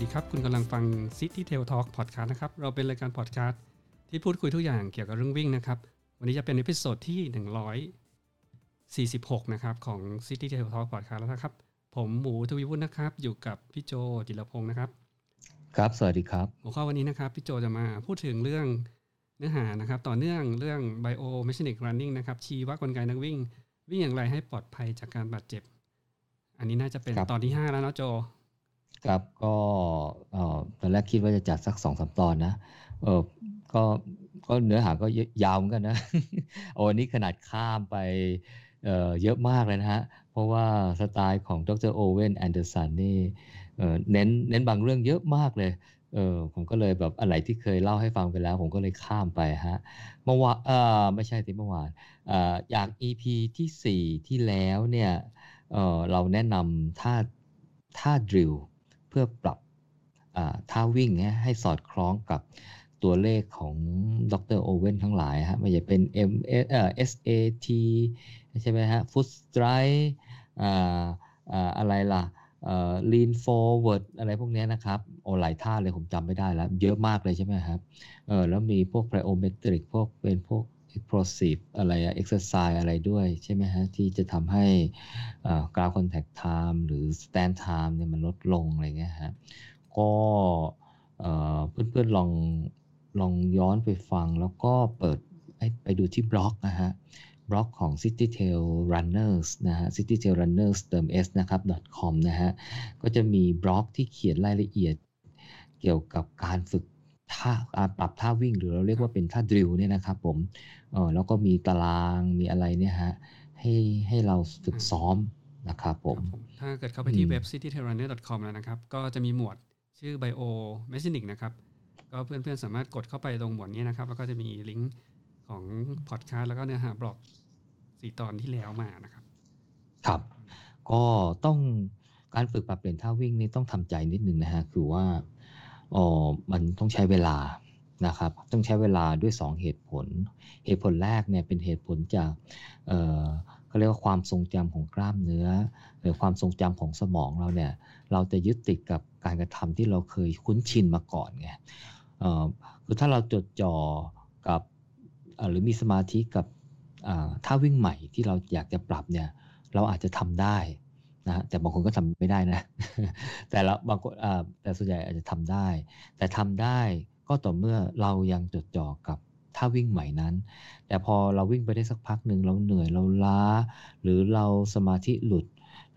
สดีครับ คุณกำลังฟัง City Trail Talk Podcast นะครับ เราเป็นรายการพอดแคสต์ที่พูดคุยทุกอย่างเกี่ยวกับเรื่องวิ่งนะครับ วันนี้จะเป็น episode ที่ 146 นะครับ ของ City Trail Talk Podcast แล้วนะครับ ผมหมูทวีวุฒินะครับ อยู่กับพี่โจจิรพงศ์นะครับ ครับ สวัสดีครับ หัวข้อวันนี้นะครับ พี่โจจะมาพูดถึงเรื่องเนื้อหานะครับ ต่อเนื่องเรื่อง Biomechanic Running นะครับ ชีวกลไกนักวิ่ง วิ่งอย่างไรให้ปลอดภัยจากการบาดเจ็บ อันนี้น่าจะเป็นครับตอนที่ 5 แล้วเนาะโจ ครับก็ตอนแรกคิดว่าจะจัดสักสองสามตอนนะเออก็ก็เนื้อหาก็ยาวเหมือนกันนะโอ้นี้ขนาดข้ามไปเเยอะมากเลยนะฮะ เพราะว่าสไตล์ของดรโอเวนแอนเดอร์สันนี่เน้นเน้นบางเรื่องเยอะมากเลยเออผมก็เลยแบบอะไรที่เคยเล่าให้ฟังไปแล้ว ผมก็เลยข้ามไปฮะเมื่อวานเออไม่ใช่สิเมื่อวานเอออยาก EP ที่สี่ที่แล้วเนี่ยเออเราแนะนำท่าท่าดริล เพื่อปรับท่าวิ่งเนี่ยให้สอดคล้องกับตัวเลขของดรโอเวนทั้งหลายฮะไม่ว่าจะเป็น M เอ่อ SAT ใช่ไหมฮะ Foot Strike อ่าอ่าอะไรล่ะเอ่อ Lean Forward อะไรพวกนี้นะครับโอ้หลายท่าเลยผมจำไม่ได้แล้ว เยอะมากเลยใช่ไหมครับเออแล้วมีพวก Plyometric พวกเป็นพวก explosive อะไรอะ exercise อะไรด้วยใช่ไหมฮะ ที่จะทำให้กาฟ contact time หรือ stand time เนี่ยมันลดลงอะไรเงี้ยฮะ ก็เพื่อนๆลองลองย้อนไปฟังแล้วก็เปิดไปไปดูที่บล็อกนะฮะบล็อกของ City Tail Runners นะฮะ City Tail Runners เติม s นะครับ .com นะฮะ ก็จะมีบล็อกที่เขียนรายละเอียดเกี่ยวกับการฝึก ท่าการปรับท่าวิ่งหรือเราเรียกว่าเป็นท่าดริลเนี่ยนะครับผมเออแล้วก็มีตารางมีอะไรเนี่ยฮะให้ให้เราฝึกซ้อมนะครับผมครับผมถ้าเกิดเข้าไปที่อืมเว็บ cityterraner.com แล้วนะครับ ก็จะมีหมวดชื่อ bio mechanic นะครับ ก็เพื่อนๆสามารถกดเข้าไปตรงหมวดนี้นะครับ แล้วก็จะมีลิงก์ของพอดแคสต์แล้วก็เนื้อหาบล็อกสี่ตอนที่แล้วมานะครับ ครับ ก็ต้องการฝึกปรับเปลี่ยนท่าวิ่งนี่ต้องทำใจนิดนึงนะฮะ คือว่า อ๋อมันต้องใช้เวลานะครับ ต้องใช้เวลาด้วย 2 เหตุผล เหตุผลแรกเนี่ยเป็นเหตุผลจากเอ่อเขาเรียกว่าความทรงจำของกล้ามเนื้อ หรือความทรงจำของสมองเราเนี่ยเราจะยึดติดกับการกระทำที่เราเคยคุ้นชินมาก่อนไงเอ่อคือถ้าเราจดจ่อกับอ่อหรือมีสมาธิกับอ่าท่าวิ่งใหม่ที่เราอยากจะปรับเนี่ยเราอาจจะทำได้ นะแต่บางคนก็ทำไม่ได้นะ แต่ละบางคนแต่ส่วนใหญ่อาจจะทำได้ แต่ทำได้ก็ต่อเมื่อเรายังจดจ่อกับท่าวิ่งใหม่นั้น แต่พอเราวิ่งไปได้สักพักหนึ่งเราเหนื่อยเราล้า หรือเราสมาธิหลุด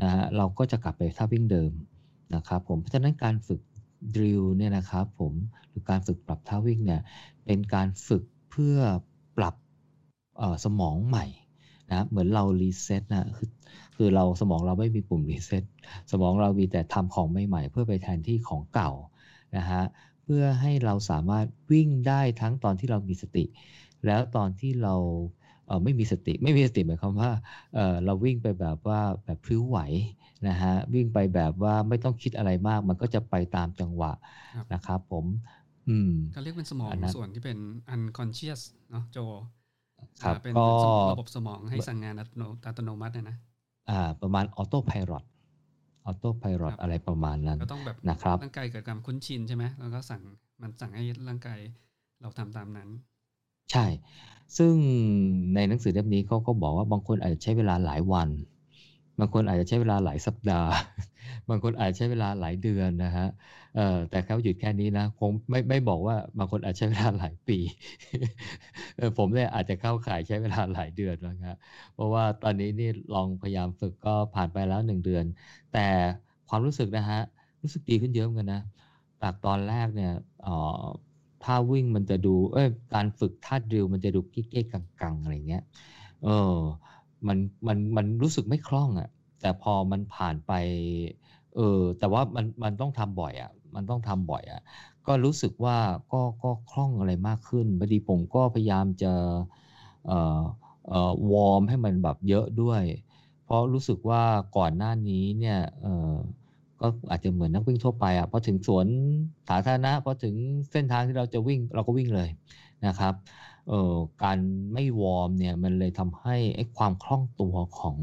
นะฮะเราก็จะกลับไปท่าวิ่งเดิมนะครับผมเพราะฉะนั้นการฝึกดริลเนี่ยนะครับผมหรือการฝึกปรับท่าวิ่งเนี่ยเป็นการฝึกเพื่อปรับสมองใหม่นะเหมือนเรา reset นะคือ คือเราสมองเราไม่มีปุ่ม reset สมองเรามีแต่ทำของใหม่ๆ เพื่อไปแทนที่ของเก่านะฮะเพื่อให้เราสามารถวิ่งได้ทั้งตอนที่เรามีสติ แล้วตอนที่เราเอ่อไม่มีสติไม่มีสติหมายความว่าเอ่อเราวิ่งไปแบบว่าแบบพลิ้วไหวนะฮะวิ่งไปแบบว่าไม่ต้องคิดอะไรมาก มันก็จะไปตามจังหวะครับนะครับผมอืมก็เรียกเป็นสมองอันนั้นส่วนที่เป็น unconscious เนาะโจครับอ่าเป็นก็สมองระบบสมองให้สั่งงานอัตโนอัตโนมัตินะนะอ่า ประมาณออโต้พายロอออโต้พายロครับอะไรประมาณนั้นก็ต้องแบบนะครับร่างกายเกิดการคุ้นชินใช่ไหมแล้วก็สั่งมันสั่งให้ร่างกายเราทำตามนั้น ใช่ ซึ่งในหนังสือเล่มนี้เขาก็บอกว่าบางคนอาจจะใช้เวลาหลายวัน บางคนอาจจะใช้เวลาหลายสัปดาห์ บางคนอาจใช้เวลาหลายเดือนนะฮะเอ่แต่เขาหยุดแค่นี้นะคงไม่ไม่บอกว่าบางคนอาจใช้เวลาหลายปีผมเนี่ยอาจจะเข้าข่ายใช้เวลาหลายเดือนแล้วครับเพราะว่าตอนนี้นี่ลองพยายามฝึกก็ผ่านไปแล้วหนึ่งเดือน แต่ความรู้สึกนะฮะรู้สึกดีขึ้นเยอะเหมือนกันนะจากตอนแรกเนี่ยท่าวิ่งมันจะดูเอ้ยการฝึกท่าดริลมันจะดูเก๊กๆกังๆอะไรเงี้ยเออมันมันมันรู้สึกไม่คล่องอะ่ะ แต่พอมันผ่านไปเออแต่ว่ามันมันต้องทำบ่อยอะ่ะมันต้องทำบ่อยอะ่ะก็รู้สึกว่าก็ก็คล่องอะไรมากขึ้นพอดีผมก็พยายามจะเอ่อเอ่อวอร์มให้มันแบบเยอะด้วย เพราะรู้สึกว่าก่อนหน้านี้เนี่ยเอ่อก็อาจจะเหมือนนักวิ่งทั่วไปอะ่ะพอถึงสวนสาธารณะพอถึงเส้นทางที่เราจะวิ่งเราก็วิ่งเลยนะครับ การไม่ warm เนี่ยมันเลยทำให้ไอ้ความคล่องตัวของ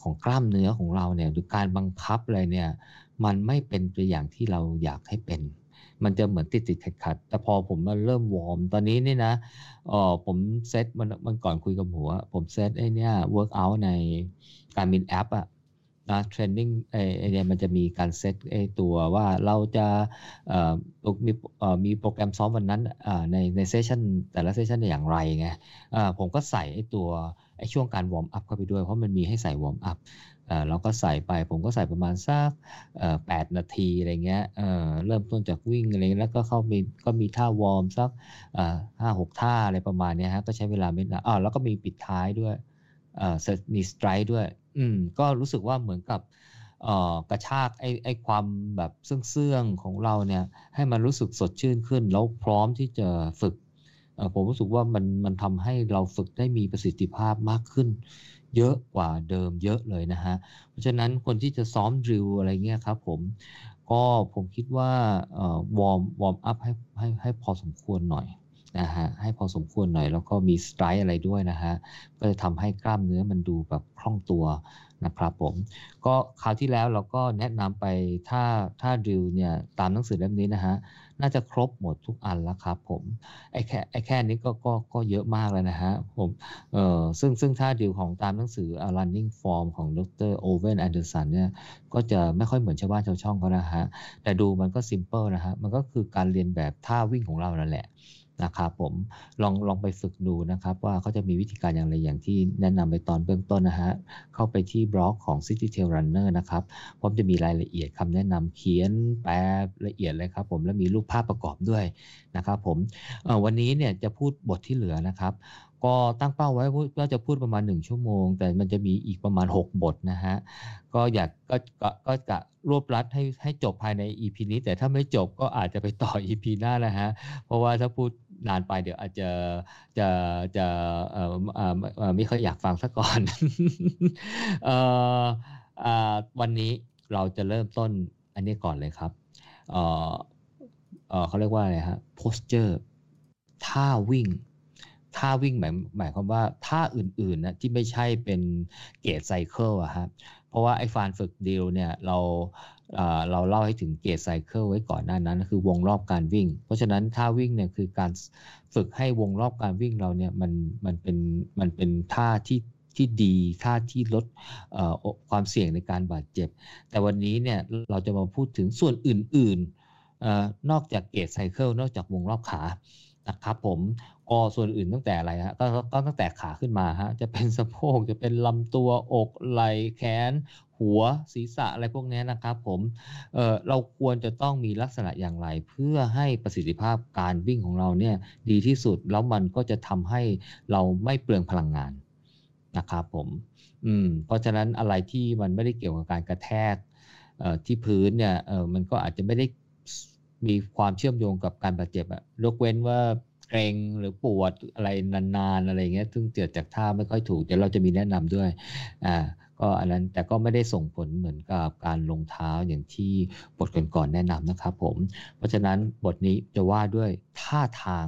ของกล้ามเนื้อของเราเนี่ยหรือการบังคับอะไรเนี่ยมันไม่เป็นไปอย่างที่เราอยากให้เป็น มันจะเหมือนติดติดขัดขัดแต่พอผมมาเริ่ม warm ตอนนี้นี่นะเออผมเซตมันมันก่อนคุยกับหมูอะผมเซตไอ้นี่ workout ใน Garmin app อะ นะ training ไอเนี่ยมันจะมีการเซตไอตัวว่าเราจะเอ่อมีเอ่อมีโปรแกรมซ้อมวันนั้นอ่าในใน session แต่ละ session อย่างไรไงอ่าผมก็ใส่ไอตัวไอช่วงการ warm up เข้าไปด้วย เพราะมันมีให้ใส่ warm up เอ่อเราก็ใส่ไปผมก็ใส่ประมาณสักเอ่อแปดนาทีอะไรเงี้ยเอ่อเริ่มต้นจากวิ่งอะไรแล้วก็เข้ามีก็มีท่า warm สักเอ่อห้าหกท่าอะไรประมาณนี้ฮะก็ใช้เวลาไม่นานอ่าแล้วก็มีปิดท้ายด้วยเอ่อมี stride ด้วย อืมก็รู้สึกว่าเหมือนกับเอ่อกระชากไอ้ไอ้ความแบบเซื่องๆของเราเนี่ย ให้มันรู้สึกสดชื่นขึ้น แล้วพร้อมที่จะฝึกผมรู้สึกว่ามันมันทำให้เราฝึกได้มีประสิทธิภาพมากขึ้น เยอะกว่าเดิมเยอะเลยนะฮะ เพราะฉะนั้นคนที่จะซ้อม drill อะไรเงี้ยครับผมก็ผมคิดว่า warm warm up ให้ให้ให้พอสมควรหน่อย นะฮะให้พอสมควรหน่อย แล้วก็มี stride อะไรด้วยนะฮะก็จะทำให้กล้ามเนื้อมันดูแบบคล่องตัวนะครับผม ก็คราวที่แล้วเราก็แนะนำไปถ้าถ้าดิวเนี่ยตามหนังสือเล่มนี้นะฮะน่าจะครบหมดทุกอันแล้วครับผมไอ้แค่ไอ้แค่นี้ก็ก็ก็เยอะมากแล้วนะฮะผมเอ่อซึ่งซึ่งถ้าดิวของตามหนังสือ running form ของดรโอเวนแอนเดอร์สันเนี่ยก็จะไม่ค่อยเหมือนชาวบ้านชาวช่องเขานะฮะแต่ดูมันก็ simple นะฮะมันก็คือการเลียนแบบท่าวิ่งของเรานั่นแหละ นะครับผมลองลองไปฝึกดูนะครับ ว่าเขาจะมีวิธีการอย่างไรอย่างที่แนะนำไปตอนเบื้องต้นนะฮะ เข้าไปที่บล็อกของ City Tail Runner นะครับพร้อมจะมีรายละเอียดคำแนะนำเขียนแปลละเอียดเลยครับผมและมีรูปภาพประกอบด้วยนะครับผมวันนี้เนี่ยจะพูดบทที่เหลือนะครับ ก็ตั้งเป้าไว้ว่าจะพูดประมาณ 1 ชั่วโมง แต่มันจะมีอีกประมาณ 6 บทนะฮะก็อยากก็ก็ก็จะรวบรัดให้ให้จบภายใน EP นี้ แต่ถ้าไม่จบก็อาจจะไปต่อ EP หน้านะฮะเพราะว่าถ้าพูด นานไปเดี๋ยวอาจจะจะจะเออเออไม่ค่อยอยากฟังซะก่อนเออวันนี้เราจะเริ่มต้นอันนี้ก่อนเลยครับเออเออเขาเรียกว่าอะไรฮะ posture ท่าวิ่งท่าวิ่งหมายหมายความว่าท่าอื่นๆนะที่ไม่ใช่เป็นเกตไซเคิลอะครับเพราะว่าไอ้ฟานฝึกดีลเนี่ยเรา เราเล่าให้ถึงเกตไซเคิลไว้ก่อนหน้านั้นคือวงรอบการวิ่ง เพราะฉะนั้นท่าวิ่งเนี่ยคือการฝึกให้วงรอบการวิ่งเราเนี่ยมันมันเป็นมันเป็นท่าที่ที่ดีท่าที่ลดความเสี่ยงในการบาดเจ็บ แต่วันนี้เนี่ยเราจะมาพูดถึงส่วนอื่นๆนอกจากเกตไซเคิลนอกจากวงรอบขานะครับผม ก็ส่วนอื่นตั้งแต่อะไรฮะก็ก็ตั้งแต่ขาขึ้นมาฮะจะเป็นสะโพกจะเป็นลำตัวอกไหล่แขน หัวศีรษะอะไรพวกนี้นะครับผมเเราควรจะต้องมีลักษณะอย่างไร เพื่อให้ประสิทธิภาพการวิ่งของเราเนี่ยดีที่สุดแล้วมันก็จะทำให้เราไม่เปลืองพลังงานนะครับผมอืมเพราะฉะนั้นอะไรที่มันไม่ได้เกี่ยวกับการกระแทกที่พื้นเนี่ยมันก็อาจจะไม่ได้มีความเชื่อมโยงกับการบาดเจ็บอะยกเว้นว่า เกรงหรือปวดอะไรนานๆอะไรเงี้ยซึ่งเกิดจากท่าไม่ค่อยถูกเดี๋ยวเราจะมีแนะนำด้วยอ่าก็อันนั้นแต่ก็ไม่ได้ส่งผลเหมือนกับการลงเท้าอย่างที่บทก่อนๆแนะนำนะครับผม เพราะฉะนั้นบทนี้จะว่าด้วยท่าทาง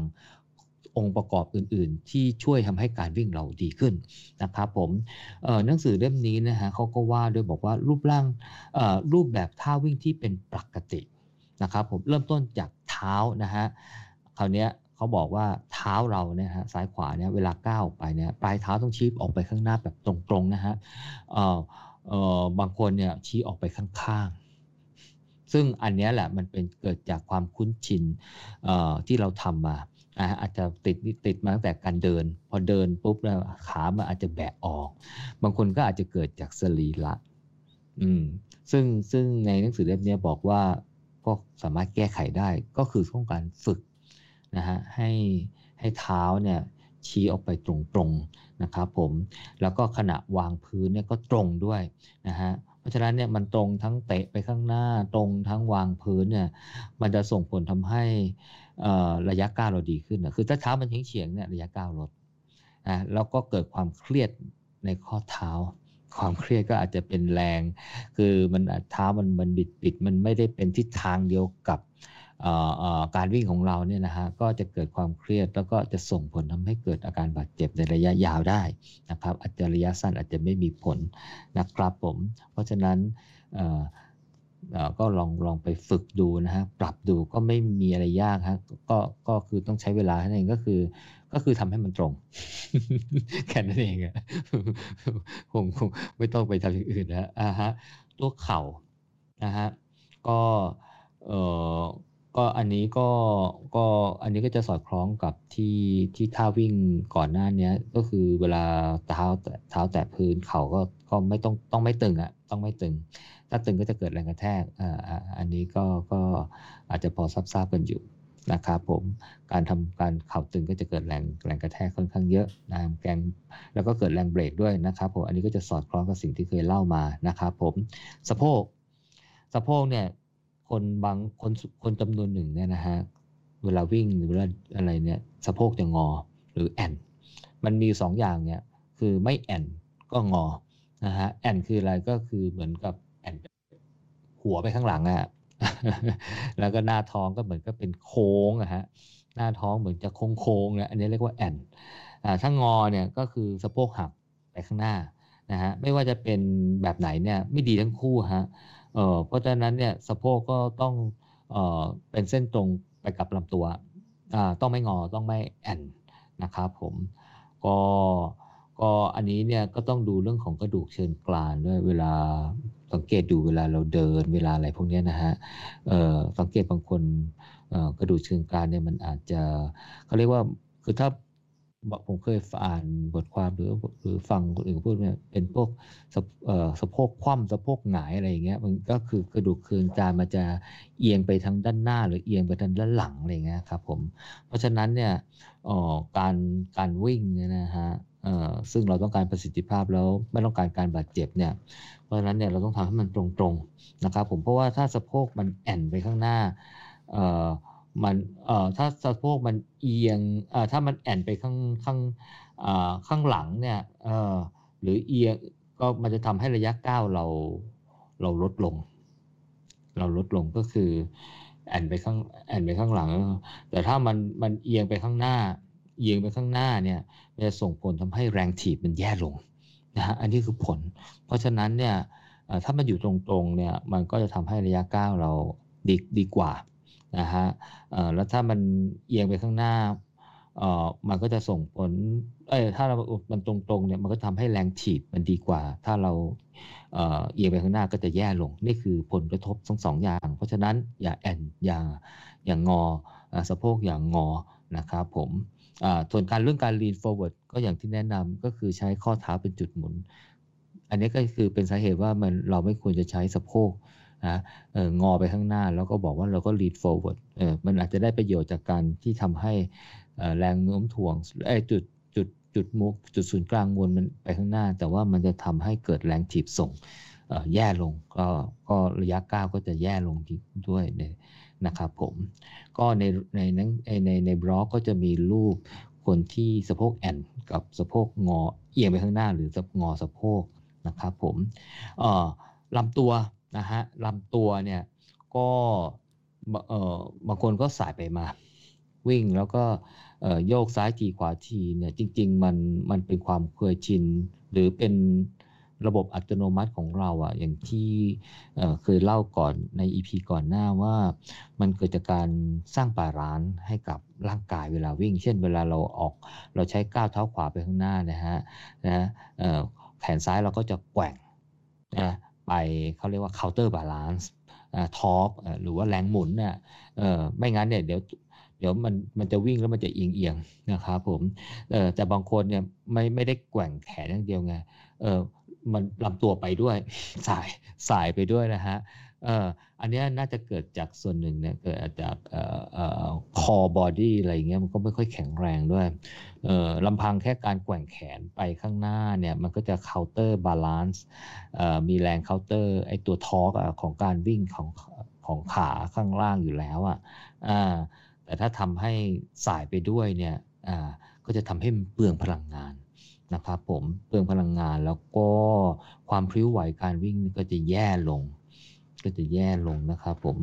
องค์ประกอบอื่น ๆ ที่ช่วยทำให้การวิ่งเราดีขึ้นนะครับผมหนังสือเล่มนี้นะฮะเขาก็ว่าด้วยบอกว่ารูปร่างรูปแบบท่าวิ่งที่เป็นปกตินะครับผมเริ่มต้นจากเท้านะฮะคราวนี้ เขาบอกว่าเท้าเราเนี่ยฮะซ้ายขวาเนี่ยเวลาก้าวออกไปเนี่ยปลายเท้าต้องชี้ออกไปข้างหน้าแบบตรงๆนะฮะเอ่อเอ่อบางคนเนี่ยชี้ออกไปข้างๆ ซึ่งอันนี้แหละมันเป็นเกิดจากความคุ้นชินเอ่อที่เราทำมาอาจจะติดติดมาตั้งแต่การเดิน พอเดินปุ๊บแล้วขามันอาจจะแบะออก บางคนก็อาจจะเกิดจากสรีระอืมซึ่งซึ่งในหนังสือเล่มนี้บอกว่าก็สามารถแก้ไขได้ก็คือต้องการฝึก นะฮะให้ให้เท้าเนี่ยชี้ออกไปตรงๆนะครับผมแล้วก็ขณะวางพื้นเนี่ยก็ตรงด้วยนะฮะเพราะฉะนั้นเนี่ยมันตรงทั้งเตะไปข้างหน้าตรงทั้งวางพื้นเนี่ยมันจะส่งผลทำให้ระยะก้าวเราดีขึ้นนะคือถ้าเท้ามันเฉียงเนี่ยระยะก้าวลดนะแล้วก็เกิดความเครียดในข้อเท้า ความเครียดก็อาจจะเป็นแรง คือมันเท้ามันมันบิดบิดมันไม่ได้เป็นทิศทางเดียวกับ การวิ่งของเราเนี่ยนะฮะก็จะเกิดความเครียดแล้วก็จะส่งผลทำให้เกิดอาการบาดเจ็บในระยะยาวได้นะครับอาจจะระยะสั้นอาจจะไม่มีผลนะครับผม เพราะฉะนั้นก็ลองลองไปฝึกดูนะฮะปรับดูก็ไม่มีอะไรยากฮะก็ก็คือต้องใช้เวลาแค่นั้นเองก็คือ ก็คือทำให้มันตรงแค่นั้นเองอะคงคงไม่ต้องไปทำอย่างอื่นแล้วอ่าฮะตัวเข่านะฮะก็เอ่อ ก็อันนี้ก็ก็อันนี้ก็จะสอดคล้องกับที่ที่ท่าวิ่งก่อนหน้านี้ก็คือเวลาเท้าเท้าแตะพื้นเข่าก็ก็ไม่ต้องต้องไม่ตึงอะต้องไม่ตึง ถ้าตึงก็จะเกิดแรงกระแทกอ่าอันนี้ก็ก็อาจจะพอทราบทราบกันอยู่นะครับผมการทำการเข่าตึงก็จะเกิดแรงแรงกระแทกค่อนข้างเยอะนะแกงแล้วก็เกิดแรงเบรกด้วยนะครับผมอันนี้ก็จะสอดคล้องกับสิ่งที่เคยเล่ามานะครับผมสะโพกสะโพกเนี่ย คนบางคนคนจำนวนหนึ่งเนี่ยนะฮะเวลาวิ่งหรือเวลาอะไรเนี่ยสะโพกจะงอหรือแอนมันมีสองอย่างเนี่ยคือไม่แอนก็งอนะฮะแอนคืออะไรก็คือเหมือนกับแอนหัวไปข้างหลังอะแล้วก็หน้าท้องก็เหมือนก็เป็นโค้งอะฮะหน้าท้องเหมือนจะโค้งโค้งนี่ยอันนี้เรียกว่าแอนอ่าถ้างอเนี่ยก็คือสะโพกหักไปข้างหน้านะฮะไม่ว่าจะเป็นแบบไหนเนี่ยไม่ดีทั้งคู่ฮะ เพราะฉะนั้นเนี่ยสะโพกก็ต้องเออเป็นเส้นตรงไปกับลำตัว ต้องไม่งอต้องไม่แอนนะครับผมก็ก็อันนี้เนี่ยก็ต้องดูเรื่องของกระดูกเชิงกรานด้วยเวลาสังเกตดูเวลาเราเดินเวลาอะไรพวกนี้นะฮะสังเกตบางคนกระดูกเชิงกรานเนี่ยมันอาจจะเขาเรียกว่าคือถ้า ผมเคยอ่านบทความหรือหรือฟังคนอื่นพูดเนี่ยเป็นพวกสะเอ่อสะโพกคว่ำสะโพกหงายอะไรอย่างเงี้ยมันก็คือกระดูกเคืองจานมันจะเอียงไปทางด้านหน้า หรือเอียงไปทางด้านหลังอะไรเงี้ยครับผมเพราะฉะนั้นเนี่ยอ๋อการการวิ่งเนี่ยนะฮะเอ่อซึ่งเราต้องการประสิทธิภาพแล้วไม่ต้องการการบาดเจ็บเนี่ยเพราะฉะนั้นเนี่ยเราต้องทำให้มันตรงๆนะครับผมเพราะว่าถ้าสะโพกมันแอนไปข้างหน้าเอ่อ มันเอ่อถ้าสะโพกมันเอียงเอ่อถ้ามันแอนไปข้างข้างอ่าข้างหลังเนี่ยเอ่อหรือเอียงก็มันจะทำให้ระยะก้าวเราเราลดลง เราลดลงก็คือแอนไปข้างแอนไปข้างหลัง แต่ถ้ามันมันเอียงไปข้างหน้า เอียงไปข้างหน้าเนี่ยจะส่งผลทำให้แรงถีบมันแย่ลงนะฮะอันนี้คือผล เพราะฉะนั้นเนี่ยถ้ามันอยู่ตรงๆเนี่ยมันก็จะทำให้ระยะก้าวเราดีดีกว่า นะฮะแล้วถ้ามันเอียงไปข้างหน้าเออมันก็จะส่งผล เอ้ย ถ้าเรา มันตรงๆ เนี่ย มันก็ทำให้แรงถีบมันดีกว่า ถ้าเราเอ่อเอียงไปข้างหน้าก็จะแย่ลง นี่คือผลกระทบทั้งสองอย่าง เพราะฉะนั้นอย่าแอนอย่า อย่างงอ สะโพกอย่างงอ นะครับผม ส่วนการเรื่องการ lean forward ก็อย่างที่แนะนำก็คือใช้ข้อเท้าเป็นจุดหมุน อันนี้ก็คือเป็นสาเหตุว่ามันเราไม่ควรจะใช้สะโพก นะเอองอไปข้างหน้าแล้วก็บอกว่าเราก็ lead forward เออมันอาจจะได้ประโยชน์จากการที่ทำให้แรงโน้มถ่วงไอ้จุดจุดจุดมุกจุดศูนย์กลางมวลมันไปข้างหน้า แต่ว่ามันจะทำให้เกิดแรงถีบส่งแย่ลงก็ก็ระยะก้าวก็จะแย่ลงด้วยนะครับผม ก็ในในนั้นในในบล็อกก็จะมีรูปคนที่สะโพกแอนกับสะโพกงอเอียงไปข้างหน้าหรือสะงอสะโพกนะครับผมลำตัว นะฮะลำตัวเนี่ยก็เออบางคนก็สายไปมา วิ่งแล้วก็โยกซ้ายทีขวาทีเนี่ยจริง ๆ มันมันเป็นความเคยชิน หรือเป็นระบบอัตโนมัติของเราอะ่ะอย่างที่เคยเล่าก่อนใน EP ก่อนหน้าว่ามันเกิดจากการสร้างป่าร้านให้กับร่างกายเวลาวิ่ง เช่นเวลาเราออกเราใช้ก้าวเท้าขวาไปข้างหน้านะฮะนะแขนซ้ายเราก็จะแกว่งนะ ไปเขาเรียกว่า counter balance ทอร์กหรือว่าแรงหมุนเนี่ยไม่งั้นเนี่ยเดี๋ยวเดี๋ยวมันมันจะวิ่งแล้วมันจะเอียงเอียงนะครับผมแต่บางคนเนี่ยไม่ไม่ได้แกว่งแขนอย่างเดียวไงเออมันลำตัวไปด้วยส่ายส่ายไปด้วยนะฮะ อ่ออันนี้น่าจะเกิดจากส่วนหนึ่งเนี่ยเกิดจากเอ่อเอ่อ core body อะไรเงี้ยมันก็ไม่ค่อยแข็งแรงด้วยเอ่อลำพังแค่การแกว่งแขนไปข้างหน้าเนี่ยมันก็จะ counter balance เอ่อมีแรงเคาน์เตอร์ไอตัว torqueของการวิ่งของของขาข้างล่างอยู่แล้วอะอ่าแต่ถ้าทำให้สายไปด้วยเนี่ยอ่าก็จะทำให้เปลืองพลังงานนะครับผมเปลืองพลังงานแล้วก็ความพริ้วไหวการวิ่งก็จะแย่ลง ก็จะแย่ลงนะครับผม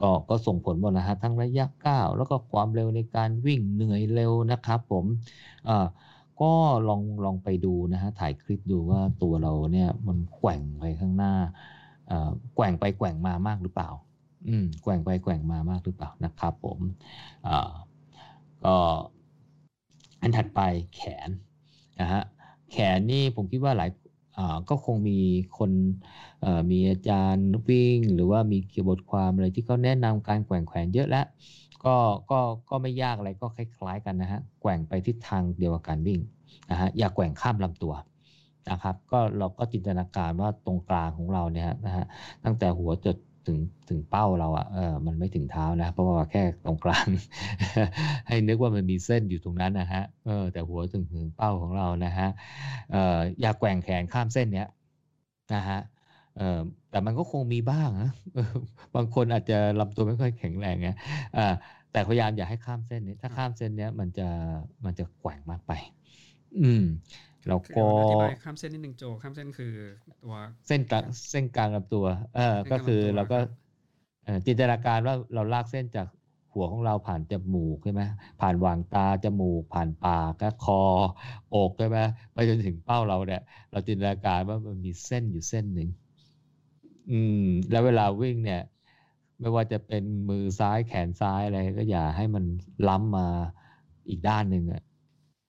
ก็ก็ส่งผลหมดนะฮะทั้งระยะก้าวแล้วก็ความเร็วในการวิ่งเหนื่อยเร็วนะครับผมอ่าก็ลองลองไปดูนะฮะถ่ายคลิปดูว่าตัวเราเนี่ยมันแกว่งไปข้างหน้าแกว่งไปแกว่งมามากหรือเปล่า อืมแกว่งไปแกว่งมามากหรือเปล่านะครับผมอ่าก็อันถัดไปแขนนะฮะแขนนี่ผมคิดว่าหลาย ก็คงมีคนมีอาจารย์วิ่ง หรือว่ามีเกี่ยวบทความอะไรที่เขาแนะนำการแกว่งแขนเยอะแล้วก็ก็ก็ไม่ยากอะไรก็คล้าย ๆ กันนะฮะแกว่งไปทิศทางเดียวกับการวิ่งนะฮะอย่าแกว่งข้ามลำตัวนะครับ ก็เราก็จินตนาการว่าตรงกลางของเราเนี่ยนะฮะตั้งแต่หัวจด ถึงถึงเป้าเราอะ่ะเออมันไม่ถึงเท้านะ เพราะว่าแค่ตรงกลาง ให้นึกว่ามันมีเส้นอยู่ตรงนั้นนะฮะเออแต่หัวถึงถึงเป้าของเรานะฮะเอออย่าแกว่งแขนข้ามเส้นเนี้ยนะฮะเออแต่มันก็คงมีบ้างนะบางคนอาจจะลำตัวไม่ค่อยแข็งแรงไงอ่าแต่พยายามอย่าให้ข้ามเส้นนี้ ถ้าข้ามเส้นเนี้ยมันจะมันจะแกว่งมากไป อืม แล้วก็อธิบายข้ามเส้นนิดหนึ่งโจข้ามเส้นคือตัวเส้นกลางเส้นกลางลำตัว เออก็คือเราก็จินตนาการว่าเราลากเส้นจากหัวของเราผ่านจมูกใช่ไหมผ่านวางตาจมูก ผ่านปากก็คอ อกใช่ไหมไปจนถึงเป้าเราเนี่ยเราจินตนาการว่ามันมีเส้นอยู่เส้นหนึ่งอืม แล้วเวลาวิ่งเนี่ย ไม่ว่าจะเป็นมือซ้ายแขนซ้ายอะไรก็อย่าให้มันล้ำมาอีกด้านหนึ่งอะ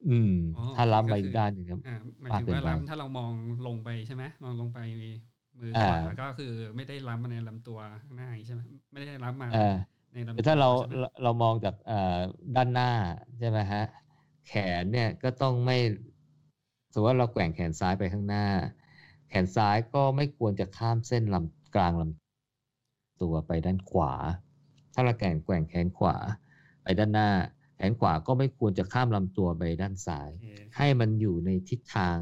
อืม ถ้าล้ำไปอีกด้านหนึ่งครับหมายถึงว่าล้ำถ้าเรามองลงไปใช่ไหมมองลงไปมือขวาก็คือไม่ได้ล้ำมาในลำตัวข้างหน้าใช่ไหมไม่ได้ล้ำมาในลำตัวถ้าเราเรามองจากด้านหน้าใช่ไหมฮะแขนเนี่ยก็ต้องไม่สมมติว่าเราแกว่งแขนซ้ายไปข้างหน้า แขนซ้ายก็ไม่ควรจะข้ามเส้นลำกลางลำตัวไปด้านขวา ถ้าเราแกว่งแกว่งแขนขวา ไปด้านหน้าแข นขวาก็ไม่ควรจะข้ามลำตัวไปด้านซ้าย ให้มันอยู่ในทิศทาง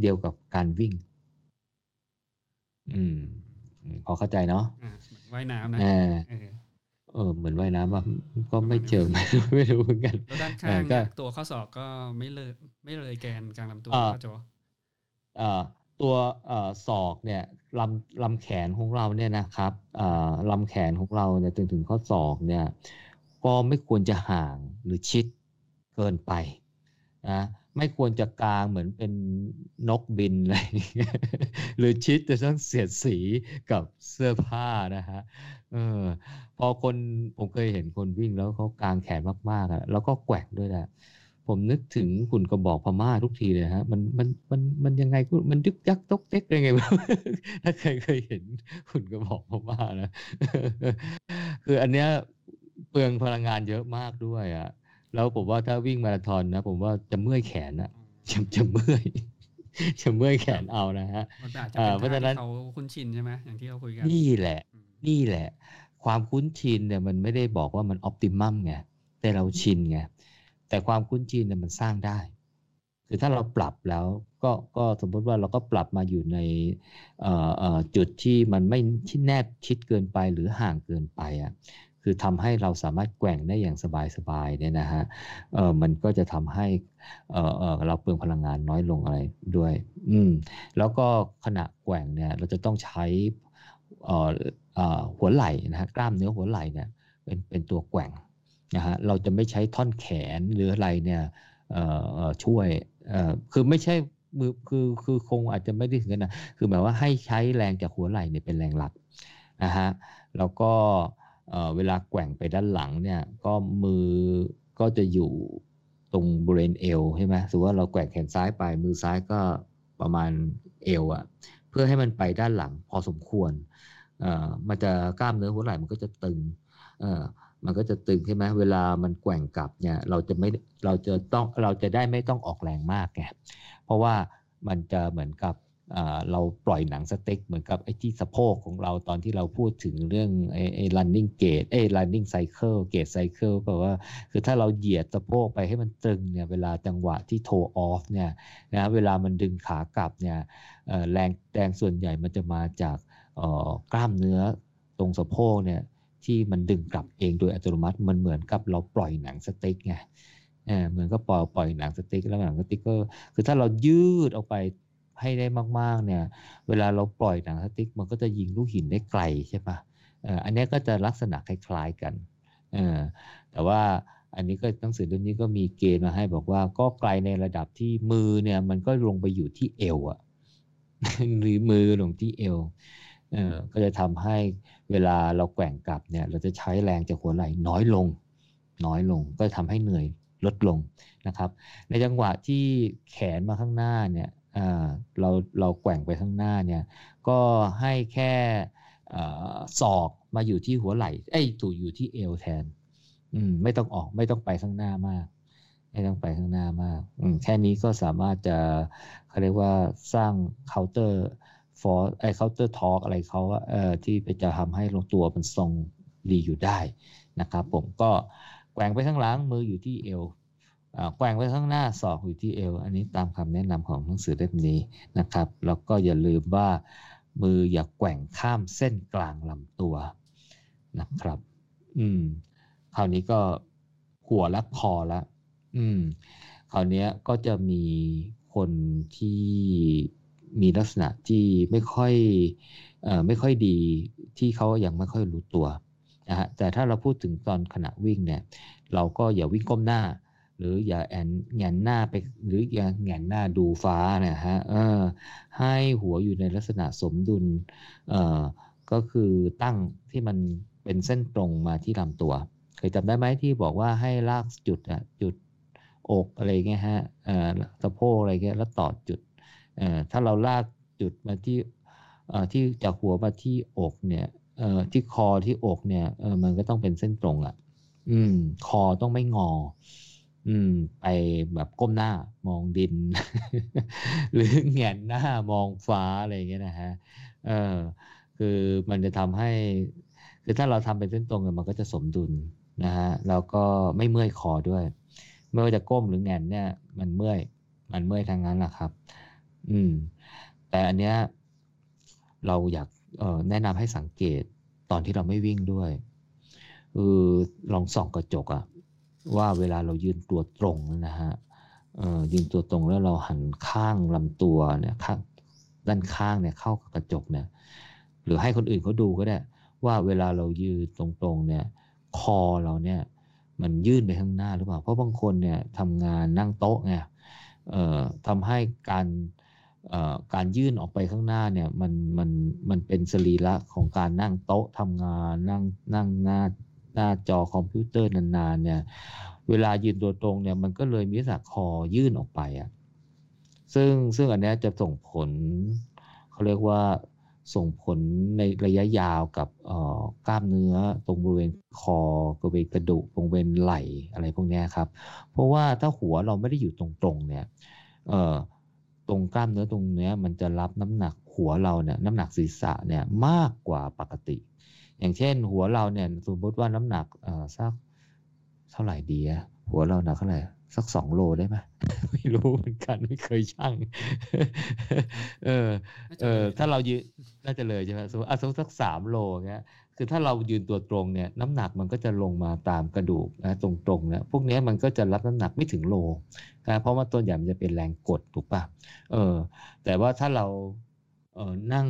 เดียวกับการวิ่ง อืม พอเข้าใจเนาะว่ายน้ำนะ เออ เหมือนว่ายน้ำว่าก็ไม่เจอไม่รู้เหมือนกันแล้วด้านข้างตัวข้อศอกก็ไม่เลย ไม่เลยแกนกลางลำตัวก็จอตัวศอกเนี่ยลำลำแขนของเราเนี่ยนะครับลำแขนของเราเนี่ยถึงถึงข้อศอกเนี่ย ก็ไม่ควรจะห่างหรือชิดเกินไปนะไม่ควรจะกลางเหมือนเป็นนกบินอะไรหรือชิดจะต้องเสียดสีกับเสื้อผ้านะฮะเออพอคนผมเคยเห็นคนวิ่งแล้วเขากางแขนมากๆอะแล้วก็แกว่งด้วยแหละผมนึกถึงคุณกระบอกพม่าทุกทีเลยฮะมันมันมันมันยังไงมันยึกยักตกเต๊กยังไงถ้าใครเคยเห็นคุณกระบอกพม่านะคืออันเนี้ย เปลืองพลังงานเยอะมากด้วยอะแล้วผมว่าถ้าวิ่งมาราธอนนะ ผมว่าจะเมื่อยแขนอะจะจะเมื่อยจะเมื่อยแขนเอานะฮะเพราะฉะนั้นเขาคุ้นชินใช่ไหมอย่างที่เราคุยกันนี่แหละ นี่แหละ ความคุ้นชินเนี่ยมันไม่ได้บอกว่ามันออปติมัมไงแต่เราชินไงแต่ความคุ้นชินเนี่ยมันสร้างได้คือถ้าเราปรับแล้วก็ก็สมมติว่าเราก็ปรับมาอยู่ในจุดที่มันไม่ชิดแนบชิดเกินไปหรือห่างเกินไปอะ คือทำให้เราสามารถแกว่งได้อย่างสบายๆเนี่ยนะฮะเออมันก็จะทำให้เออเออเราเปลืองพลังงานน้อยลงอะไรด้วย อืมแล้วก็ขณะแกว่งเนี่ยเราจะต้องใช้เออเออหัวไหล่นะฮะกล้ามเนื้อหัวไหล่เนี่ยเป็นเป็นตัวแกว่งนะฮะเราจะไม่ใช้ท่อนแขนหรืออะไรเนี่ยเอ่อช่วยเออคือไม่ใช่มือคือคือคงอาจจะไม่ได้ถึงกันนะคือหมายว่าให้ใช้แรงจากหัวไหล่เนี่ยเป็นแรงหลักนะฮะแล้วก็ เวลาแกว่งไปด้านหลังเนี่ยก็มือก็จะอยู่ตรงบริเวณเอวใช่ไหมสมมติว่าเราแกว่งแขนซ้ายไปมือซ้ายก็ประมาณเอวอะเพื่อให้มันไปด้านหลังพอสมควรมันจะกล้ามเนื้อหัวไหล่มันก็จะตึงมันก็จะตึงใช่ไหมเวลามันแกว่งกลับเนี่ยเราจะไม่เราจะต้องเราจะได้ไม่ต้องออกแรงมากไงเพราะว่ามันจะเหมือนกับ เราปล่อยหนังสเต็กเหมือนกับไอ้ที่สะโพกของเราตอนที่เราพูดถึงเรื่องไอ้ไอ้ running gate ไอ้ running cycle gate cycle แปลว่าคือถ้าเราเหยียดสะโพกไปให้มันตึงเนี่ยเวลาจังหวะที่โท off เนี่ยนะเวลามันดึงขากลับเนี่ยแรงแรงส่วนใหญ่มันจะมาจากกล้ามเนื้อตรงสะโพกเนี่ยที่มันดึงกลับเองโดยอัตโนมัติมันเหมือนกับเราปล่อยหนังสติ๊กไงเหมือนก็ปล่อยปล่อยหนังสติ๊กแล้วหนังสติ๊กก็คือถ้าเรายืดออกไป ให้ได้มากๆเนี่ยเวลาเราปล่อยหนังสติ๊กมันก็จะยิงลูกหินได้ไกลใช่ปะอันนี้ก็จะลักษณะคล้าย ๆกันแต่ว่าอันนี้ก็หนังสือเล่มนี้ก็มีเกณฑ์มาให้บอกว่าก็ไกลในระดับที่มือเนี่ยมันก็ลงไปอยู่ที่เอวอะหรือมือลงที่เอวเออก็จะทำให้เวลาเราแกว่งกลับเนี่ยเราจะใช้แรงจากหัวไหล่น้อยลง น้อยลงก็ทำให้เหนื่อยลดลงนะครับ ในจังหวะที่แขนมาข้างหน้าเนี่ย เราเราแกว่งไปข้างหน้าเนี่ยก็ให้แค่ศอกมาอยู่ที่หัวไหล่ไอ้ถูอยู่ที่เอวแทนอืมไม่ต้องออกไม่ต้องไปข้างหน้ามาก ไม่ต้องไปข้างหน้ามากอืมแค่นี้ก็สามารถจะเขาเรียกว่าสร้าง counter force ไอ counter torque อะไรเขาเอ่อที่จะทำให้ลำตัวมันทรงดีอยู่ได้นะครับผมก็แกว่งไปข้างหลังมืออยู่ที่เอว แกว่งไปข้างหน้าศอกอยู่ที่เอว อันนี้ตามคำแนะนำของหนังสือเล่มนี้นะครับ แล้วก็อย่าลืมว่ามืออย่าแกว่งข้ามเส้นกลางลำตัวนะครับ อืม คราวนี้ก็หัวและคอล้วอืม คราวนี้ก็จะมีคนที่มีลักษณะที่ไม่ค่อยเอ่อไม่ค่อยดีที่เขายังไม่ค่อยรู้ตัวนะฮะแต่ถ้าเราพูดถึงตอนขณะวิ่งเนี่ย เราก็อย่าวิ่งก้มหน้า หรืออย่าแอนแงนหน้าไปหรืออย่าแงนหน้าดูฟ้านี่ยฮะเออให้หัวอยู่ในลักษณะสมดุลเอ่อก็คือตั้งที่มันเป็นเส้นตรงมาที่ลำตัว เคยจำได้ไหมที่บอกว่าให้ลากจุดอะจุดอกอะไรเงี้ยฮะเอ่อสะโพกอะไรเงี้ยแล้วต่อจุดเอ่อถ้าเราลากจุดมาที่เอ่อที่จากหัวมาที่อกเนี่ยเอ่อที่คอที่อกเนี่ยเออมันก็ต้องเป็นเส้นตรงอะอืมคอต้องไม่งอ อืม ไปแบบก้มหน้ามองดิน หรือแงนหน้ามองฟ้าอะไรอย่างเงี้ยนะฮะเออคือมันจะทำให้ คือถ้าเราทำเป็นเส้นตรงมันก็จะสมดุลนะฮะแล้วก็ไม่เมื่อยคอด้วย ไม่ว่าจะก้มหรือแงนเนี่ย มันเมื่อย มันเมื่อยทางนั้นแหละครับ อืม แต่อันเนี้ยเราอยากแนะนำให้สังเกตตอนที่เราไม่วิ่งด้วยคือลองส่องกระจกอะ ว่าเวลาเรายืนตัวตรงนะฮะยืนตัวตรงแล้วเราหันข้างลำตัวเนี่ยข้างด้านข้างเนี่ยเข้ากับกระจกเนี่ยหรือให้คนอื่นเขาดูก็ได้ ว่าเวลาเรายืนตรงๆเนี่ยคอเราเนี่ยมันยื่นไปข้างหน้าหรือเปล่า เพราะบางคนเนี่ยทำงานนั่งโต๊ะไงทำให้การการยื่นออกไปข้างหน้าเนี่ยมันมันมันเป็นสรีระของการนั่งโต๊ะทำงานนั่งนั่งหน้า หน้าจอคอมพิวเตอร์นานๆเนี่ยเวลายืนตัวตรงเนี่ยมันก็เลยมีสักคอยื่นออกไปอะซึ่งซึ่งอันนี้จะส่งผลเขาเรียกว่าส่งผลในระยะยาวกับกล้ามเนื้อตรงบริเวณคอบริเวณกระดูกตรงบริเวณไหล่อะไรพวกนี้ครับ เพราะว่าถ้าหัวเราไม่ได้อยู่ตรงๆเนี่ยตรงกล้ามเนื้อตรงเนี้ยมันจะรับน้ำหนักหัวเราเนี่ยน้ำหนักศีรษะเนี่ยมากกว่าปกติ อย่างเช่น หัวเราเนี่ยสมมติว่าน้ำหนักเอ่อสักเท่าไหร่ดีอะหัวเราหนักเท่าไหร่สักสองโลได้ไหมไม่รู้เหมือนกันไม่เคยชั่งเออ เออ ถ้าเรายืนน่าจะเลยใช่ไหมสมมติอะสมมติสักสามโลเงี้ยคือถ้าเรายืนตัวตรงเนี่ย น้ำหนักมันก็จะลงมาตามกระดูกนะตรงๆเนี่ยพวกนี้มันก็จะรับน้ำหนักไม่ถึงโลนะเพราะว่าตัวใหญ่มันจะเป็นแรงกดถูกปะเออ แต่ว่าถ้าเราเออนั่ง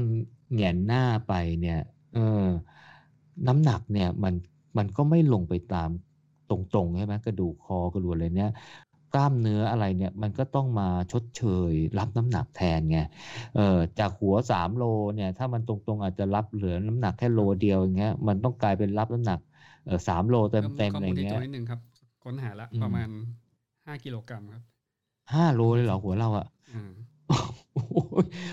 แงนหน้าไปเนี่ย เออ น้ำหนักเนี่ยมันมันก็ไม่ลงไปตามตรงๆใช่ไหมกระดูกคอกระดูกอะไรเนี่ยกล้ามเนื้ออะไรเนี่ยมันก็ต้องมาชดเชย รับน้ำหนักแทนไงเออจากหัวสามโลเนี่ยถ้ามันตรงๆอาจจะรับเหลือน้ำหนักแค่โลเดียวอย่างเงี้ยมันต้องกลายเป็นรับน้ำหนักเออสามโลเต็มเต็มอะไรเงี้ยนิดนึงครับค้นหาละประมาณห้ากิโลกรัมครับห้าโลเลยเหรอหัวเราอะ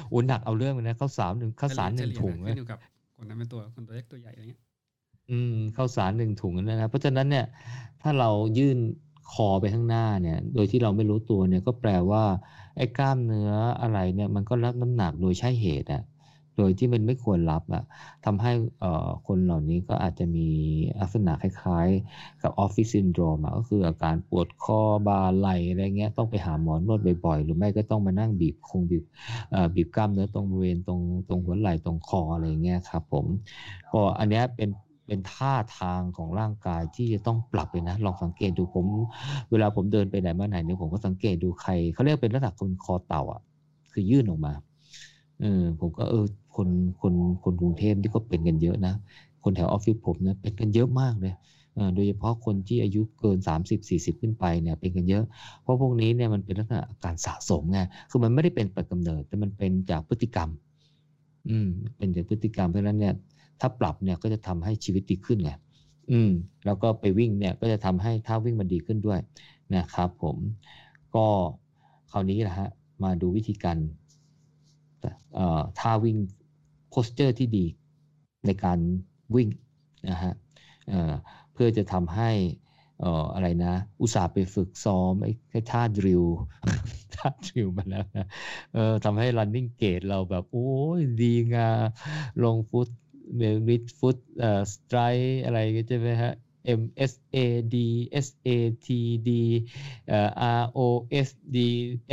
โอ้หนักเอาเรื่องเลยนะข้าวสารหนึ่งข้าวสารหนึ่งถุงเลยกับคนนั้นเป็นตัวคนตัวเล็กตัวใหญ่อะไรเงี้ย อืมข้าวสารหนึ่งถุงนั่นนะเพราะฉะนั้นเนี่ย ถ้าเรายื่นคอไปข้างหน้าเนี่ย โดยที่เราไม่รู้ตัวเนี่ยก็แปลว่าไอ้กล้ามเนื้ออะไรเนี่ยมันก็รับน้ำหนักโดยใช่เหตุอะโดยที่มันไม่ควรรับอะทำให้เอ่อคนเหล่านี้ก็อาจจะมีลักษณะคล้ายๆ กับออฟฟิศซินโดรมก็คืออาการปวดคอบ่าไหลอะไรเงี้ยต้องไปหาหมอนวดบ่อยๆ หรือไม่ก็ต้องมานั่งบีบคงบีบบีบกล้ามเนื้อตรงบริเวณตรงตรงหัวไหล่ตรงคออะไรเงี้ยครับผมก็อันนี้เป็น เป็นท่าทางของร่างกายที่จะต้องปรับเลยนะ ลองสังเกตดูผม เวลาผมเดินไปไหนมาไหนเนี่ยผมก็สังเกตดูใครเขาเรียกเป็นลักษณะคนคอเต่าอะ คือยื่นออกมาเออผมก็เออคนคนคนกรุงเทพที่ก็เป็นกันเยอะนะ คนแถวออฟฟิศผมเนี่ยเป็นกันเยอะมากเลยโดยเฉพาะคนที่อายุเกิน 30-40 ขึ้นไปเนี่ยเป็นกันเยอะ เพราะพวกนี้เนี่ยมันเป็นลักษณะการสะสมไงคือมันไม่ได้เป็นประกำเนิด แต่มันเป็นจากพฤติกรรม อืมเป็นจากพฤติกรรมเพราะฉะนั้นเนี่ย ถ้าปรับเนี่ยก็จะทำให้ชีวิตดีขึ้นไงอืมแล้วก็ไปวิ่งเนี่ยก็จะทำให้ท่าวิ่งมันดีขึ้นด้วยนะครับผมก็คราวนี้นะฮะมาดูวิธีการท่าวิ่งโพสเจอร์ที่ดีในการวิ่งนะฮะเพื่อจะทำให้อะไรนะ อุตส่าห์ไปฝึกซ้อมไอ้ท่าดริลท่าดริลมาแล้วนะเออทำให้ running gate เราแบบ โอ้ยดีงาลงฟุต เมิดฟุตเอ่อสไตรอะไรก็ใช่ไหมฮะ M S A D S A T D R O S D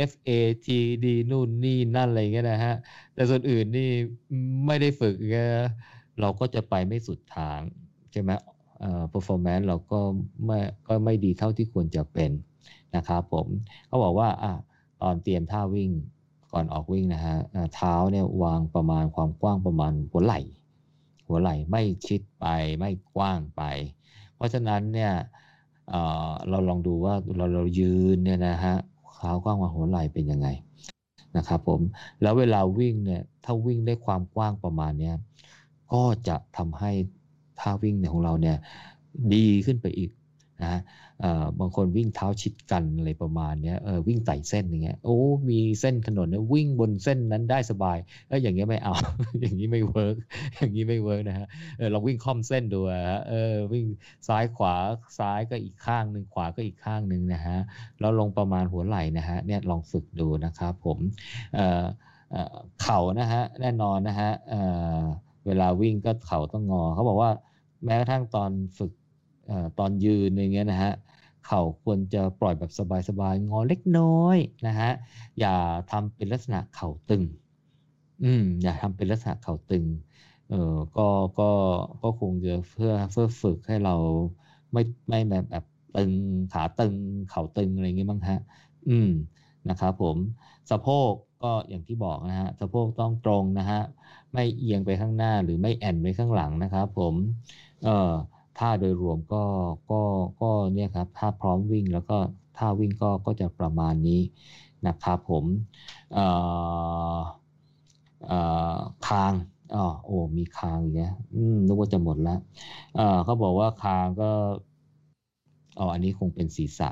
F A T D นู่นนี่นั่นอะไรเงี้ยนะฮะ แต่ส่วนอื่นนี่ไม่ได้ฝึกเราก็จะไปไม่สุดทาง ใช่ไหมเอ่อ performance เราก็ไม่ก็ไม่ดีเท่าที่ควรจะเป็นนะครับผมเขาบอกว่าอะตอนเตรียมท่าวิ่งก่อนออกวิ่งนะฮะเท้าเนี่ยวางประมาณความกว้างประมาณหัวไหล่ หัวไหล่ไม่ชิดไปไม่กว้างไป เพราะฉะนั้นเนี่ยเเราลองดูว่าเราเรายืนเนี่ยนะฮะเท้ากว้างกว่าหัวไหล่เป็นยังไงนะครับผมแล้วเวลาวิ่งเนี่ยถ้าวิ่งได้ความกว้างประมาณเนี้ยก็จะทำให้ท่าวิ่งของเราเนี่ยดีขึ้นไปอีก นะบางคนวิ่งเท้าชิดกันอะไรประมาณนี้เออวิ่งไต่เส้นอย่างเงี้ยโอ้มีเส้นถนนเนี่ยวิ่งบนเส้นนั้นได้สบายเอออย่างเงี้ยไม่เอา อย่างนี้ไม่ work อย่างนี้ไม่ work นะฮะเออเราวิ่งคร่อมเส้นดูฮะเออวิ่งซ้ายขวาซ้ายก็อีกข้างหนึ่งขวาก็อีกข้างหนึ่งนะฮะแล้วลงประมาณหัวไหล่นะฮะเนี่ยลองฝึกดูนะครับผมเออเข่านะฮะแน่นอนนะฮะเออเวลาวิ่งก็เข่าต้องงอเขาบอกว่าแม้กระทั่งตอนฝึก ตอนยืนอย่างเงี้ยนะฮะเข่าควรจะปล่อยแบบสบายๆงอเล็กน้อยนะฮะอย่าทำเป็นลักษณะเข่าตึง อืมอย่าทำเป็นลักษณะเข่าตึงเออก็ก็ก็คงจะเพื่อเพื่อฝึกให้เราไม่ไม่แบบแบบตึงขาตึงเข่าตึงอะไรเงี้ยบ้างฮะอืมนะครับผมสะโพกก็อย่างที่บอกนะฮะสะโพกต้องตรงนะฮะไม่เอียงไปข้างหน้าหรือไม่แอนไปข้างหลังนะครับผมเอ่อ ท่าโดยรวมก็ก็ก็เนี่ยครับถ้าพร้อมวิ่งแล้วก็ท่าวิ่งก็ก็จะประมาณนี้นะครับผมเอ่อเอ่อคางอ๋อโอ้มีคางอย่างเงี้ยอืมนึกว่าจะหมดแล้วเอ่อเขาบอกว่าคางก็อ๋ออันนี้คงเป็นศีรษะ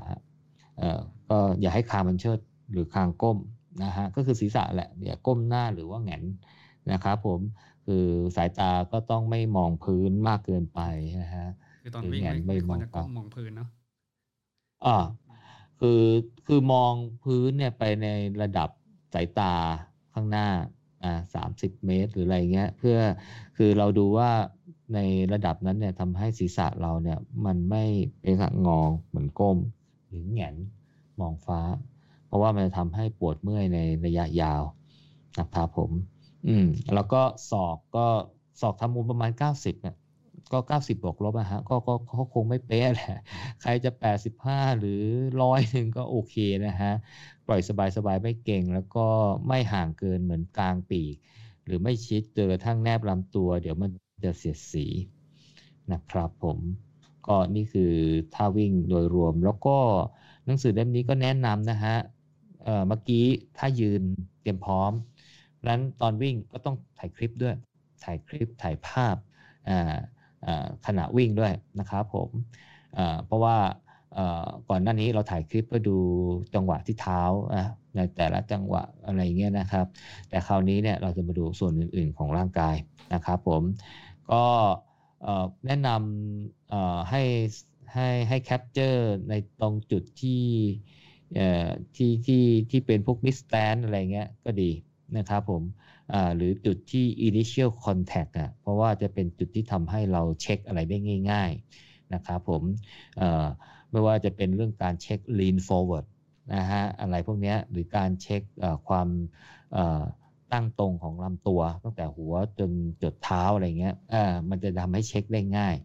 เอ่อก็อย่าให้คางมันเชิดหรือคางก้มนะฮะก็คือศีรษะแหละอย่าก้มหน้าหรือว่าแงนนะครับผม คือสายตาก็ต้องไม่มองพื้นมากเกินไปนะฮะคือตอนวิ่งไม่มองก้มมองพื้นเนาะอ่าคือคือมองพื้นเนี่ยไปในระดับสายตาข้างหน้าอ่าสามสิบเมตร หรืออะไรเงี้ย เพื่อคือเราดูว่าในระดับนั้นเนี่ยทำให้ศีรษะเราเนี่ย มันไม่เป็นขงองเหมือนก้ม หรือแงนมองฟ้า เพราะว่ามันจะทำให้ปวดเมื่อยในระยะยาวนะครับผม อืม แล้วก็ศอกก็ศอกทำมุมประมาณ 90เนี่ยก็ 90 บวกลบอะฮะก็ก็เขาคงไม่เป๊ะแหละ ใครจะ 85 หรือร้อยหนึ่งก็โอเคนะฮะ ปล่อยสบายๆ ไม่เก่งแล้วก็ไม่ห่างเกินเหมือนกลางปีก หรือไม่ชิดจนกระทั่งแนบลำตัว เดี๋ยวมันจะเสียดสีนะครับผมก็นี่คือท่าวิ่งโดยรวม แล้วก็หนังสือเล่มนี้ก็แนะนำนะฮะเมื่อกี้ถ้ายืนเตรียมพร้อม นั้นตอนวิ่งก็ต้องถ่ายคลิปด้วย ถ่ายคลิปถ่ายภาพขณะวิ่งด้วยนะครับผมเพราะว่าก่อนหน้านี้เราถ่ายคลิปเพื่อดูจังหวะที่เท้าในแต่ละจังหวะอะไรเงี้ยนะครับ แต่คราวนี้เนี่ยเราจะมาดูส่วนอื่น ๆของร่างกายนะครับผมก็แนะนำให้ให้ให้ capture ในตรงจุดที่ที่ที่ที่เป็นพวก mid stance อะไรเงี้ยก็ดี นะครับผมหรือจุดที่ initial contact อะเพราะว่าจะเป็นจุดที่ทำให้เราเช็คอะไรได้ง่าย ๆนะครับผมไม่ว่าจะเป็นเรื่องการเช็ค lean forward นะฮะอะไรพวกนี้หรือการเช็คความตั้งตรงของลำตัว ตั้งแต่หัวจนจดเท้าอะไรเงี้ยมันจะทำให้เช็คได้ง่าย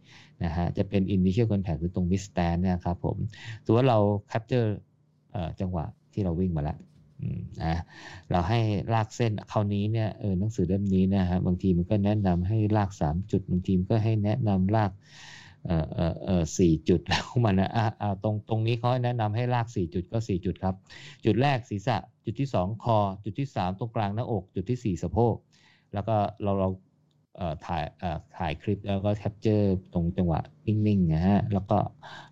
นะฮะจะเป็น initial contact หรือตรง mid stand นะครับผมถือว่าเรา capture จังหวะที่เราวิ่งมาแล้ว นะเราให้ลากเส้นคราวนี้เนี่ยเออหนังสือเล่มนี้นะฮะบางทีมันก็แนะนำให้ลากสามจุดบางทีก็ให้แนะนำลากเอ่อเอ่อเออสี่จุดแล้วมันนะอ่าอ่าตรงตรงนี้เขาแนะนำให้ลากสี่จุดก็สี่จุดครับ จุดแรกศีรษะจุดที่สองคอ จุดที่สามตรงกลางหน้าอก จุดที่สี่สะโพกแล้วก็เราเราถ่ายถ่ายคลิปแล้วก็ capture ตรงจังหวะนิ่งๆนะฮะแล้วก็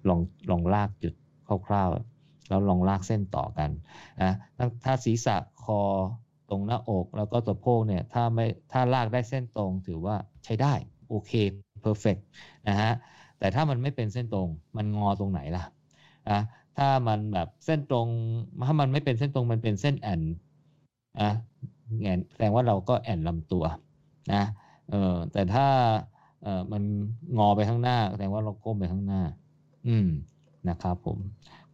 ลองลองลากจุดคร่าวๆ แล้วลองลากเส้นต่อกันนะถ้าศีรษะคอตรงหน้าอกแล้วก็สะโพกเนี่ยถ้าไม่ถ้าลากได้เส้นตรงถือว่าใช้ได้โอเค perfect นะฮะแต่ถ้ามันไม่เป็นเส้นตรง มันงอตรงไหนล่ะนะถ้ามันแบบเส้นตรงถ้ามันไม่เป็นเส้นตรงมันเป็นเส้นแอนอะแอนแสดงว่าเราก็แอนลำตัวนะเออแต่ถ้าเออมันงอไปข้างหน้าแสดงว่าเราก้มไปข้างหน้า อืมนะครับผม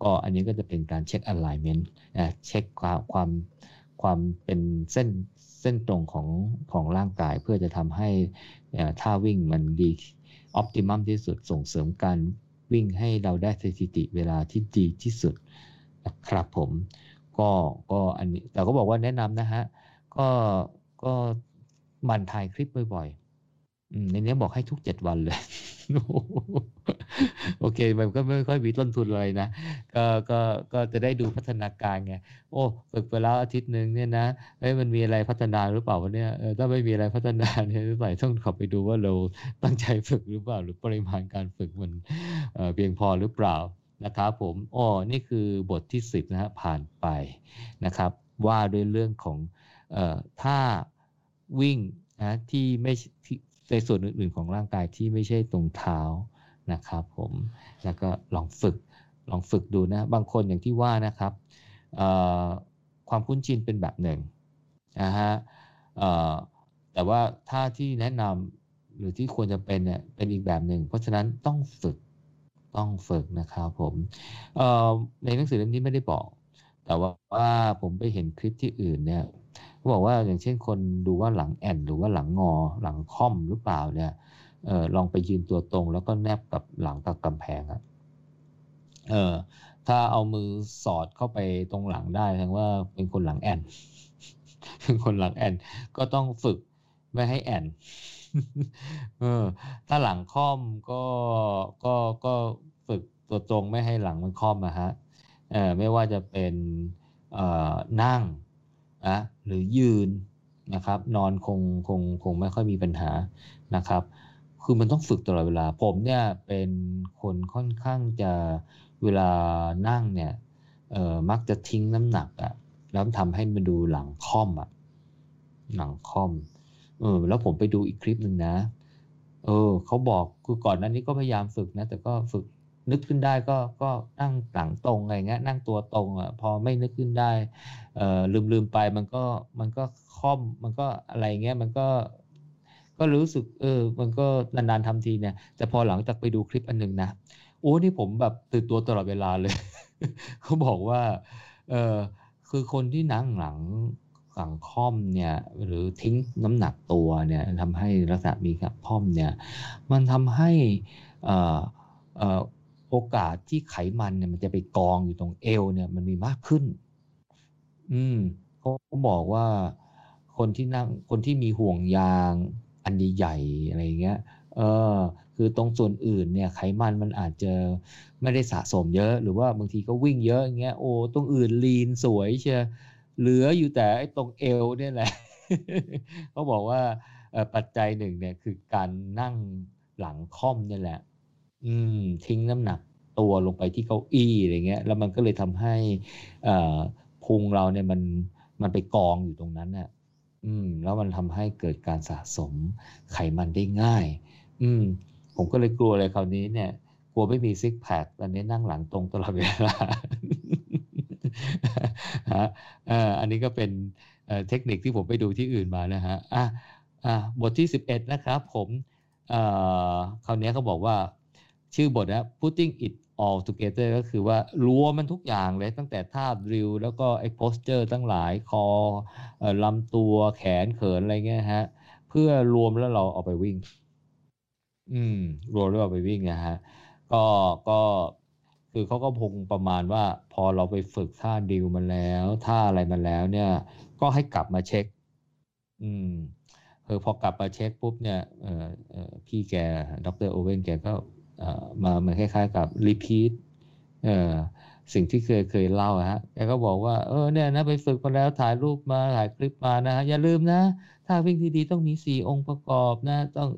ก็อันนี้ก็จะเป็นการเช็ค alignment นะเช็คความความความเป็นเส้นเส้นตรงของของร่างกายเพื่อจะทำให้ท่าวิ่งมันดีออ t ติมัมที่สุดส่งเสริมการวิ่งให้เราได้สถิติเวลาที่ดีที่สุดนะครับผมก็ก็อันนี้แต่ก็บอกว่าแนะนำนะฮะก็ก็มันถ่ายคลิปบ่อยๆในนี้บอกให้ทุกเจ็ดวันเลย โอเค มันก็ไม่ค่อยมีต้นทุนอะไรนะ ก็ก็ก็จะได้ดูพัฒนาการไง โอ้ฝึกไปแล้วอาทิตย์หนึ่งเนี่ยนะเอ้มันมีอะไรพัฒนาหรือเปล่าวะเนี่ยถ้าไม่มีอะไรพัฒนาเนี่ยใส่ต้องขับไปดูว่าเราตั้งใจฝึกหรือเปล่า หรือปริมาณการฝึกมันเพียงพอหรือเปล่านะครับผมอ๋อนี่คือบทที่ 10 นะฮะผ่านไปนะครับ ว่าด้วยเรื่องของเอ่อถ้าวิ่งนะที่ไม่ที่ ในส่วนอื่นๆของร่างกายที่ไม่ใช่ตรงเท้านะครับผมแล้วก็ลองฝึกลองฝึกดูนะ บางคนอย่างที่ว่านะครับความคุ้นชินเป็นแบบหนึ่งนะฮะแต่ว่าถ้าที่แนะนำหรือที่ควรจะเป็นเนี่ยเป็นอีกแบบหนึ่ง เพราะฉะนั้นต้องฝึกต้องฝึกนะครับผมในหนังสือเล่มนี้ไม่ได้บอก แต่ว่าว่าผมไปเห็นคลิปที่อื่นเนี่ย เขาบอกว่าอย่างเช่นคนดูว่าหลังแอนหรือว่าหลังงอ หลังค่อมหรือเปล่าเนี่ยออลองไปยืนตัวตรงแล้วก็แนบกับหลังกับกำแพงอะเออถ้าเอามือสอดเข้าไปตรงหลังได้แสดงว่าเป็นคนหลังแอนเป็นคนหลังแอนก็ต้องฝึกไม่ให้แอนเออถ้าหลังค่อมก็ก็ก็ฝึกตัวตรงไม่ให้หลังมันค่อมนะฮะเออไม่ว่าจะเป็นเอ่อนั่ง นะหรือยืนนะครับ นอนคงคงคงไม่ค่อยมีปัญหานะครับ คือมันต้องฝึกตลอดเวลา ผมเนี่ยเป็นคนค่อนข้างจะเวลานั่งเนี่ยเอ่อมักจะทิ้งน้ำหนักอะแล้วทำให้มันดูหลังค่อมอะหลังค่อมเออแล้วผมไปดูอีกคลิปหนึ่งนะ เออเขาบอกคือก่อนนั้นนี้ก็พยายามฝึกนะ แต่ก็ฝึก นึกขึ้นได้ก็ก็นั่งหลังตรงอะไรเงี้ยนั่งตัวตรงอะพอไม่นึกขึ้นได้เอ่อลืมลืมไปมันก็มันก็ค่อมมันก็อะไรเงี้ยมันก็ ก็รู้สึกเออ มันก็นานๆทำทีเนี่ย แต่พอหลังจากไปดูคลิปอันหนึ่งนะโอ้นี่ผมแบบตื่นตัวตลอดเวลาเลย เขาบอกว่าเออคือคนที่นั่งหลังหลังค่อมเนี่ยหรือทิ้งน้ำหนักตัวเนี่ยทำให้ลักษณะมีกับค่อมเนี่ย มันทำให้เอ่อเอ่อ โอกาสที่ไขมันเนี่ยมันจะไปกองอยู่ตรงเอวเนี่ยมันมีมากขึ้น อืมเขาบอกว่าคนที่นั่งคนที่มีห่วงยางอันใหญ่ๆอะไรเงี้ย เออ คือตรงส่วนอื่นเนี่ยไขมันมันอาจจะไม่ได้สะสมเยอะ หรือว่าบางทีก็วิ่งเยอะอย่างเงี้ย โอ้ตรงอื่นลีนสวยเชียเหลืออยู่แต่ไอ้ตรงเอวเนี่ยแหละเขาบอกว่าปัจจัยหนึ่งเนี่ยคือการนั่งหลังค่อมเนี่ยแหละ อืม ทิ้งน้ำหนักตัวลงไปที่เก้าอี้อะไรเงี้ย แล้วมันก็เลยทำให้อ่พุงเราเนี่ยมันมันไปกองอยู่ตรงนั้นน่ะ อืม แล้วมันทำให้เกิดการสะสมไขมันได้ง่าย อืม ผมก็เลยกลัวเลยคราวนี้เนี่ย กลัวไม่มีซิกแพคตอนนี้นั่งหลังตรงตลอดเวลาฮะอันนี้ก็เป็นเทคนิคที่ผมไปดูที่อื่นมานะฮะอะอะบทที่สิบเอ็ดนะครับผมเอ่อคราวนี้เขาบอกว่า ชื่อบทนะ putting it all together ก็คือว่ารวมมันทุกอย่างเลยตั้งแต่ท่าริวแล้วก็ไอ้ posture ตั้งหลายคอลำตัวแขนเขินอะไรเงี้ยฮะ เพื่อรวมแล้วเราเอาไปวิ่ง อืม รวมแล้วเอาไปวิ่งนะฮะ ก็ก็คือเขาก็พงประมาณว่าพอเราไปฝึกท่าดิวมาแล้วท่าอะไรมาแล้วเนี่ย ก็ให้กลับมาเช็ค อืมเออพอกลับมาเช็คปุ๊บเนี่ยเออเออพี่แกดรโอเวนแกก็ มาเหมือนคล้าย ๆ กับรีพีทสิ่งที่เคยเคยเล่าฮะแกก็บอกว่า เออเนี่ยนะไปฝึกมาแล้วถ่ายรูปมาถ่ายคลิปมานะฮะอย่าลืมนะ ถ้าวิ่งที่ดีต้องมี 4 องค์ประกอบนะ ต้อง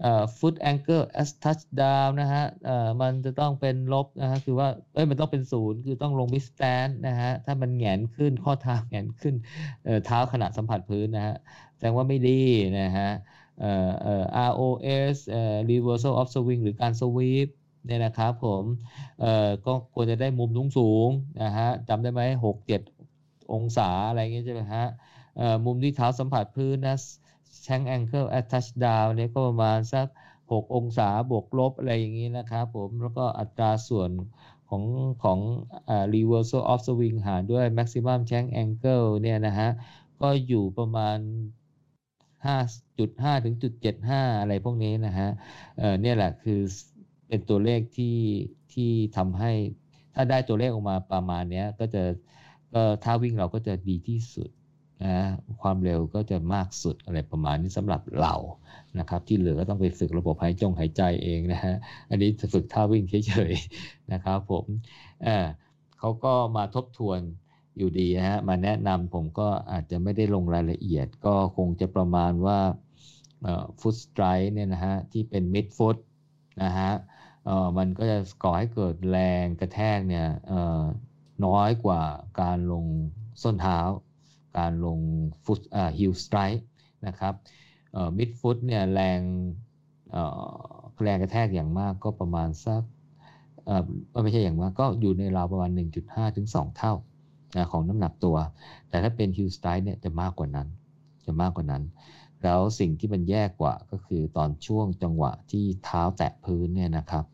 เอ่อ foot ankle as touchdown นะฮะมันจะต้องเป็นลบนะฮะคือว่า เอ้ยมันต้องเป็นศูนย์คือต้องลง mid stand นะฮะ ถ้ามันแงนขึ้นข้อเท้าแงนขึ้นเท้าขณะสัมผัสพื้นนะฮะ แสดงว่าไม่ดีนะฮะ ROS เอ่อ reversal of swing หรือการ sweep เนี่ยนะครับผมเอ่อก็ควรจะได้มุมสูงสูงนะฮะจำได้ไหมหกเจ็ดองศาอะไรเงี้ยใช่ไหมฮะเอ่อมุมที่เท้าสัมผัสพื้นนะแชงแองเกิลแอททัชดาวเนี่ยก็ประมาณสักหกองศาบวกลบอะไรอย่างนี้นะครับผม แล้วก็อัตราส่วนของของอ่า reversal of swing หารด้วย maximum change angle เนี่ยนะฮะ ก็อยู่ประมาณ 5.5 ถึงจุด75 อะไรพวกนี้นะฮะเออเนี่ยแหละคือเป็นตัวเลขที่ที่ทำให้ถ้าได้ตัวเลขออกมาประมาณนี้ก็จะก็ถ้าวิ่งเราก็จะดีที่สุดนะความเร็วก็จะมากสุดอะไรประมาณนี้สำหรับเรานะครับ ที่เหลือก็ต้องไปฝึกระบบหายจงหายใจเองนะฮะอันนี้ฝึกท่าวิ่งเฉยๆนะครับผมเออเขาก็มาทบทวน อยู่ดีนะฮะมาแนะนำผมก็อาจจะไม่ได้ลงรายละเอียด ก็คงจะประมาณว่าฟุตสไตร์เนี่ยนะฮะที่เป็นมิดฟุตนะฮะมันก็จะก่อให้เกิดแรงกระแทกเนี่ยน้อยกว่าการลงส้นเท้า การลงฟุตอ่ฮิลสไตร์นะครับมิดฟุตเนี่ยแรงแรงกระแทกอย่างมากก็ประมาณสักเอ่อไม่ใช่อย่างมากก็อยู่ในราวประมาณ 1.5 ถึง 2 เท่า นะของน้ำหนักตัว แต่ถ้าเป็นฮิลสไตร์เนี่ยจะมากกว่านั้น จะมากกว่านั้น แล้วสิ่งที่มันแย่กว่าก็คือตอนช่วงจังหวะที่เท้าแตะพื้นเนี่ยนะครับ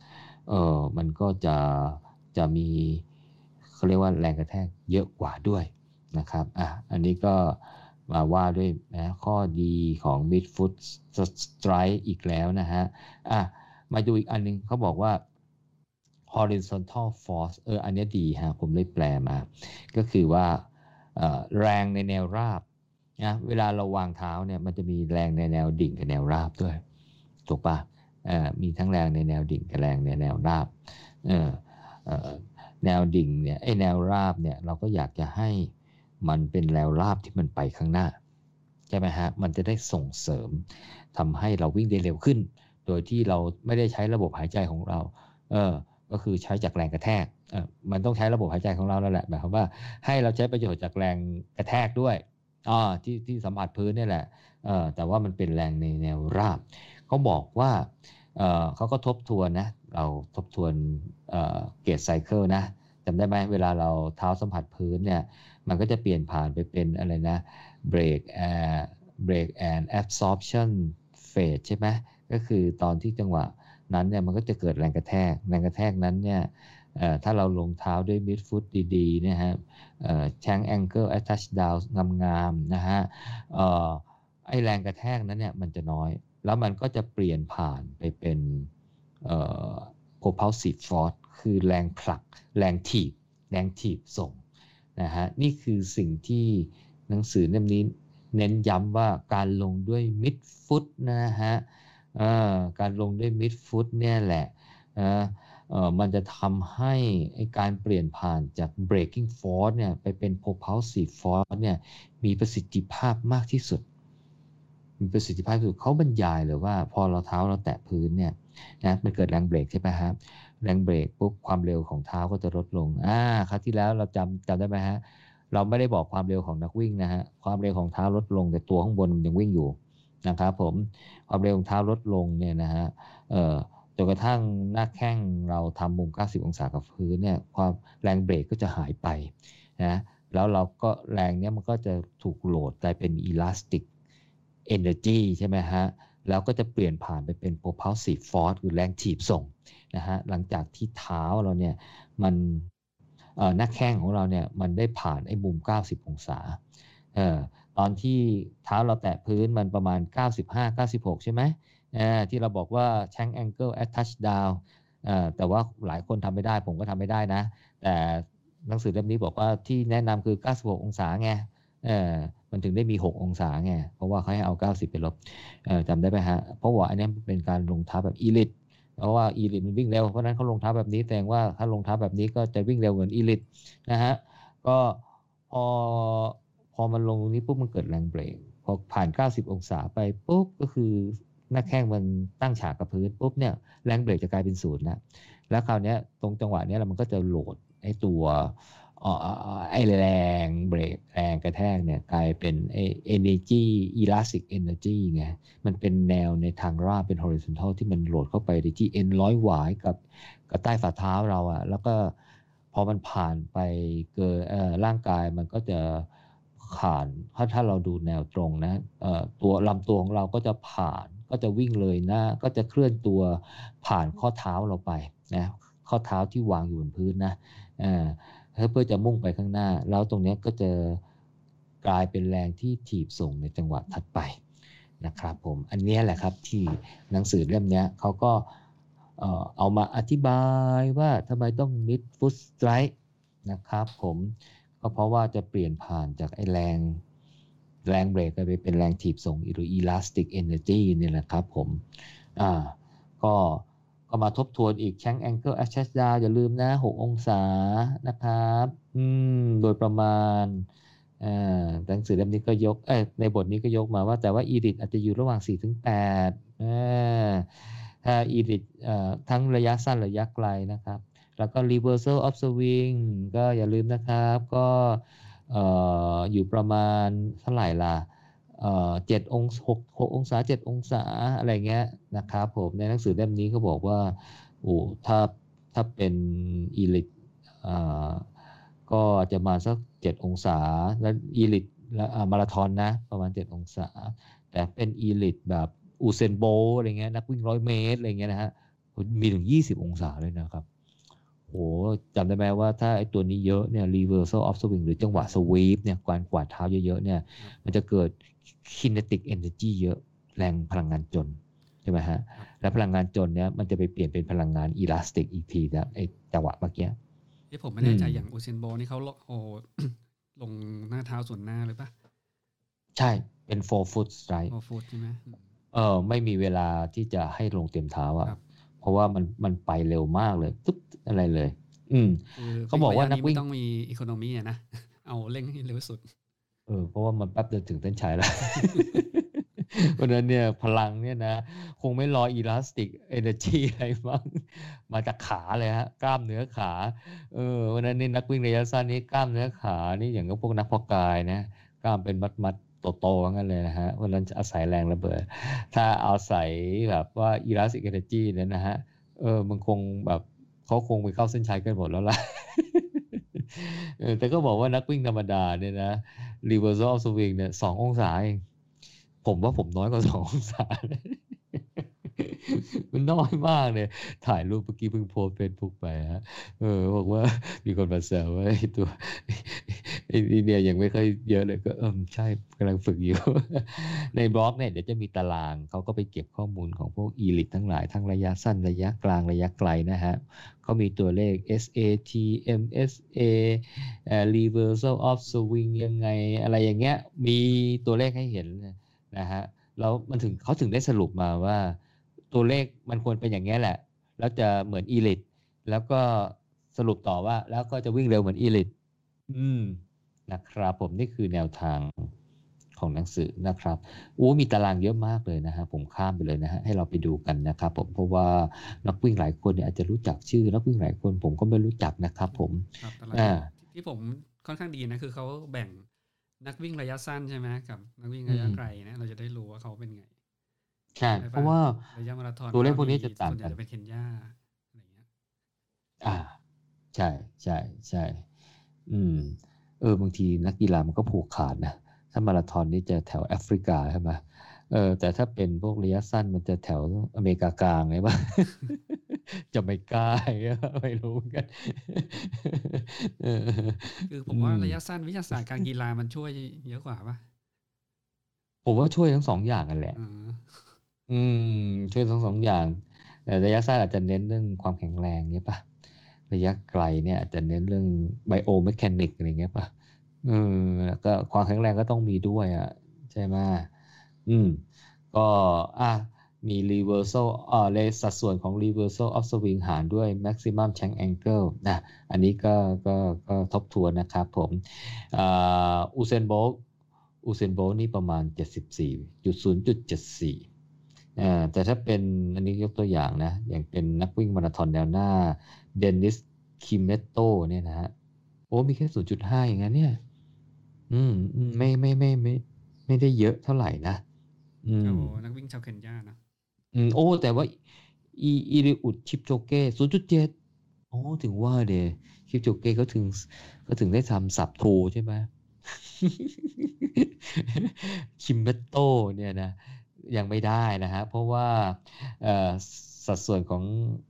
เออมันก็จะจะมีเขาเรียกว่าแรงกระแทกเยอะกว่าด้วยนะครับอะอันนี้ก็มาว่าด้วยนะข้อดีของ mid foot strike อีกแล้วนะฮะอะมาดูอีกอันนึงเขาบอกว่า horizontal force เอออันนี้ดีฮะผมเลยแปลมา ก็คือว่าแรงในแนวราบนะเวลาเราวางเท้าเนี่ยมันจะมีแรงในแนวดิ่งกับแนวราบด้วยถูกปะมีทั้งแรงในแนวดิ่งกับแรงในแนวราบแนวดิ่งเนี่ยไอแนวราบเนี่ยเราก็อยากจะให้มันเป็นแนวราบที่มันไปข้างหน้าใช่ไหมฮะมันจะได้ส่งเสริมทำให้เราวิ่งได้เร็วขึ้น โดยที่เราไม่ได้ใช้ระบบหายใจของเราเออ ก็คือใช้จากแรงกระแทกมันต้องใช้ระบบหายใจของเราแล้วแหละหมายความว่าให้เราใช้ประโยชน์จากแรงกระแทกด้วยอ๋อที่ที่สัมผัสพื้นนี่แหละแต่ว่ามันเป็นแรงในแนวราบเขาบอกว่าเขาก็ทบทวนนะเราทบทวน gait cycle นะจำได้ไหมเวลาเราเท้าสัมผัสพื้นเนี่ยมันก็จะเปลี่ยนผ่านไปเป็นอะไรนะ brake เอ่อ brake and absorption phase ใช่ไหมก็คือตอนที่จังหวะ นั้นเนี่ยมันก็จะเกิดแรงกระแทก แรงกระแทกนั้นเนี่ยถ้าเราลงเท้าด้วย midfoot ดีๆนะฮะ shank angle at touchdown งามๆนะฮะไอแรงกระแทกนั้นเนี่ยมันจะน้อย แล้วมันก็จะเปลี่ยนผ่านไปเป็น propulsive force คือแรงผลัก แรงถีบ แรงถีบส่งนะฮะนี่คือสิ่งที่หนังสือเล่มนี้เน้นย้ำว่าการลงด้วย mid foot นะฮะ การลงด้วย mid foot เนี่ยแหละมันจะทำให้การเปลี่ยนผ่านจาก breaking force เนี่ยไปเป็น propulsive force เนี่ยมีประสิทธิภาพมากที่สุด มีประสิทธิภาพสุดเขาบรรยายเลยว่าพอเราเท้าเราแตะพื้นเนี่ยนะมันเกิดแรงเบรกใช่ไหมครับแรงเบรกปุ๊บความเร็วของเท้าก็จะลดลงอ่าครั้งที่แล้วเราจำจำได้ไหมฮะเราไม่ได้บอกความเร็วของนักวิ่งนะฮะความเร็วของเท้าลดลงแต่ตัวข้างบนมันยังวิ่งอยู่ นะครับผมความเร็วของเท้าลดลงเนี่ยนะฮะจนกระทั่งหน้าแข้งเราทำมุม 90 องศากับพื้นเนี่ยความแรงเบรกก็จะหายไปนะแล้วเราก็แรงเนี้ยมันก็จะถูกโหลดกลายเป็น elastic energy ใช่ไหมฮะแล้วก็จะเปลี่ยนผ่านไปเป็น propulsive force คือแรงถีบส่งนะฮะหลังจากที่เท้าเราเนี่ยมันหน้าแข้งของเราเนี่ยมันได้ผ่านไอ้มุม 90 องศาเออ ตอนที่เท้าเราแตะพื้นมันประมาณ 95 96 ใช่ไหมที่เราบอกว่า shank angle at touchdown แต่ว่าหลายคนทำไม่ได้ผมก็ทำไม่ได้นะ แต่หนังสือเล่มนี้บอกว่าที่แนะนำคือ 96 องศาไงมันถึงได้มี 6 องศาไง เพราะว่าเขาให้เอา 90 ไปลบจำได้ไหมฮะ เพราะว่าอันนี้เป็นการลงท้าแบบอีลิทเพราะว่าอีลิทมันวิ่งเร็ว เพราะนั้นเขาลงท้าแบบนี้แสดงว่าถ้าลงท้าแบบนี้ก็จะวิ่งเร็วเหมือนอีลิทนะฮะ ก็พอ อมันลงตรงนี้ปุ๊บมันเกิดแรงเบรกพอผ่าน 90 องศาไปปุ๊บก็คือหน้าแข้งมันตั้งฉากกับพื้นปุ๊บเนี่ยแรงเบรกจะกลายเป็นศูนย์นะแล้วคราวนี้ตรงจังหวะนี้มันก็จะโหลดไอ้ตัวไอ้แรงเบรกแรงกระแทกเนี่ยกลายเป็นไอ้ energy elastic energy ไงมันเป็นแนวในทางราบเป็น horizontal ที่มันโหลดเข้าไปที่เอ็นร้อยหวายกับกับใต้ฝ่าเท้าเราอะแล้วก็พอมันผ่านไปเกินร่างกายมันก็จะ ผ่านถ้าถ้าเราดูแนวตรงนะตัวลำตัวของเราก็จะผ่านก็จะวิ่งเลยหน้าก็จะเคลื่อนตัวผ่านข้อเท้าเราไปนะข้อเท้าที่วางอยู่บนพื้นนะเพื่อจะมุ่งไปข้างหน้า แล้วตรงนี้ก็จะกลายเป็นแรงที่ถีบส่งในจังหวะถัดไปนะครับผมอันนี้แหละครับที่หนังสือเล่มนี้เขาก็เอามาอธิบายว่าทำไมต้อง mid foot strike นะครับผม ก็เพราะว่าจะเปลี่ยนผ่านจากไอ้แรงแรงเบรกไปเป็นแรงถีบส่งหรือ elastic energy นี่แหละครับผมอ่าก็ก็มาทบทวนอีกแชงแองเกิลแอชเชสดาอย่าลืมนะ 6 องศานะครับอืมโดยประมาณอ่าหนังสือเล่มนี้ก็ยกเอ้ในบทนี้ก็ยกมาว่าแต่ว่าอีริทอาจจะอยู่ระหว่าง 4-8ถึงอ่าถ้าอีริททั้งระยะสั้นระยะไกลนะครับ แล้วก็ reversal of swing ก็อย่าลืมนะครับ ก็อยู่ประมาณเท่าไหร่ล่ะเจ็ดองศาหกองศาเจ็ดองศาอะไรเงี้ยนะครับผมในหนังสือเล่มนี้ก็บอกว่าโอ้ถ้าถ้าเป็นอีลิทก็จะมาสักเจ็ดองศา แล้วอีลิทมาราธอนนะ ประมาณเจ็ดองศา แต่เป็นอีลิทแบบอูเซนโบอะไรเงี้ยนักวิ่งร้อยเมตรอะไรเงี้ยนะฮะมีถึงยี่สิบองศาเลยนะครับ โอ้จำได้ไหมว่าถ้าไอ้ตัวนี้เยอะเนี่ย reversal of swing หรือจังหวะ sweep เนี่ยการกวาดเท้าเยอะๆเนี่ย มันจะเกิด kinetic energy เยอะแรงพลังงานจนใช่ไหมฮะ แล้วพลังงานจนเนี่ยมันจะไปเปลี่ยนเป็นพลังงานอิลาสติกอีกทีนะไอ้จังหวะเมื่อกี้ที่ผมไม่แน่ใจอย่างอูเซนโบนี่เขาโอ้ลงหน้าเท้าส่วนหน้าเลยปะใช่เป็น four foot strike four foot ใช่ไหมเออไม่มีเวลาที่จะให้ลงเต็มเท้าอะ เพราะว่ามันมันไปเร็วมากเลยตุ๊บอะไรเลย อืมเขาบอกว่านักวิ่งต้องมีอีโคโนมีนะเอาเร่งให้เร็วสุดเออเพราะว่ามันแป๊บเดียวถึงเส้นชัยแล้วเพราะนั้นเนี่ยพลังเนี่ยนะ คงไม่รออีลาสติกเอเนอร์จีอะไรมั้งมาจากขาเลยฮะกล้ามเนื้อขาเออวันนั้นนี่นักวิ่งระยะสั้นนี้กล้ามเนื้อขานี่อย่างกับพวกนักพอกายนะกล้ามเป็นมัดมัด โตๆงั้นเลยนะฮะวันนั้นจะอาศัยแรงระเบิด ถ้าอาศัยแบบว่าอีลาสติกเอเนจีเนี่ยนะฮะเออมันคงแบบเขาคงไปเข้าเส้นชัยกันหมดแล้วล่ะแต่ก็บอกว่านักวิ่งธรรมดาเนี่ยนะ reversal swing เนี่ยสององศาเองผมว่าผมน้อยกว่าสององศา มันน้อยมากเลย ถ่ายรูปเมื่อกี้เพิ่งโพสต์เฟซบุ๊กไปฮะเออบอกว่ามีคนมาแซวว่าไอ้ตัวไอ้เนี่ยยังไม่ค่อยเยอะเลยก็เออใช่กำลังฝึกอยู่ ในบล็อกเนี่ยเดี๋ยวจะมีตารางเขาก็ไปเก็บข้อมูลของพวก elite ทั้งหลายทั้งระยะสั้นระยะกลางระยะไกลนะฮะเขามีตัวเลข SAT MSA reversal of swing ยังไง อะไรอย่างเงี้ยมีตัวเลขให้เห็นนะฮะแล้วมันถึงเขาถึงได้สรุปมาว่า ตัวเลขมันควรเป็นอย่างนี้แหละ แล้วจะเหมือนอีลิทแล้วก็สรุปต่อว่า แล้วก็จะวิ่งเร็วเหมือนอีลิทอืมนะครับผมนี่คือแนวทางของหนังสือนะครับอู้มีตารางเยอะมากเลยนะฮะผมข้ามไปเลยนะฮะให้เราไปดูกันนะครับผมเพราะว่านักวิ่งหลายคนเนี่ยอาจจะรู้จักชื่อนักวิ่งหลายคนผมก็ไม่รู้จักนะครับผมอ่าที่ผมค่อนข้างดีนะคือเขาแบ่งนักวิ่งระยะสั้นใช่ไหมกับนักวิ่งระยะไกลนะเราจะได้รู้ว่าเขาเป็นไง ใช่เพราะว่าระยะมาราธอนตัวเลขพวกนี้จะต่างกันจะเป็นเคนยาอะไรเงี้ยอ่า ใช่ใช่ใช่อืม เออบางทีนักกีฬามันก็ผูกขาดนะถ้ามาราธอนนี่จะแถวแอฟริกาใช่ไหมเออแต่ถ้าเป็นพวกระยะสั้นมันจะแถวอเมริกากลางไงบ้างจะไม่กล้าไม่รู้กันคือผมว่าระยะสั้นวิทยาศาสตร์การกีฬามันช่วยเยอะกว่าปะผมว่าช่วยทั้งสองอย่างกันแหละ อืม ช่วยทั้งสองอย่างแต่ระยะสั้นอาจจะเน้นเรื่องความแข็งแรงเนี่ยป่ะ ระยะไกลเนี่ยอาจจะเน้นเรื่องไบโอเมคานิกอะไรเงี้ยป่ะอืมก็ความแข็งแรงก็ต้องมีด้วยอะ ใช่ไหมอืม ก็อะมี reversal อ่าเลยสัดส่วนของ reversal of swing หารด้วย maximum shank angle นะ อันนี้ก็ ก็ ก็ทบทวนนะครับผมอ่า Usain Bolt Usain Bolt นี่ประมาณ 74.0.74อ่า แต่ถ้าเป็นอันนี้ยกตัวอย่างนะ อย่างเป็นนักวิ่งมาราธอนแนวหน้า Dennis Kimetto เนี่ยนะฮะโอ้มีแค่ 0.5 อย่างนั้นเนี่ย อืมไม่ไม่ไม่ไม่ ไม่ได้เยอะเท่าไหร่นะ อืมโอ้นักวิ่งชาวเคนยานะ อืมโอ้ แต่ว่า อีอีริอุดชิปโจเก้ศูนย์จุดเจ็ดโอ้ ถึงว่าเดชิปโจเก้เขาถึงเขาถึงได้ทำสับโทใช่ไหมคิมเบโตเนี่ยนะ ยังไม่ได้นะฮะ เพราะว่าสัดส่วนของ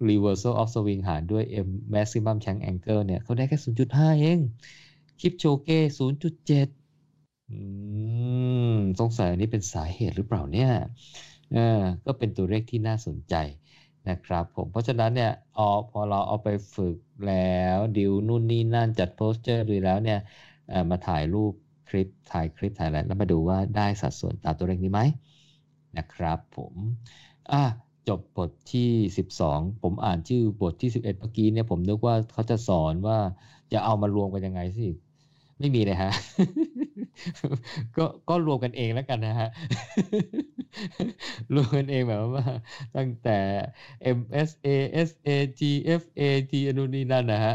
reversal of swing หารด้วย M maximum change angle เนี่ยเขาได้แค่ 0.5 เอง คลิปโชเก้0.7 อืม สงสัยอันนี้เป็นสาเหตุหรือเปล่าเนี่ยเออก็เป็นตัวเลขที่น่าสนใจนะครับผม เพราะฉะนั้นเนี่ยเอาพอเราเอาไปฝึกแล้วดิวนู่นนี่นั่นจัดโพสเจอร์ดูแล้วเนี่ยมาถ่ายรูปคลิปถ่ายคลิปถ่ายอะไรแล้วมาดูว่าได้สัดส่วนตามตัวเลขนี้ไหม นะครับผมอะจบบทที่ 12 ผมอ่านชื่อบทที่ 11 เมื่อกี้เนี่ยผมนึกว่าเขาจะสอนว่าจะเอามารวมกันยังไงสิไม่มีเลยฮะ ก็ก็รวมกันเองแล้วกันนะฮะ รวมกันเองแบบว่า ตั้งแต่ MSA SA GFA T อนุนี่นั่นนะฮะ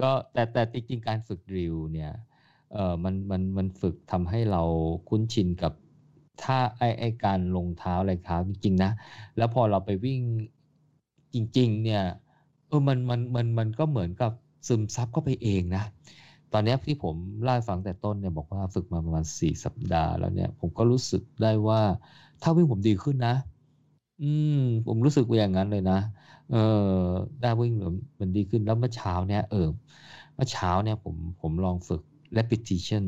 ก็แต่แต่จริงๆการฝึกดริลเนี่ย เออมันมันมันฝึกทำให้เราคุ้นชินกับ ท่าไอไอการลงเท้าอะไรเท้าจริงๆนะ แล้วพอเราไปวิ่งจริง ๆ เนี่ยเออมันมันมันมันก็เหมือนกับซึมซับเข้าไปเองนะ ตอนนี้ที่ผมเล่าฟังแต่ต้นเนี่ยบอกว่าฝึกมาประมาณสี่สัปดาห์แล้วเนี่ย ผมก็รู้สึกได้ว่า ถ้าวิ่งผมดีขึ้นนะ อืม ผมรู้สึกอย่างนั้นเลยนะเออได้วิ่งมันดีขึ้นแล้วเมื่อเช้าเนี่ยเออเมื่อเช้าเนี่ยผมผมลองฝึก repetition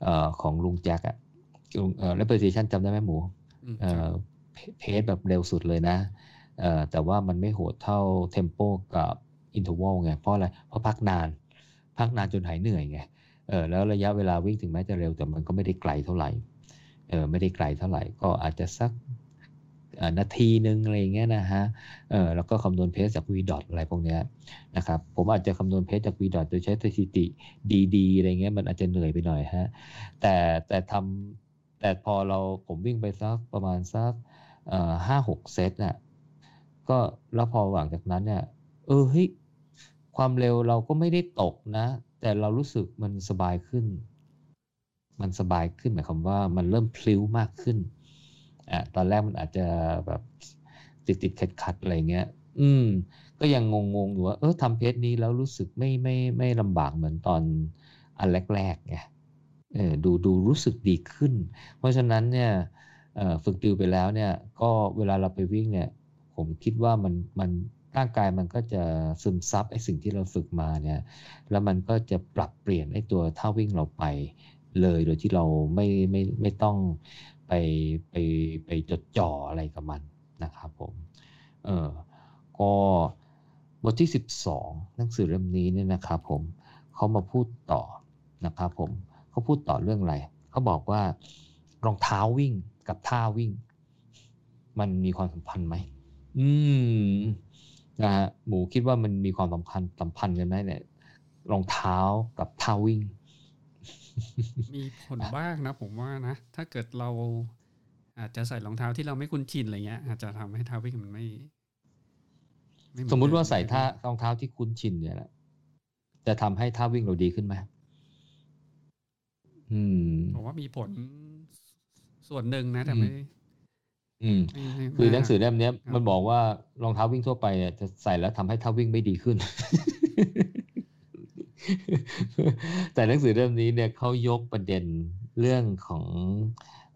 เอ่อของลุงแจ็คอะ เอ่อ repetition จำได้ไหมหมูอืมเอ่ครับอเพเพจแบบเร็วสุดเลยนะเอ่อแต่ว่ามันไม่โหดเท่า tempo กับ interval ไง เพราะอะไร เพราะพักนาน พักนานจนหายเหนื่อยไงเออแล้วระยะเวลาวิ่งถึงแม้จะเร็วแต่มันก็ไม่ได้ไกลเท่าไหร่เออไม่ได้ไกลเท่าไหร่ ก็อาจจะสักเอ่อนาทีหนึ่งอะไรอย่างเงี้ยนะฮะเออแล้วก็คำนวณเพสจาก v d o t อะไรพวกเนี้ยนะครับ ผมอาจจะคำนวณเพสจาก v d o t โดยใช้สถิติดีๆอะไรเงี้ยมันอาจจะเหนื่อยไปหน่อยฮะแต่แต่ทำ แต่พอเราผมวิ่งไปสักประมาณสักห้าหกเซตน่ะก็แล้วพอหลังจากนั้นเนี่ย เออเฮ้ยความเร็วเราก็ไม่ได้ตกนะ แต่เรารู้สึกมันสบายขึ้น มันสบายขึ้นหมายความว่ามันเริ่มพลิ้วมากขึ้นอะตอนแรกมันอาจจะแบบติดติดขัดขัดอะไรเงี้ย อืม ก็ยังงงๆอยู่ว่า เออทำเพจนี้แล้วรู้สึกไม่ไม่ไม่ลำบากเหมือนตอนอันแรกๆไง ดูดูรู้สึกดีขึ้น เพราะฉะนั้นเนี่ยฝึกดิวไปแล้วเนี่ยก็เวลาเราไปวิ่งเนี่ยผมคิดว่ามันมันร่างกายมันก็จะซึมซับไอ้สิ่งที่เราฝึกมาเนี่ยแล้วมันก็จะปรับเปลี่ยนไอ้ตัวท่าวิ่งเราไปเลยโดยที่เราไม่ไม่ไม่ต้องไปไปไปจดจ่ออะไรกับมันนะครับผมเออก็บทที่ 12 หนังสือเล่มนี้เนี่ยนะครับผมเขามาพูดต่อนะครับผม เขาพูดต่อเรื่องอะไร เขาบอกว่ารองเท้าวิ่งกับท่าวิ่ง มันมีความสัมพันธ์ไหม อืมนะฮะหมูคิดว่ามันมีความสัมพันธ์สัมพันธ์กันไหมเนี่ยรองเท้ากับท่าวิ่ง มีผลบ้างนะ ผมว่านะ ถ้าเกิดเราอาจจะใส่รองเท้าที่เราไม่คุ้นชินอะไรเงี้ย อาจจะทำให้เท้าวิ่งมันไม่ไเหอนสมมุติว่าใส่เดิท่ารองเท้าที่คุ้นชินเนี่ยแหละจะทำให้ท่าวิ่งเราดีขึ้นไหมอืม ผมว่ามีผลส่วนหนึ่งนะแต่อืมไม่อืมไม่ไม่คือหนังสือมากเล่มเนี้ยครับมันบอกว่ารองเท้าวิ่งทั่วไปเนี่ยจะใส่แล้วทำให้เท้าวิ่งไม่ดีขึ้น แต่หนังสือเล่มนี้เนี่ยเขายกประเด็นเรื่องของ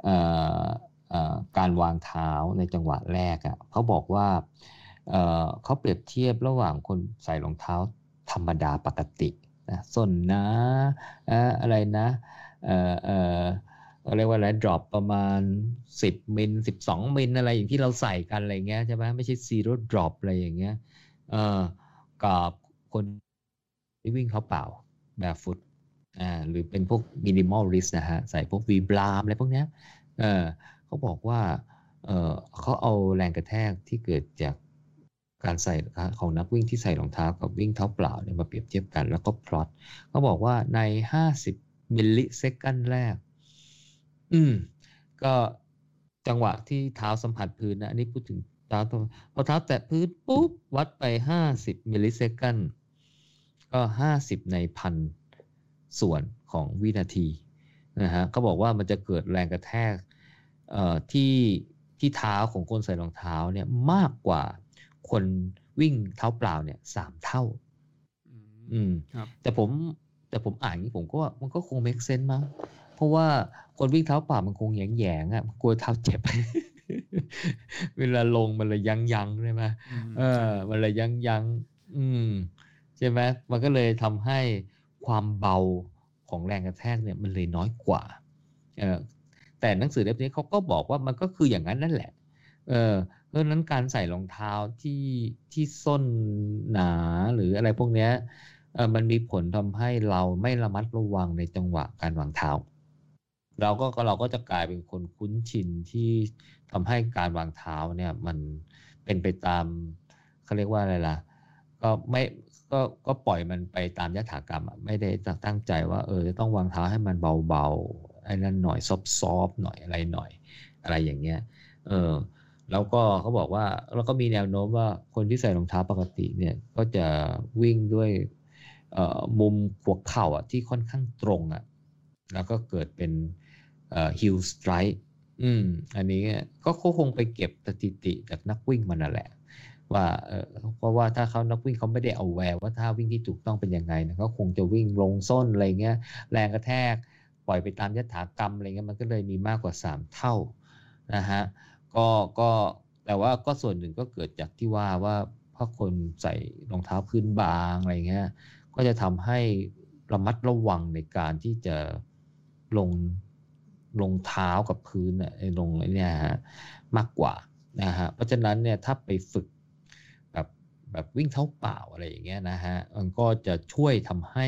เอ่อเอ่อการวางเท้าในจังหวะแรกอะ่ะเขาบอกว่าเอ่อเขาเปรียบเทียบระหว่างคนใส่รองเท้าธรรมดาปกตินะส้นนะเอ่ออะไรนะ เอ่อเอ่อเขาเรียกว่าอะไร drop ประมาณสิบมิลสิบสองมิลอะไรอย่างที่เราใส่กันอะไรเงี้ยใช่ไหมไม่ใช่ zero drop อะไรอย่างเงี้ยเออกับคนที่วิ่งเขาเปล่าแบบฟุตอ่าหรือเป็นพวก minimal risk นะฮะ ใส่พวก V blam อะไรพวกเนี้ยเออเขาบอกว่าเออเขาเอาแรงกระแทกที่เกิดจากการใส่ของนักวิ่งที่ใส่รองเท้ากับวิ่งเท้าเปล่าเนี่ยมาเปรียบเทียบกันแล้วก็พลอตเขาบอกว่าใน 50 มิลลิเซกันแรก อืม ก็จังหวะที่เท้าสัมผัสพื้นนะอันนี้พูดถึงเท้าพอเท้าแตะพื้นปุ๊บ วัดไป50มิลลิเซกันก็50ในพันส่วนของวินาทีนะฮะเขาบอกว่ามันจะเกิดแรงกระแทกเอ่อที่ที่เท้าของคนใส่รองเท้าเนี่ยมากกว่าคนวิ่งเท้าเปล่าเนี่ยสามเท่า อืมแต่ผม แต่ผมอ่านนี้ผมก็ว่ามันก็คง make sense มั้งเพราะว่าคนวิ่งเท้าเปล่ามันคงแยงแยงอะกลัวเท้าเจ็บ เวลาลงมันเลยยั้งยั้งใช่ไหมเออ มันเลยยั้งยั้งอืมใช่ไหมมันก็เลยทำให้ความเบาของแรงกระแทกเนี่ยมันเลยน้อยกว่าเออแต่หนังสือเล่มนี้เขาก็บอกว่ามันก็คืออย่างนั้นนั่นแหละ เออเพราะนั้นการใส่รองเท้าที่ที่ส้นหนาหรืออะไรพวกนี้เออ มันมีผลทำให้เราไม่ระมัดระวังในจังหวะการวางเท้า เราก็เราก็จะกลายเป็นคนคุ้นชินที่ทำให้การวางเท้าเนี่ยมันเป็นไปตามเขาเรียกว่าอะไรล่ะ ก็ไม่ก็ก็ปล่อยมันไปตามยถากรรมไม่ได้ตั้งใจว่าเออจะต้องวางเท้าให้มันเบาๆไอ้นั่นหน่อยซอฟๆหน่อยอะไรหน่อย อะไรอย่างเงี้ย เออแล้วก็เขาบอกว่าเราก็มีแนวโน้มว่าคนที่ใส่รองเท้าปกติเนี่ยก็จะวิ่งด้วย มุมหัวเข่าอะที่ค่อนข้างตรงอะแล้วก็เกิดเป็นฮิลสไตร์อืมอันนี้ก็คงไปเก็บสถิติจากนักวิ่งมันนั่นแหละ ว่าเพราะว่าถ้าเขานักวิ่งเขาไม่ได้เอาแววว่าถ้าวิ่งที่ถูกต้องเป็นยังไงนะก็คงจะวิ่งลงส้นอะไรเงี้ยแรงกระแทกปล่อยไปตามยถากรรมอะไรเงี้ยมันก็เลยมีมากกว่า 3 เท่านะฮะก็ก็แต่ว่าก็ส่วนหนึ่งก็เกิดจากที่ว่าว่าพราะคนใส่รองเท้าพื้นบางอะไรเงี้ย ก็จะทำให้ระมัดระวังในการที่จะลงลงเท้ากับพื้นเนี่ยลงเนี่ยฮะมากกว่านะฮะเพราะฉะนั้นเนี่ยถ้าไปฝึกแบบแบบวิ่งเท้าเปล่าอะไรอย่างเงี้ยนะฮะมันก็จะช่วยทำให้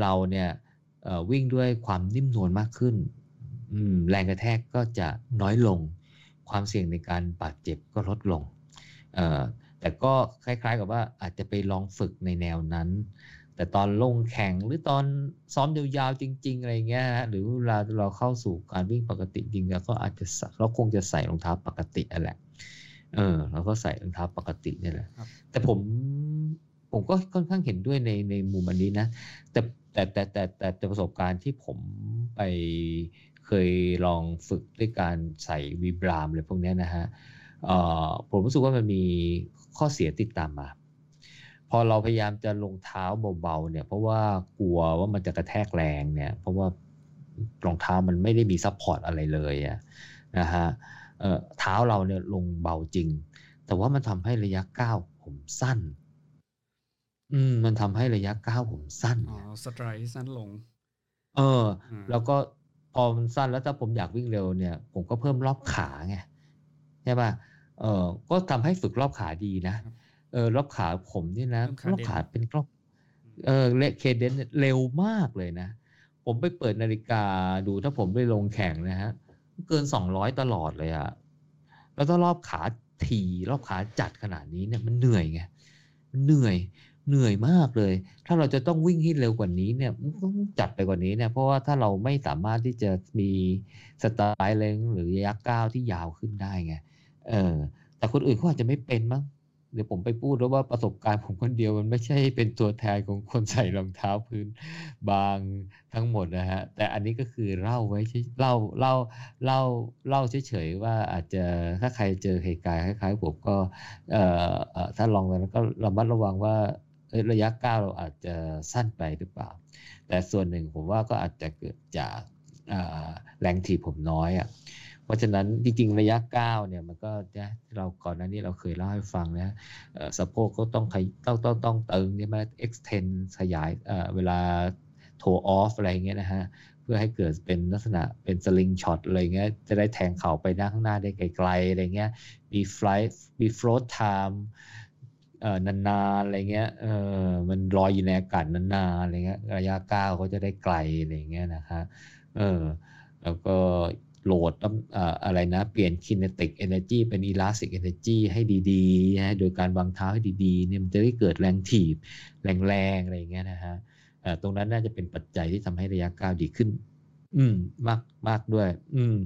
เราเนี่ยวิ่งด้วยความนิ่มนวลมากขึ้น แรงกระแทกก็จะน้อยลง ความเสี่ยงในการบาดเจ็บก็ลดลง แต่ก็คล้ายๆกับว่าอาจจะไปลองฝึกในแนวนั้น แต่ตอนลงแข่งหรือตอนซ้อมยาวๆจริง ๆ อะไรเงี้ยหรือเวลาเราเข้าสู่การวิ่งปกติจริงเราก็อาจจะเราคงจะใส่รองเท้าปกตินั่นแหละ เออเราก็ใส่รองเท้าปกตินี่แหละ แต่ผมผมก็ค่อนข้างเห็นด้วยในในมุมอันนี้นะ แต่แต่แต่แต่แต่ประสบการณ์ที่ผมไปเคยลองฝึกด้วยการใส่ Vibram อะไรพวกนี้นะฮะผมรู้สึกว่ามันมีข้อเสียติดตามมา พอเราพยายามจะลงเท้าเบาๆเนี่ย เพราะว่ากลัวว่ามันจะกระแทกแรงเนี่ย เพราะว่ารองเท้ามันไม่ได้มี support อะไรเลยนะฮะเท้าเราเนี่ยลงเบาจริง แต่ว่ามันทำให้ระยะก้าวผมสั้น อืม มันทำให้ระยะก้าวผมสั้นอ๋อสไตร์สั้นลง เออ แล้วก็พอมันสั้นแล้วถ้าผมอยากวิ่งเร็วเนี่ย ผมก็เพิ่มรอบขาไงใช่ป่ะเออก็ทำให้ฝึกรอบขาดีนะ เออรอบขาผมนี่นะรอบขาเป็นรอบเออเลเคเดนเร็วมากเลยนะ ผมไปเปิดนาฬิกาดูถ้าผมไปลงแข่งนะฮะ เกินสองร้อยตลอดเลยอะแล้วถ้ารอบขาทีรอบขาจัดขนาดนี้เนี่ยมันเหนื่อยไงมันเหนื่อยเหนื่อยมากเลย ถ้าเราจะต้องวิ่งให้เร็วกว่านี้เนี่ยต้องจัดไปกว่านี้เนี่ยเพราะว่าถ้าเราไม่สามารถที่จะมีสไตล์เลงหรือระยะก้าวที่ยาวขึ้นได้ไงเออแต่คนอื่นเขาอาจจะไม่เป็นมั้ง เดี๋ยวผมไปพูดแล้วว่าประสบการณ์ผมคนเดียวมันไม่ใช่เป็นตัวแทนของคนใส่รองเท้าพื้นบางทั้งหมดนะฮะ แต่อันนี้ก็คือเล่าไว้เล่าเล่าเล่าเล่าเฉยๆว่าอาจจะถ้าใครเจอเหตุการณ์คล้ายๆผมก็เอ่อถ้าลองแล้วก็ระมัดระวังว่าระยะก้าวเราอาจจะสั้นไปหรือเปล่า แต่ส่วนหนึ่งผมว่าก็อาจจะเกิดจากแรงถีบผมน้อยอะ เพราะฉะนั้นจริงๆ ระยะก้าเนี่ยมันก็นะเราก่อนหน้านี้เราเคยเล่าให้ฟังนะสะโพกก็ต้องต้องต้องต้องเติมใช่ไหม extend ขยายเวลา toe off อะไรเงี้ยนะฮะเพื่อให้เกิดเป็นลักษณะเป็น slingshot อะไรเงี้ยจะได้แทงเข่าไปหน้าข้างหน้าได้ไกลๆอะไรเงี้ยมี flight มี float time เออนานๆอะไรเงี้ยเออมันลอยอยู่ในอากาศนานๆอะไรเงี้ยระยะก้าวเขาจะได้ไกลอะไรเงี้ยนะคะเออแล้วก็ loadอะไรนะ เปลี่ยน kinetic energy เป็น elastic energy ให้ดีๆนะโดยการวางเท้าให้ดีๆเนี่ยมันจะได้เกิดแรงถีบ แรงๆ อะไรเงี้ยนะฮะตรงนั้นน่าจะเป็นปัจจัยที่ทำให้ระยะก้าวดีขึ้น อืมมากมากด้วย อืม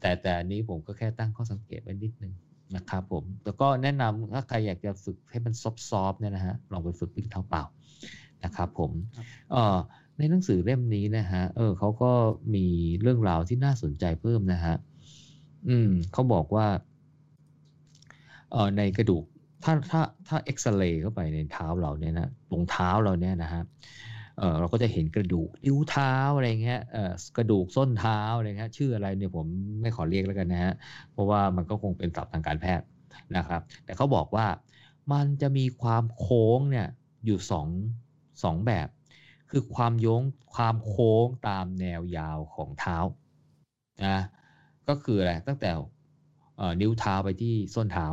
แต่แต่นี้ผมก็แค่ตั้งข้อสังเกตไว้นิดนึงนะครับผม แล้วก็แนะนำถ้าใครอยากจะฝึกให้มันซอฟๆเนี่ยนะฮะลองไปฝึกวิ่งเท้าเปล่านะครับผมเอ่อ ในหนังสือเล่มนี้นะฮะ เออเขาก็มีเรื่องราวที่น่าสนใจเพิ่มนะฮะ อืมเขาบอกว่า เออในกระดูก ถ้าถ้าถ้าเอ็กซเรย์เข้าไปในเท้าเราเนี่ยนะตรงเท้าเราเนี่ยนะฮะ เออเราก็จะเห็นกระดูกนิ้วเท้าอะไรเงี้ย เออกระดูกส้นเท้าอะไรเงี้ย ชื่ออะไรเนี่ยผมไม่ขอเรียกแล้วกันนะฮะ เพราะว่ามันก็คงเป็นศัพท์ทางการแพทย์นะครับ แต่เขาบอกว่ามันจะมีความโค้งเนี่ยอยู่สองสองแบบ คือความโยงความโค้งตามแนวยาวของเท้านะก็คืออะไรตั้งแต่นิ้วเท้าไปที่ส้นเท้า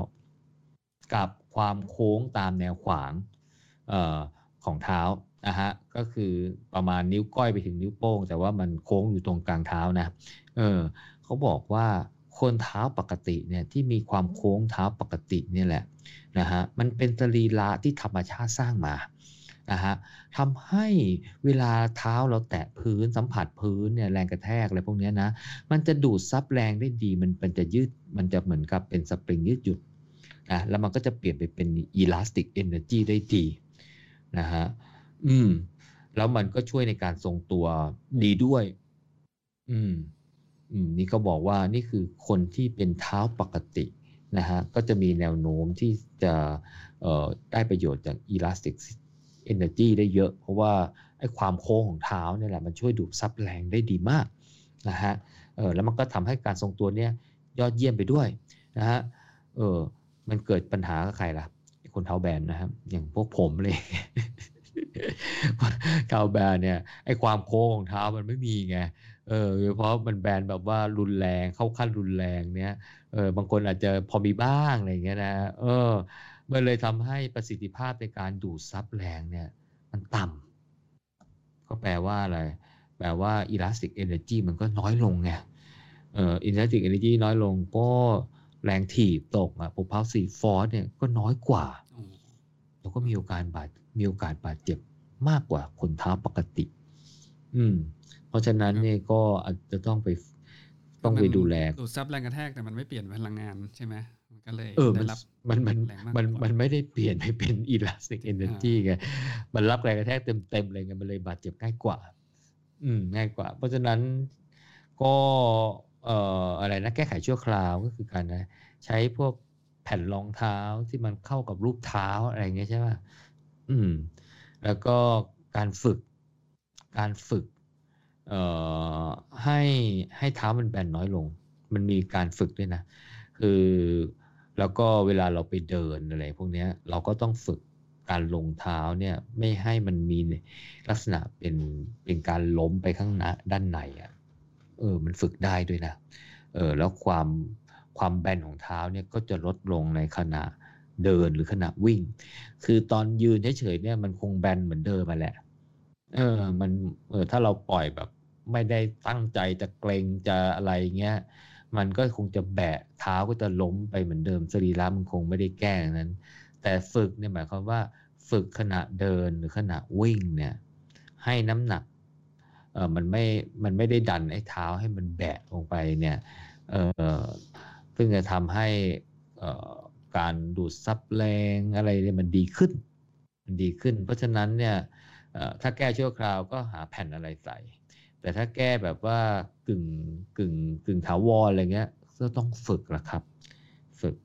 กับความโค้งตามแนวขวางออของเท้านะฮะก็คือประมาณนิ้วก้อยไปถึงนิ้วโป้ง แต่ว่ามันโค้งอยู่ตรงกลางเท้านะเออเขาบอกว่าคนเท้าปกติเนี่ยที่มีความโค้งเท้าปกติเนี่ยแหละนะฮะมันเป็นสรีระที่ธรรมชาติสร้างมา นะฮะทำให้เวลาเท้าเราแตะพื้นสัมผัสพื้นเนี่ยแรงกระแทกอะไรพวกนี้นะมันจะดูดซับแรงได้ดีมันมันจะยืดมันจะเหมือนกับเป็นสปริงยืดหยุ่นนะแล้วมันก็จะเปลี่ยนไปเป็น elastic energy ได้ดีนะฮะอืม แล้วมันก็ช่วยในการทรงตัวดีด้วย อืม อืม นี่เขาบอกว่านี่คือคนที่เป็นเท้าปกตินะฮะก็จะมีแนวโน้มที่จะเอ่อได้ประโยชน์จาก elastic energy ได้เยอะ เพราะว่าไอ้ความโค้งของเท้าเนี่ยแหละมันช่วยดูดซับแรงได้ดีมากนะฮะเออแล้วมันก็ทำให้การทรงตัวเนี่ยยอดเยี่ยมไปด้วยนะฮะเออมันเกิดปัญหากับใครล่ะคนเท้าแบนนะครับอย่างพวกผมเลยเท้าแบนเนี่ยไอ้ความโค้งของเท้ามันไม่มีไงเออเพราะมันแบนแบบว่ารุนแรงเข้าขั้นรุนแรงเนี้ยเออบางคนอาจจะพอมีบ้างอะไรเงี้ยนะเออ มันเลยทำให้ประสิทธิภาพในการดูดซับแรงเนี่ยมันต่ำก็แปลว่าอะไร แปลว่า elastic energy มันก็น้อยลงไงเอ่อ elastic energy น้อยลงก็แรงถีบตกอะ propulsive force เนี่ยก็น้อยกว่า แล้วก็มีโอกาสบาดมีโอกาสบาดเจ็บมากกว่าคนเท้าปกติ อืม เพราะฉะนั้นเนี่ยก็อาจจะต้องไปต้องไปดูแลดูดซับแรงกระแทกแต่มันไม่เปลี่ยนพลังงานใช่ไหมมันก็เลยเออมัน มันมันมันมันไม่ได้เปลี่ยนให้เป็น elastic energy ไงมันรับแรงกระแทกเต็มเต็มเลยไงมันเลยบาดเจ็บง่ายกว่า อืมง่ายกว่า เพราะฉะนั้นก็เอ่ออะไรนะแก้ไขชั่วคราวก็คือการนะใช้พวกแผ่นรองเท้าที่มันเข้ากับรูปเท้าอะไรเงี้ยใช่ไหมอืม แล้วก็การฝึก การฝึก เอ่อให้ให้เท้ามันแบนน้อยลง มันมีการฝึกด้วยนะ คือ แล้วก็เวลาเราไปเดินอะไรพวกนี้เราก็ต้องฝึกการลงเท้าเนี่ยไม่ให้มันมีลักษณะเป็นเป็นการล้มไปข้างหน้าด้านในอะเออมันฝึกได้ด้วยนะเออแล้วความความแบนของเท้าเนี่ยก็จะลดลงในขณะเดินหรือขณะวิ่ง คือตอนยืนเฉยๆเนี่ยมันคงแบนเหมือนเดิมมาแหละ เออ มันเออถ้าเราปล่อยแบบ ไม่ได้ตั้งใจจะเกรงจะอะไรเงี้ย มันก็คงจะแบะเท้าก็จะล้มไปเหมือนเดิมสรีระมันคงไม่ได้แก้นั้น แต่ฝึกเนี่ยหมายความว่าฝึกขณะเดินหรือขณะวิ่งเนี่ยให้น้ำหนักเออมันไม่มันไม่ได้ดันไอ้เท้าให้มันแบะลงไปเนี่ยเออซึ่งจะทำให้การดูดซับแรงอะไรเนี่ยมันดีขึ้นมันดีขึ้น เพราะฉะนั้นเนี่ยถ้าแก้ชั่วคราวก็หาแผ่นอะไรใส่ แต่ถ้าแก้แบบว่ากึ่งกึ่งกึ่งถาวรอะไรเงี้ยก็ต้องฝึกละครับ ฝึก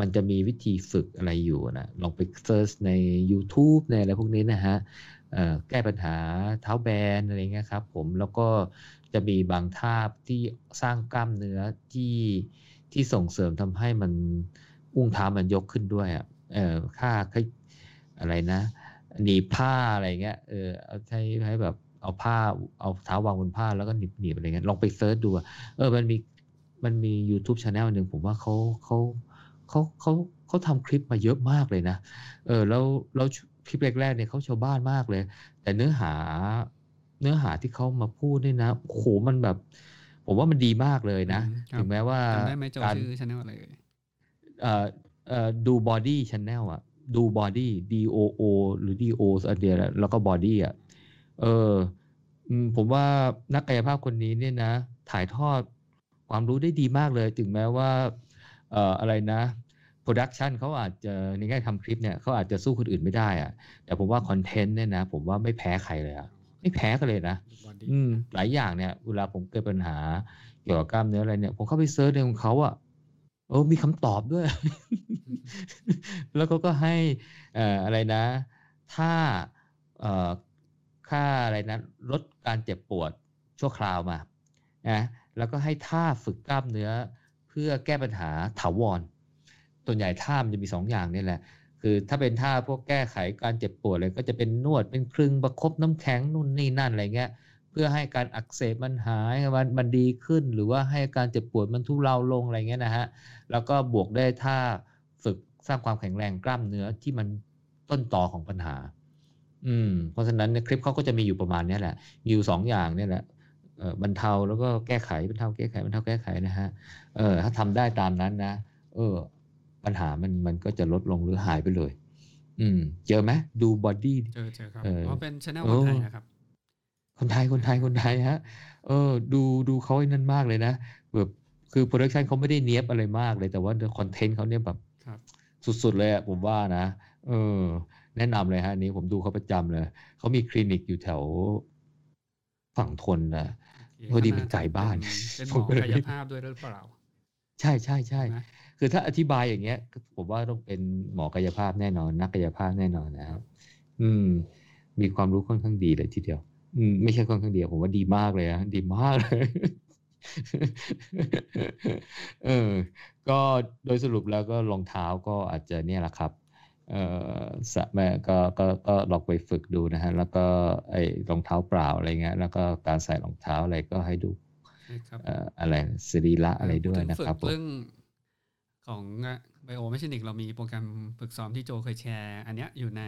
มันจะมีวิธีฝึกอะไรอยู่นะลองไปเซิร์ชใน YouTube ในอะไรพวกนี้นะฮะแก้ปัญหาเท้าแบนอะไรเงี้ยครับผมแล้วก็จะมีบางท่าที่สร้างกล้ามเนื้อที่ที่ส่งเสริมทำให้มันอุ้งเท้ามันยกขึ้นด้วยอะเออค่าอะไรนะหนีผ้าอะไรเงี้ยเออเอาใช้ให้แบบ เอาผ้าเอาเท้าวางบนผ้าแล้วก็หนีบหนีบอะไรเงี้ยลองไปเซิร์ชดูเออมันมีมันมี YouTube Channel หนึ่งผมว่าเขาเขาเขาเขาเขาทำคลิปมาเยอะมากเลยนะเออแล้วแล้วคลิปแรกๆเนี่ยเขาชาวบ้านมากเลย แต่เนื้อหาเนื้อหาที่เขามาพูดนี่นะโหมันแบบ ผมว่ามันดีมากเลยนะถึงแม้ว่าได้ไหมจอชื่อ channel อะไรเอ่อเอ่อดู body channel อะดู body D O O หรือ D O อันเดียวแล้วก็ body อะ เออผมว่านักกายภาพคนนี้เนี่ยนะ ถ่ายทอดความรู้ได้ดีมากเลย ถึงแม้ว่าเอ่ออะไรนะ production เขาอาจจะในแง่ทำคลิปเนี่ยเขาอาจจะสู้คนอื่นไม่ได้อะแต่ผมว่า content เนี่ยนะ ผมว่าไม่แพ้ใครเลยอะไม่แพ้กันเลยนะอืมหลายอย่างเนี่ย เวลาผมเกิดปัญหาเกี่ยวกับกล้ามเนื้ออะไรเนี่ย ผมเข้าไป search ในของเขาอะโอ้มีคำตอบด้วย แล้วก็ก็ให้เอ่ออะไรนะ ถ้าเอ่อ ค่าอะไรนะลดการเจ็บปวดชั่วคราวมานะแล้วก็ให้ท่าฝึกกล้ามเนื้อเพื่อแก้ปัญหาถาวรส่วนใหญ่ท่ามันจะมีสองอย่างนี่แหละ คือถ้าเป็นท่าพวกแก้ไขการเจ็บปวดเลยก็จะเป็นนวดเป็นคลึงประครบน้ำแข็งนู่นนี่นั่นอะไรเงี้ยเพื่อให้การอักเสบมันหายมันมันดีขึ้น หรือว่าให้การเจ็บปวดมันทุเลาลงอะไรเงี้ยนะฮะแล้วก็บวกได้ท่าฝึกสร้างความแข็งแรงกล้ามเนื้อที่มันต้นตอของปัญหา อืมเพราะฉะนั้นในคลิปเขาก็จะมีอยู่ประมาณนี้แหละ มีอยู่สองอย่างนี่แหละบรรเทาแล้วก็แก้ไขบรรเทาแก้ไขบรรเทาแก้ไขนะฮะเออถ้าทำได้ตามนั้นนะ เออ ปัญหามันมันก็จะลดลงหรือหายไปเลย อืม เจอไหมดูบอดี้เจอเจอครับเพราะเป็น channel คนไทยนะครับ คนไทยคนไทยคนไทยฮะ เออ ดูดูเขาไอ้นั่นมากเลยนะแบบคือ production เขาไม่ได้เนี้ยบอะไรมากเลยแต่ว่าคอนเทนต์เขาเนี่ยแบบสุดๆเลยอะผมว่านะเออ แนะนำเลยฮะนี้ผมดูเขาประจำเลยเขามีคลินิกอยู่แถวฝั่งทนนะพอดีเป็นไก่บ้านเป็นหมอกายภาพด้วยหรือเปล่า ใช่ใช่ใช่คือถ้าอธิบายอย่างเงี้ย ผมว่าต้องเป็นหมอกายภาพแน่นอน นักกายภาพแน่นอนนะครับอืม มีความรู้ค่อนข้างดีเลยทีเดียว อืมไม่ใช่ค่อนข้างเดียวผมว่าดีมากเลยนะดีมากเลยเออ ก็โดยสรุปแล้วก็รองเท้าก็อาจจะเนี่ยแหละครับ เออสแม่ก็ก็ก็ลองไปฝึกดูนะฮะ แล้วก็ไอ้รองเท้าเปล่าอะไรเงี้ยแล้วก็การใส่รองเท้าอะไรก็ให้ดูอะไรสรีระอะไรด้วยนะครับเรื่องของไบโอเมชนิกเรามีโปรแกรมฝึกซ้อมที่โจเคยแชร์ อันเนี้ยอยู่ใน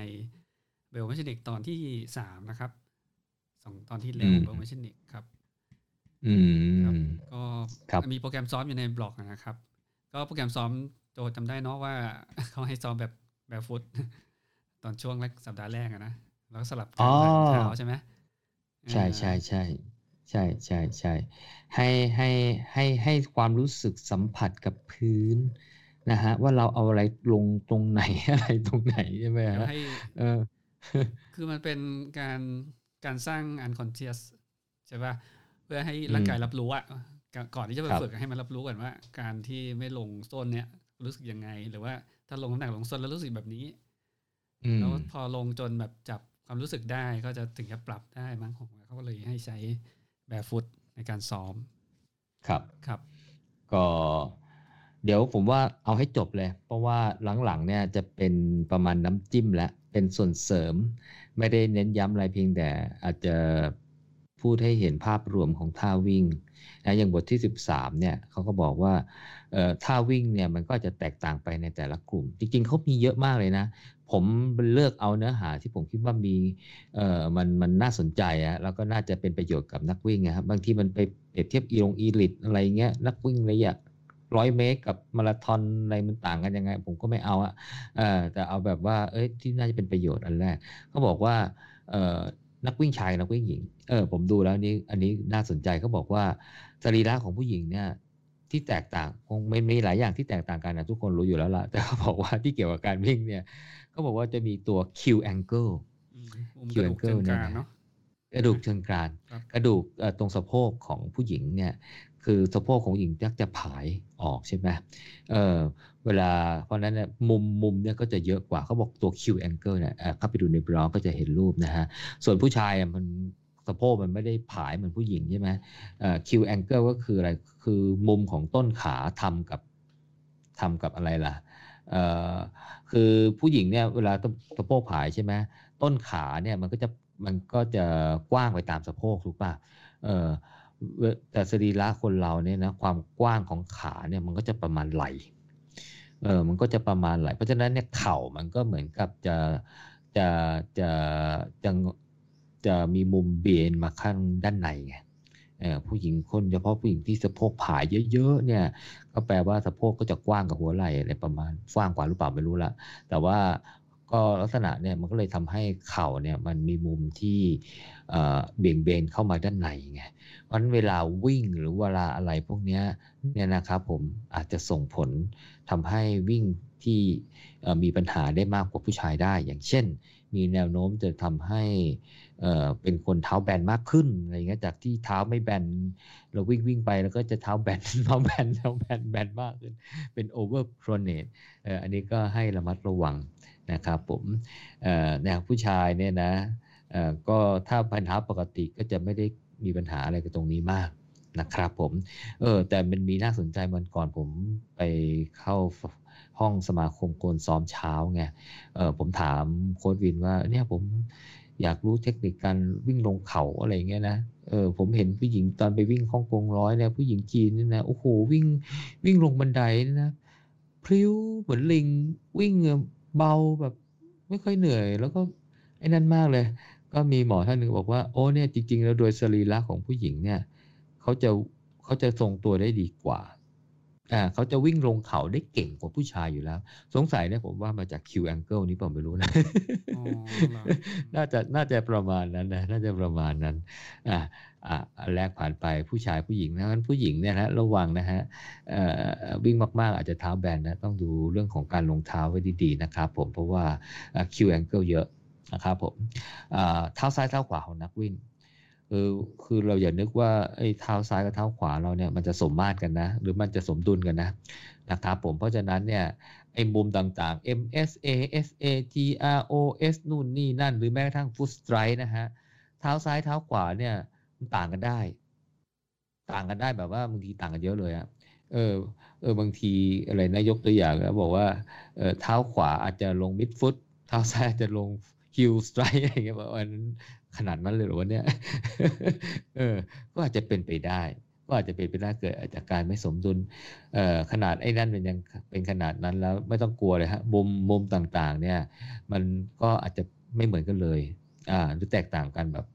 ไบโอเมชนิกตอนที่สามนะครับสองตอนที่แล้วไบโอเมชนิกครับ อืมก็มีโปรแกรมซ้อมอยู่ในบล็อกนะครับ ก็โปรแกรมซ้อมโจจำได้เนาะว่าเขาให้ซ้อมแบบ แบบฟุตตอนช่วงแรกสัปดาห์แรกนะแล้วสลับการเท้าใช่ไหมใช่ใช่ใช่ใช่ใช่ใช่ให้ให้ให้ให้ความรู้สึกสัมผัสกับพื้นนะฮะว่าเราเอาอะไรลงตรงไหนอะไรตรงไหนใช่ไหมฮะเออ คือมันเป็นการการสร้าง unconscious ใช่ป่ะพื่อให้ร่างกายรับรู้อะก่อนที่จะไปฝึกให้มันรับรู้ก่อนว่า การที่ไม่ลงส้นเนี้ยรู้สึกยังไงหรือว่า ถ้าลงน้ำหนักลงส้นแล้วรู้สึกแบบนี้แล้วพอลงจนแบบจับความรู้สึกได้ก็จะถึงจะปรับได้มั้งของเขาก็เลยให้ใช้แบบฟุตในการซ้อม ครับครับ ก็เดี๋ยวผมว่าเอาให้จบเลย เพราะว่าหลังๆเนี่ยจะเป็นประมาณน้ำจิ้มและเป็นส่วนเสริม ไม่ได้เน้นย้ำอะไรเพียงแต่อาจจะ พูดให้เห็นภาพรวมของท่าวิ่งนะอย่างบทที่ 13เนี่ยเขาก็บอกว่าท่าวิ่งเนี่ยมันก็จะแตกต่างไปในแต่ละกลุ่ม จริงๆเขามีเยอะมากเลยนะ ผมเลือกเอาเนื้อหาที่ผมคิดว่ามีมันมันน่าสนใจอะแล้วก็น่าจะเป็นประโยชน์กับนักวิ่งนะครับบางทีมันไปเปรียบเทียบอีลงอีลิตอะไรเงี้ยนักวิ่งระยะร้อยเมตรกับมาราธอนอะไรมันต่างกันยังไง ผมก็ไม่เอาอะแต่เอาแบบว่าเอ้ยที่น่าจะเป็นประโยชน์อันแรกเขาบอกว่า นักวิ่งชายนักวิ่งหญิง เออผมดูแล้วนี่อันนี้น่าสนใจเขาบอกว่าสรีระของผู้หญิงเนี่ยที่แตกต่างคงไม่มีหลายอย่างที่แตกต่างกันนะทุกคนรู้อยู่แล้วล่ะ แต่เขาบอกว่าที่เกี่ยวกับการวิ่งเนี่ยเขาบอกว่าจะมีตัว Q angle Q angle เนี่ยกระดูกเชิงกรานกระดูกตรงสะโพกของผู้หญิงเนี่ย คือสะโพกของหญิงจะจะผายออกใช่ไหมเออเวลาเพราะนั้นเนี่ยมุมมุมเนี่ยก็จะเยอะกว่าเขาบอกตัว Q angle เนี่ยเข้าไปดูในบล็อกก็จะเห็นรูปนะฮะ ส่วนผู้ชายมันสะโพกมันไม่ได้ผายเหมือนผู้หญิงใช่ไหมเอ่อ Q angle ก็คืออะไร คือมุมของต้นขาทำกับทำกับอะไรล่ะเออคือผู้หญิงเนี่ยเวลาสะโพกผายใช่ไหมต้นขาเนี่ยมันก็จะมันก็จะกว้างไปตามสะโพกถูกป่ะเออ แต่สรีระคนเราเนี่ยนะความกว้างของขาเนี่ยมันก็จะประมาณไหลเออมันก็จะประมาณไหลเพราะฉะนั้นเนี่ยเข่ามันก็เหมือนกับจะจะจะจะจะมีมุมเบียนมาข้างด้านในไงผู้หญิงคนเฉพาะผู้หญิงที่สะโพกผายเยอะๆเนี่ยก็แปลว่าสะโพกก็จะกว้างกับหัวไหล่อะไรประมาณกว้างกว่าหรือเปล่าไม่รู้ละแต่ว่า ก็ลักษณะเนี่ยมันก็เลยทำให้เข่าเนี่ยมันมีมุมที่เบี่ยงเบนเข้ามาด้านในไงเพราะนั้นเวลาวิ่งหรือเวลาอะไรพวกเนี้ยเนี่ยนะครับผมอาจจะส่งผลทำให้วิ่งที่มีปัญหาได้มากกว่าผู้ชายได้ อย่างเช่น มีแนวโน้มจะทำให้เป็นคนเท้าแบนมากขึ้นอะไรเงี้ยจากที่เท้าไม่แบนเราวิ่งวิ่งไปแล้วก็จะเท้าแบนเท้าแบนเท้าแบนแบนมากขึ้น เป็นโอเวอร์โปรเนตอันนี้ก็ให้ระมัดระวัง นะครับผมแนวผู้ชายเนี่ยนะก็ถ้าปัญหาปกติก็จะไม่ได้มีปัญหาอะไรกับตรงนี้มากนะครับผมเออแต่มันมีน่าสนใจมันก่อนผมไปเข้าห้องสมาคมโกนซ้อมเช้าไงเออผมถามโค้ดวินว่าเนี่ยผมอยากรู้เทคนิคการวิ่งลงเขาอะไรเงี้ยนะเออผมเห็นผู้หญิงตอนไปวิ่งฮ่องกงร้อยเนี่ยผู้หญิงจีนนี่นะโอ้โหวิ่งวิ่งลงบันไดนะพลิ้วเหมือนลิงวิ่ง เบาแบบไม่ค่อยเหนื่อย แล้วก็ไอ้นั่นมากเลย ก็มีหมอท่านหนึ่งบอกว่าโอ้เนี่ยจริงๆแล้วโดยสรีระของผู้หญิงเนี่ยเขาจะเขาจะทรงตัวได้ดีกว่า อ่าเขาจะวิ่งลงเขาได้เก่งกว่าผู้ชายอยู่แล้ว สงสัยเนี่ยผมว่ามาจากคิวแองเกิลนี้ผมไม่รู้นะน่าจะน่าจะประมาณนั้นนะน่าจะประมาณนั้นอ่าอ่าแรกผ่านไปผู้ชายผู้หญิงนะผู้หญิงเนี่ยนะระวังนะฮะวิ่งมากๆ อาจจะเท้าแบนนะต้องดูเรื่องของการลงเท้าไว้ดีๆนะครับผมเพราะว่าคิวแองเกิลเยอะนะครับผมเท้าซ้ายเท้าขวาของนักวิ่ง คือคือเราอย่านึกว่าไอ้เท้าซ้ายกับเท้าขวาเราเนี่ยมันจะสมมาตรกันนะ หรือมันจะสมดุลกันนะนะครับผมเพราะฉะนั้นเนี่ยไอ้มุมต่างๆ MSA SA GROS นู่นนี่นั่น หรือแม้กระทั่ง foot strike นะฮะเท้าซ้ายเท้าขวาเนี่ยมันต่างกันได้ ต่างกันได้แบบว่าบางทีต่างกันเยอะเลยอะเออเออบางทีอะไรนะยกตัวอย่างแล้วบอกว่าเออเท้าขวาอาจจะลง midfoot เท้าซ้ายอาจจะลง heel strike อะไรเงี้ยแบบนั้น ขนาดนั้นเลยหรอวะเนี่ยเออ ก็อาจจะเป็นไปได้ ก็อาจจะเป็นไปได้เกิดจากการไม่สมดุลเอ่อขนาดไอ้นั่นเป็นยังเป็นขนาดนั้นแล้วไม่ต้องกลัวเลยฮะมุมมุมต่างๆ เนี่ย มันก็อาจจะไม่เหมือนกันเลย อ่า หรือแตกต่างกันแบบ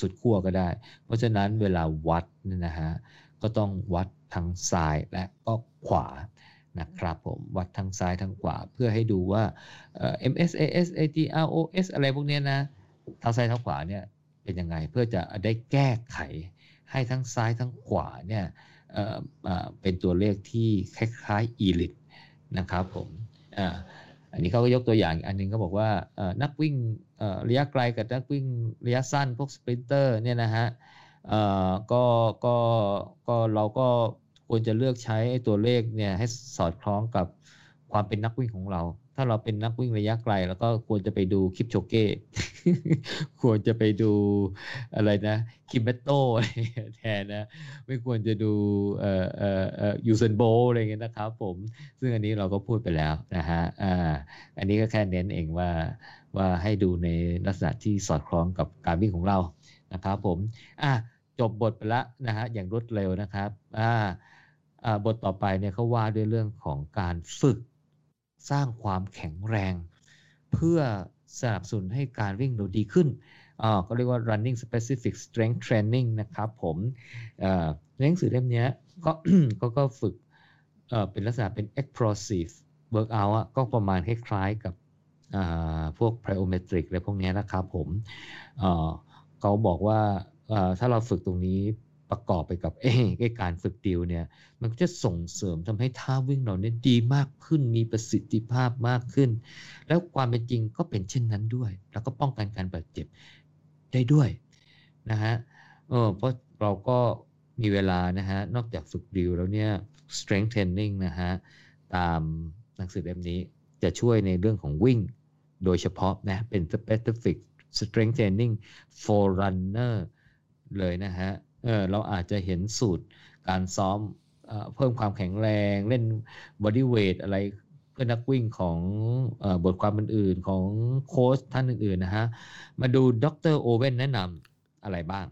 สุดขั้วก็ได้ เพราะฉะนั้นเวลาวัดนี่นะฮะก็ต้องวัดทั้งซ้ายและก็ขวานะครับผมวัดทั้งซ้ายทั้งขวาเพื่อให้ดูว่า MSAS ATROS อะไรพวกนี้นะ ท้าซ้ายเท้าขวาเนี่ยเป็นยังไงเพื่อจะได้แก้ไขให้ทั้งซ้ายทั้งขวาเนี่ยเป็นตัวเลขที่คล้ายๆ e l i t นะครับผมอันนี้เขาก็ยกตัวอย่างอันนึงก็บอกว่านักวิ่งระยะไกลกับนักวิ่งระยะสั้นพวก sprinter เนี่ยนะฮะก็ก็ก็เราก็ควรจะเลือกใช้ตัวเลขเนี่ยให้สอดคล้องกับความเป็นนักวิ่งของเรา ถ้าเราเป็นนักวิ่งระยะไกล แล้วก็ควรจะไปดูคิปโชเก้ควรจะไปดูอะไรนะคิเมตโต้แทนนะ ไม่ควรจะดูเอ่อเอ่อเอ่อยูเซนโบอะไรเงี้ยนะครับผม ซึ่งอันนี้เราก็พูดไปแล้วนะฮะอ่าอันนี้ก็แค่เน้นเองว่าว่าให้ดูในลักษณะที่สอดคล้องกับการวิ่งของเรานะครับผมอะจบบทไปละนะฮะอย่างรวดเร็วนะครับอ่าบทต่อไปเนี่ยเขาว่าด้วยเรื่องของการฝึก สร้างความแข็งแรง เพื่อสนับสนุนให้การวิ่งเราดีขึ้นอ่าก็เรียกว่า running specific strength training นะครับผมหนังสือเล่มนี้ก็ก็ก็ฝึกเป็นลักษณะเป็น explosive workout ก็ประมาณคล้ายๆกับพวก plyometric อะไรพวกนี้นะครับผมเขาบอกว่าถ้าเราฝึกตรงนี้ ประกอบไปกับเอ้การฝึกดิวเนี่ยมันก็จะส่งเสริมทำให้ท่าวิ่งเราเนี่ยดีมากขึ้นมีประสิทธิภาพมากขึ้น แล้วความเป็นจริงก็เป็นเช่นนั้นด้วย แล้วก็ป้องกันการบาดเจ็บได้ด้วยนะฮะเออเพราะเราก็มีเวลานะฮะนอกจากฝึกดิวแล้วเนี่ย strength training นะฮะตามหนังสือเล่มนี้จะช่วยในเรื่องของวิ่ง โดยเฉพาะนะเป็น specific strength training for runner เลยนะฮะ เออเราอาจจะเห็นสูตรการซ้อมเพิ่มความแข็งแรงเล่น bodyweight อะไรเพื่อนักวิ่งของบทความอื่นๆของโค้ชท่านอื่นๆนะฮะ มาดูดร.โอเว่นแนะนำอะไรบ้าง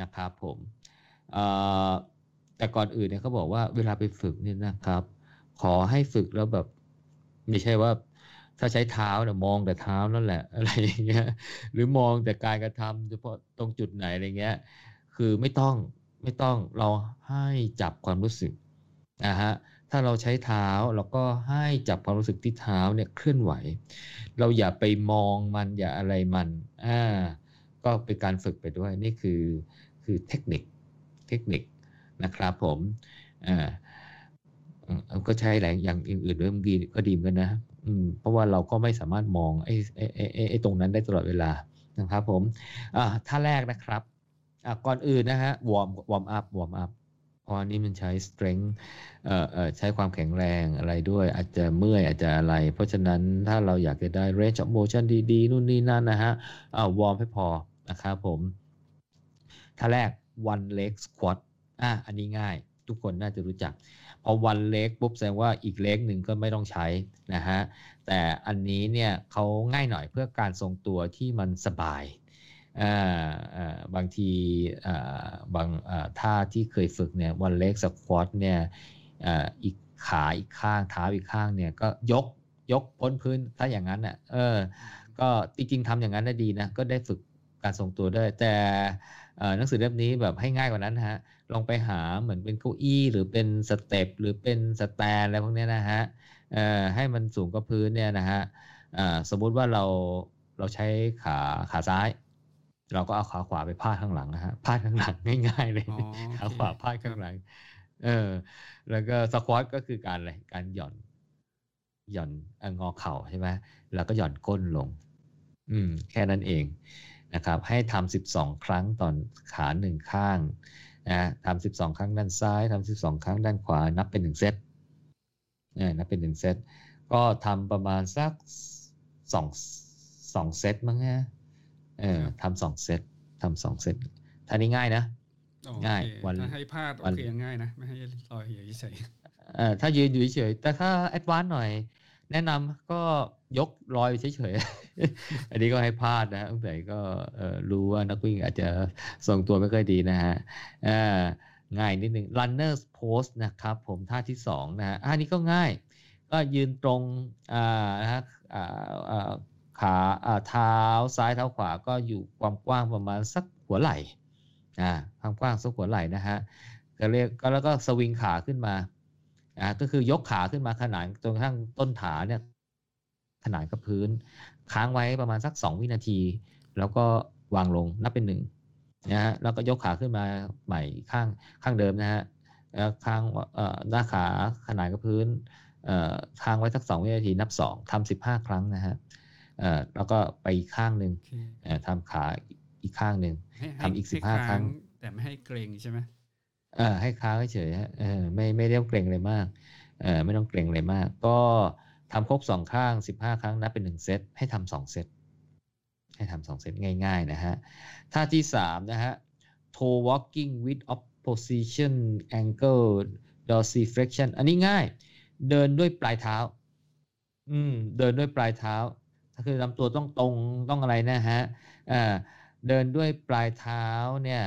นะครับผมแต่ก่อนอื่นเนี่ยเขาบอกว่าเวลาไปฝึกเนี่ยนะครับ ขอให้ฝึกแล้วแบบ ไม่ใช่ว่าถ้าใช้เท้าเนี่ยมองแต่เท้านั่นแหละอะไรอย่างเงี้ยหรือมองแต่การกระทำเฉพาะตรงจุดไหนอะไรเงี้ย คือไม่ต้องไม่ต้องเราให้จับความรู้สึกนะฮะถ้าเราใช้เท้าเราก็ให้จับความรู้สึกที่เท้าเนี่ยเคลื่อนไหว เราอย่าไปมองมันอย่าอะไรมันอ่าก็เป็นการฝึกไปด้วยนี่คือคือเทคนิคเทคนิคนะครับผมอ่าก็ใช้แหลงอย่างอื่นๆด้วยดีก็ดีเหมือนกันนะอืมเพราะว่าเราก็ไม่สามารถมองไอ้ไอ้ไอ้ไอ้ตรงนั้นได้ตลอดเวลานะครับผมอ่าท่าแรกนะครับ อ่าก่อนอื่นนะฮะ warm warm up warm up พอนี้มันใช้ strength เอ่อเอ่อใช้ความแข็งแรงอะไรด้วย อาจจะเมื่อยอาจจะอะไร เพราะฉะนั้นถ้าเราอยากจะได้ range of motion ดีๆ นู่นนี่นั่นนะฮะอ่า warm ให้พอนะครับผมท่าแรก one leg squat อะอันนี้ง่ายทุกคนน่าจะรู้จัก พอ one leg ปุ๊บแสดงว่าอีก leg หนึ่งก็ไม่ต้องใช้นะฮะแต่อันนี้เนี่ยเขาง่ายหน่อยเพื่อการทรงตัวที่มันสบาย บางทีบางท่าที่เคยฝึกเนี่ย one leg squat เนี่ยอีกขาอีกข้างเท้าอีกข้างเนี่ยก็ยกยกพ้นพื้นถ้าอย่างนั้นเน่ะเออ ก็จริงๆทำอย่างนั้นได้ดีนะก็ได้ฝึกการทรงตัวด้วย แต่หนังสือเล่มนี้แบบให้ง่ายกว่านั้นฮะลองไปหาเหมือนเป็นเก้าอี้หรือเป็น step หรือเป็น stand อะไรพวกนี้นะฮะให้มันสูงกว่าพื้นเนี่ยนะฮะสมมุติว่าเราเราใช้ขาขาซ้าย เราก็เอาขาขวาไปพาดข้างหลังนะฮะพาดข้างหลังง่ายๆเลยขาขวาพาดข้างหลัง เออ แล้วก็สควอตก็คือการอะไรการหย่อนหย่อนงอเข่าใช่ไหมแล้วก็หย่อนก้นลง อืม แค่นั้นเองนะครับ ให้ทำสิบสองครั้งตอนขาหนึ่งข้างนะทำสิบสองครั้งด้านซ้ายทำสิบสองครั้งด้านขวา นับเป็นหนึ่งเซตเนี่ยนับเป็นหนึ่งเซตก็ทำประมาณสักสองสองเซตมั้งฮะ เออทำสองเซตทำสองเซตท่านี้ง่ายนะ ง่าย มันให้พาดโอเคง่ายนะ ไม่ให้ลอยเฉยเออถ้ายืนอยู่เฉยแต่ถ้า advance หน่อย แนะนำก็ยกลอยเฉยๆ อันนี้ก็ให้พาดนะตั้งแต่ก็รู้ว่านักวิ่งอาจจะทรงตัวไม่ค่อยดีนะฮะง่ายนิดนึง runners pose นะครับผมท่าที่สองนะฮะอันนี้ก็ง่าย ก็ยืนตรงนะฮะ ขาเท้าซ้ายเท้าขวาก็อยู่ความกว้างประมาณสักหัวไหล่อ่าความกว้างสักหัวไหล่นะฮะก็เรียกก็แล้วก็สวิงขาขึ้นมาอ่าก็คือยกขาขึ้นมาขนาดจนกระทั่งต้นขาเนี่ยขนานกับพื้น ค้างไว้ประมาณสักสองวินาที แล้วก็วางลงนับเป็นหนึ่งนะฮะแล้วก็ยกขาขึ้นมาใหม่ข้างข้างเดิมนะฮะแล้วข้างหน้าขาขนานกับพื้นค้างไว้สักสองวินาทีนับสองทำสิบห้าครั้งนะฮะ แล้วก็ไปอีกข้างหนึ่งทำขาอีกข้างหนึ่งทำอีกสิบห้าครั้ง แต่ไม่ให้เกรงใช่ไหมเออให้ค้างเฉยฮะเออไม่ไม่ได้เกรงเลยมากเออไม่ต้องเกรงเลยมาก ก็ทำครบสองข้างสิบห้าครั้งนับเป็นหนึ่งเซตให้ทำสองเซตให้ทำสองเซตง่าย ๆ นะฮะท่าที่สามนะฮะ toe walking with opposition ankle dorsiflexion อันนี้ง่าย เดินด้วยปลายเท้า อืม เดินด้วยปลายเท้าถ้า คือลำตัวต้องตรงต้องอะไรนะฮะเดินด้วยปลายเท้าเนี่ย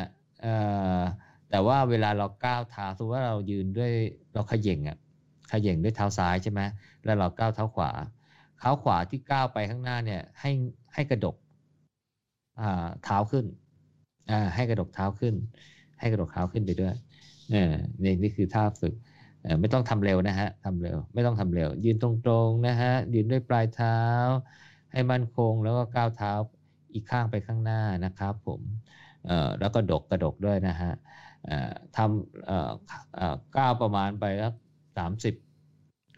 แต่ว่าเวลาเราก้าวเท้าสมมติว่าเรายืนด้วยเราขย่งอะขย่งด้วยเท้าซ้ายใช่ไหมแล้วเราก้าวเท้าขวาเท้าขวาที่ก้าวไปข้างหน้าเนี่ยให้ให้กระดกเท้าขึ้นให้กระดกเท้าขึ้น ให้กระดกเท้าขึ้นไปด้วยเนี่นี่คือท่าฝึกไม่ต้องทำเร็วนะฮะทำเร็ว ไม่ต้องทำเร็ว ยืนตรงๆนะฮะยืนด้วยปลายเท้า ให้มั่นคงแล้วก็ก้าวเท้าอีกข้างไปข้างหน้านะครับผมแล้วก็ดกกระดกด้วยนะฮะทำก้าวประมาณไปแล้วสามสิบ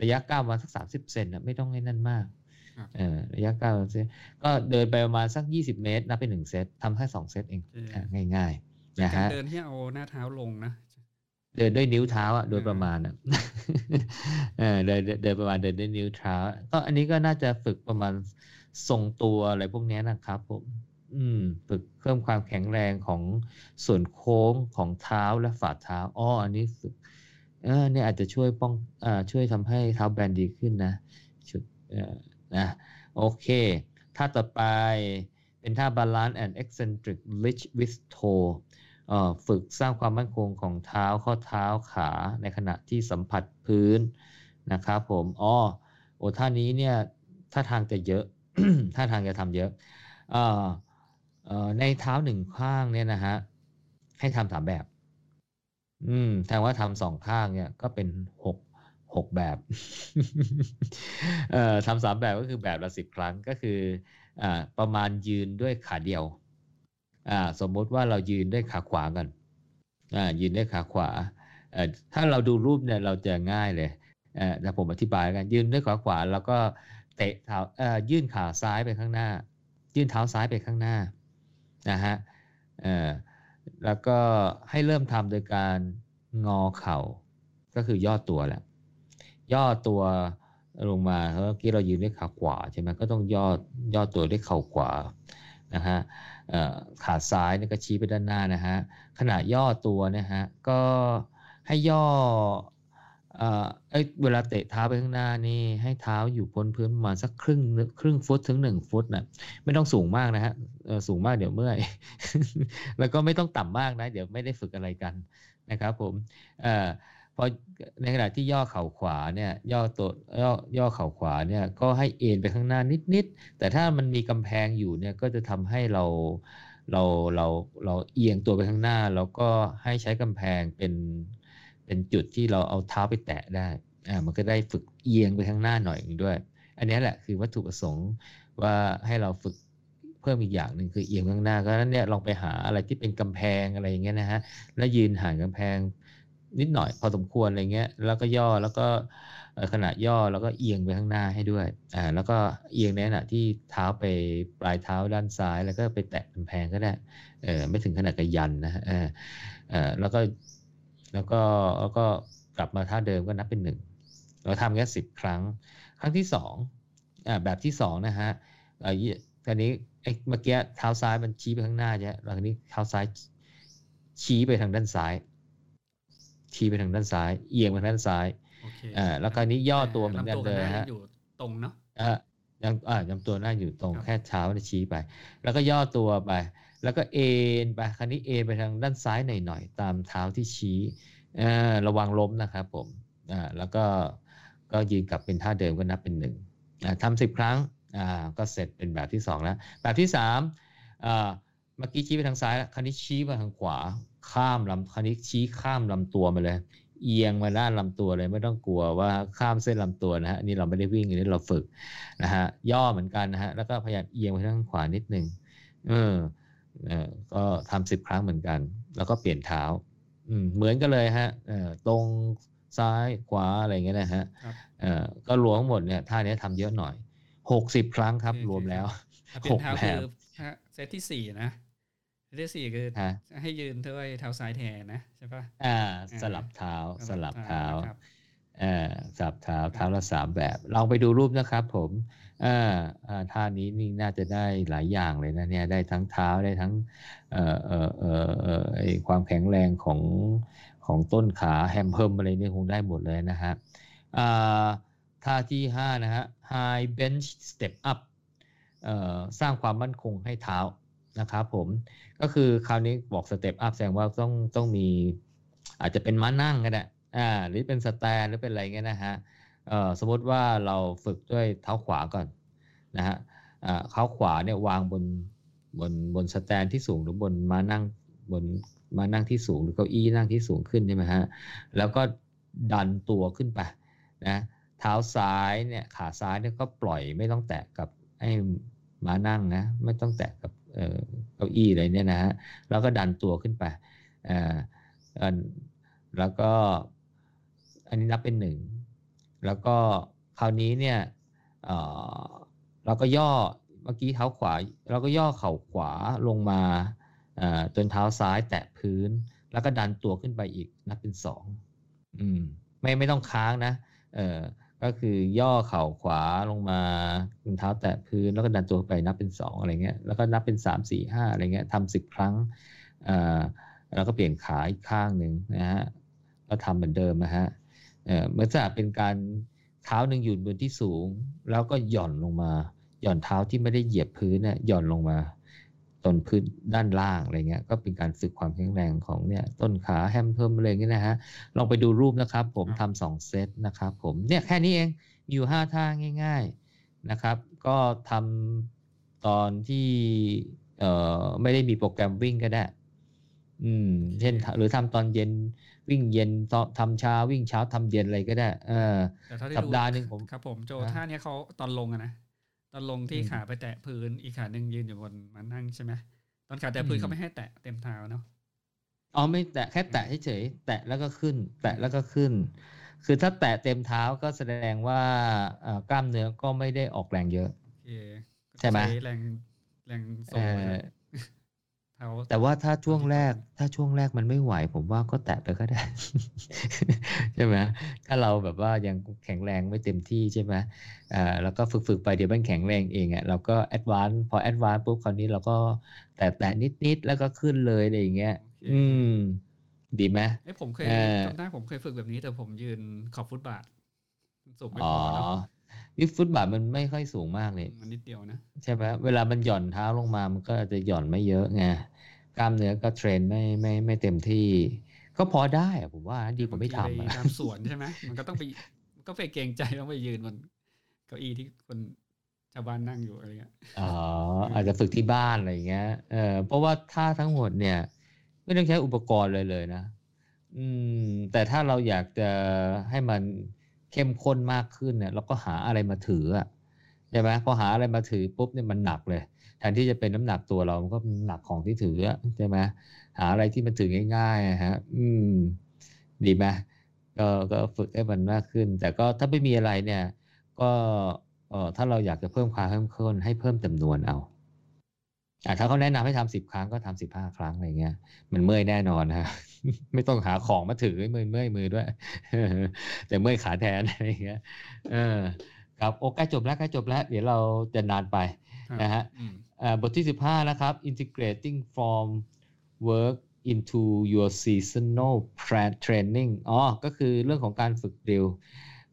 ระยะก้าวมาสักสามสิบเซนนะไม่ต้องให้นั่นมากเออระยะก้าวเซนก็เดินไปประมาณสักยี่สิบเมตรนับเป็นหนึ่งเซตทำแค่สองเซตเองง่ายๆนะฮะเดินที่เอาหน้าเท้าลงนะเดินด้วยนิ้วเท้าอะโดยประมาณอะเออเดินเดินประมาณเดินด้วยนิ้วเท้า ก็อันนี้ก็น่าจะฝึกประมาณ ทรงตัวอะไรพวกนี้นะครับผมอืมฝึกเพิ่มความแข็งแรงของส่วนโค้งของเท้าและฝ่าเท้าอ๋ออันนี้ฝึกเออเนี่ยอาจจะช่วยป้องอ่าช่วยทำให้เท้าแบนดีขึ้นนะชุดเอ่อนะโอเคท่าต่อไปเป็นท่า balance and eccentric lift with toe เอ่อฝึกสร้างความมั่นคงของเท้าข้อเท้าขาในขณะที่สัมผัสพื้นนะครับผมอ๋อโอ้ท่านี้เนี่ยท่าทางจะเยอะ ท่าทางจะทำเยอะเออเออในเท้าหนึ่งข้างเนี่ยนะฮะให้ทำสามแบบ อืมแทนว่าทำสองข้างเนี่ย ก็เป็นหกหกแบบ เอ่อทำสามแบบก็คือแบบละสิบครั้งก็คืออ่าประมาณยืนด้วยขาเดียว อ่า สมมุติว่าเรายืนด้วยขาขวากันอ่ายืนด้วยขาขวาเอ่อถ้าเราดูรูปเนี่ยเราจะง่ายเลยเอ่อแต่ผมอธิบายกันยืนด้วยขาขวา แล้วก็ เตะเท้าเอ่อยื่นขาซ้ายไปข้างหน้า ยื่นเท้าซ้ายไปข้างหน้านะฮะเอ่อแล้วก็ให้เริ่มทำโดยการงอเข่าก็คือย่อตัวแหละย่อตัวลงมาเมื่อกี้เรายืนด้วยขาขวาใช่ไหมก็ต้องย่อย่อตัวด้วยเข่าขวานะฮะขาซ้ายนี่ก็ชี้ไปด้านหน้านะฮะขณะย่อตัวนะฮะก็ให้ย่อ เอ้เวลาเตะเท้าไปข้างหน้านี่ให้เท้าอยู่พ้นพื้นประมาณสักครึ่งครึ่งฟุตถึงหนึ่งฟุตนะไม่ต้องสูงมากนะฮะสูงมากเดี๋ยวเมื่อย แล้วก็ไม่ต้องต่ำมากนะ เดี๋ยวไม่ได้ฝึกอะไรกันนะครับ ผมเออพอในขณะที่ย่อเข่าขวาเนี่ยย่อตัวย่อย่อเข่าขวาเนี่ยก็ให้เอ็นไปข้างหน้านิดๆแต่ถ้ามันมีกำแพงอยู่เนี่ยก็จะทำให้เราเราเราเราเอียงตัวไปข้างหน้า แล้วก็ให้ใช้กำแพงเป็น เป็นจุดที่เราเอาเท้าไปแตะได้อ่ามันก็ได้ฝึกเอียงไปข้างหน้าหน่อยด้วย อันนี้แหละคือวัตถุประสงค์ว่าให้เราฝึกเพิ่มอีกอย่างหนึ่งคือเอียงข้างหน้าก็นั้นเนี่ยลองไปหาอะไรที่เป็นกำแพงอะไรอย่างเงี้ยนะฮะแล้วยืนห่างกำแพงนิดหน่อยพอสมควรอะไรเงี้ยแล้วก็ย่อแล้วก็ขณะย่อแล้วก็เอียงไปข้างหน้าให้ด้วยอ่าแล้วก็เอียงในขณะที่เท้าไปปลายเท้าด้านซ้าย แล้วก็ไปแตะกำแพงก็ได้เออไม่ถึงขนาดกระยันนะเออเออแล้วก็ แล้วก็แล้วก็กลับมาท่าเดิมก็นับเป็นหนึ่งเราทำแค่สิบครั้ง ครั้งที่สองอ่าแบบที่สองนะฮะอ่าคราวนี้ไอ้เมื่อกี้เท้าซ้ายมันชี้ไปข้างหน้าใช่ไหมแล้วคราวนี้เท้าซ้ายชี้ไปทางด้านซ้าย ชี้ไปทางด้านซ้าย เอียงไปทางด้านซ้ายอ่าแล้วคราวนี้ย่อตัวเหมือนกันเลยฮะอยู่ตรงเนาะอ่ายังอ่ายังตัวหน้าอยู่ตรงแค่เท้าชี้ไป แล้วก็ย่อตัวไป แล้วก็เอ็นไปคราวนี้เอ็นไปทางด้านซ้ายหน่อยๆตามเท้าที่ชี้ระวังล้มนะครับผมแล้วก็ก็ยืนกลับเป็นท่าเดิมก็นับเป็นหนึ่งทำสิบครั้งก็เสร็จเป็นแบบที่สองแล้ว แบบที่สามเมื่อกี้ชี้ไปทางซ้ายแล้วคราวนี้ชี้มาทางขวาข้ามลำคราวนี้ชี้ข้ามลำตัวมาเลย เอียงมาด้านลำตัวเลยไม่ต้องกลัวว่าข้ามเส้นลำตัวนะฮะนี่เราไม่ได้วิ่งอันนี้เราฝึกนะฮะย่อเหมือนกันนะฮะแล้วก็พยายามเอียงไปทางขวานิดนึงเออ ก็ทำสิบครั้งเหมือนกัน แล้วก็เปลี่ยนเท้าอืมเหมือนกันเลยฮะเออตรงซ้ายขวาอะไรเงี้ยนะฮะเออก็รวมทั้งหมดเนี่ยท่านี้ทำเยอะหน่อยหกสิบครั้งครับ รวมแล้วหกแบบเซตที่สี่นะที่สี่คือให้ยืนด้วยเท้าซ้ายแทนนะใช่ปะอ่า สลับเท้าสลับเท้าอ่าสลับเท้าเท้าละสามแบบลองไปดูรูปนะครับ ผม อ่าอ่าท่านี้นี่น่าจะได้หลายอย่างเลยนะเนี่ยได้ทั้งเท้าได้ทั้งเอ่อเอ่อเอ่อเอ่อความแข็งแรงของของต้นขาแฮมเพิมอะไรนี่คงได้หมดเลยนะฮะอ่าท่าที่ห้านะฮะ high bench step up เอ่อสร้างความมั่นคงให้เท้านะครับผมก็คือคราวนี้บอก step up แสดงว่าต้องต้องมีอาจจะเป็นม้านั่งก็ได้อ่าหรือเป็น stand หรือเป็นอะไรเงี้ยนะฮะ สมมติว่าเราฝึกด้วยเท้าขวาก่อนนะฮะเท้าขวาเนี่ยวางบนบนบน stand ที่สูงหรือบนม้านั่งบนม้านั่งที่สูงหรือเก้าอี้นั่งที่สูงขึ้นใช่ไหมฮะแล้วก็ดันตัวขึ้นไปนะเท้าซ้ายเนี่ยขาซ้ายเนี่ยก็ปล่อยไม่ต้องแตะกับไอ้ม้านั่งนะไม่ต้องแตะกับเก้าอี้อะไรเนี่ยนะฮะแล้วก็ดันตัวขึ้นไปอ่าแล้วก็อันนี้นับเป็นหนึ่ง แล้วก็คราวนี้เนี่ยเราก็ย่อเมื่อกี้เท้าขวา เราก็ย่อเข่าขวาลงมาจนเท้าซ้ายแตะพื้น แล้วก็ดันตัวขึ้นไปอีกนับเป็นสองอืมไม่ไม่ต้องค้างนะเออก็คือย่อเข่าขวาลงมาเท้าแตะพื้นแล้วก็ดันตัวไปนับเป็นสองอะไรเงี้ยแล้วก็นับเป็นสามสี่ห้าอะไรเงี้ยทำสิบครั้งอ่าแล้วก็เปลี่ยนขาอีกข้างหนึ่งนะฮะก็ทำเหมือนเดิมนะฮะ เออเมื่อจะเป็นการเท้าหนึ่งอยู่บนที่สูง แล้วก็หย่อนลงมา หย่อนเท้าที่ไม่ได้เหยียบพื้นเนี่ยหย่อนลงมาต้นพื้นด้านล่างอะไรเงี้ยก็เป็นการฝึกความแข็งแรงของเนี่ยต้นขาแฮมเพิ่มอะไรเงี้ยนะฮะลองไปดูรูปนะครับ ผมทำสองเซตนะครับผมเนี่ยแค่นี้เองอยู่ห้าท่าง่าย ๆนะครับ ก็ทำตอนที่เอ่อไม่ได้มีโปรแกรมวิ่งก็ได้ อืม เช่นหรือทำตอนเย็น วิ่งเย็นทำเช้าวิ่งเช้าทำเย็นอะไรก็ได้เออสัปดาห์หนึ่งผมครับ ผมโจท่าเนี้ยเขาตอนลงอะนะตอนลงที่ขาไปแตะพื้นอีกขาหนึ่งยืนอยู่บนมันนั่งใช่ไหมตอนขาแตะพื้นเขาไม่ให้แตะเต็มเท้าเนาะอ๋อไม่แตะแค่แตะเฉยแตะแล้วก็ขึ้น แตะแล้วก็ขึ้น คือถ้าแตะเต็มเท้าก็แสดงว่ากล้ามเนื้อก็ไม่ได้ออกแรงเยอะใช่ไหมแรงแรงส่ง แต่ว่าถ้าช่วงแรก ถ้าช่วงแรกมันไม่ไหว ผมว่าก็แตะไปก็ได้ ใช่ไหมถ้าเราแบบว่ายังแข็งแรงไม่เต็มที่ใช่ไหมอ่าแล้วก็ฝึกๆไปเดี๋ยวมันแข็งแรงเองอะเราก็ advance พอ advance ปุ๊บคราวนี้เราก็แตะแตะนิดๆแล้วก็ขึ้นเลยอะไรอย่างเงี้ย อืม ดีไหมเอ้ผมเคยจำได้ผมเคยฝึกแบบนี้ แต่ผมยืนขอบฟุตบาทสูงไม่พอเนาะวิฟุตบาทมันไม่ค่อยสูงมากเลย มันนิดเดียวนะ ใช่ไหมเวลามันหย่อนเท้าลงมามันก็จะหย่อนไม่เยอะไง กล้ามเนื้อก็เทรนไม่ไม่ไม่เต็มที่ ก็พอได้อะผมว่าดีกว่าไม่ทำตามสวนใช่ไหมมันก็ต้องไปก็ไปเกรงใจต้องไปยืนบนเก้าอี้ที่คนชาวบ้านนั่งอยู่อะไรเงี้ยอ๋ออาจจะฝึกที่บ้านอะไรเงี้ยเออเพราะว่าท่าทั้งหมดเนี่ย ไม่ต้องใช้อุปกรณ์เลยเลยนะ อืม แต่ถ้าเราอยากจะให้มันเข้มข้นมากขึ้นเนี่ย เราก็หาอะไรมาถืออะ ใช่ไหมพอหาอะไรมาถือปุ๊บเนี่ยมันหนักเลยแทนที่จะเป็นน้ำหนักตัวเรามันก็หนักของที่ถือใช่ไหมหาอะไรที่มันถือง่ายๆฮะ อืม ดีไหมก็ก็ฝึกให้มันมากขึ้น แต่ก็ถ้าไม่มีอะไรเนี่ย ก็เออถ้าเราอยากจะเพิ่มความเข้มข้นให้เพิ่มจำนวนเอาอ่าถ้าเขาแนะนำให้ทำสิบครั้งก็ทำสิบห้าครั้งอะไรเงี้ย มันเมื่อยแน่นอนฮะ ไม่ต้องหาของมาถือเมื่อยเมื่อยมือด้วยแต่เมื่อยขาแทนอะไรเงี้ย เออ ครับโอ้ใกล้จบแล้วใกล้จบแล้ว เดี๋ยวเราจะนานไปนะฮะบทที่สิบห้านะครับ integrating from work into your seasonal training อ๋อ ก็คือเรื่องของการฝึกดิว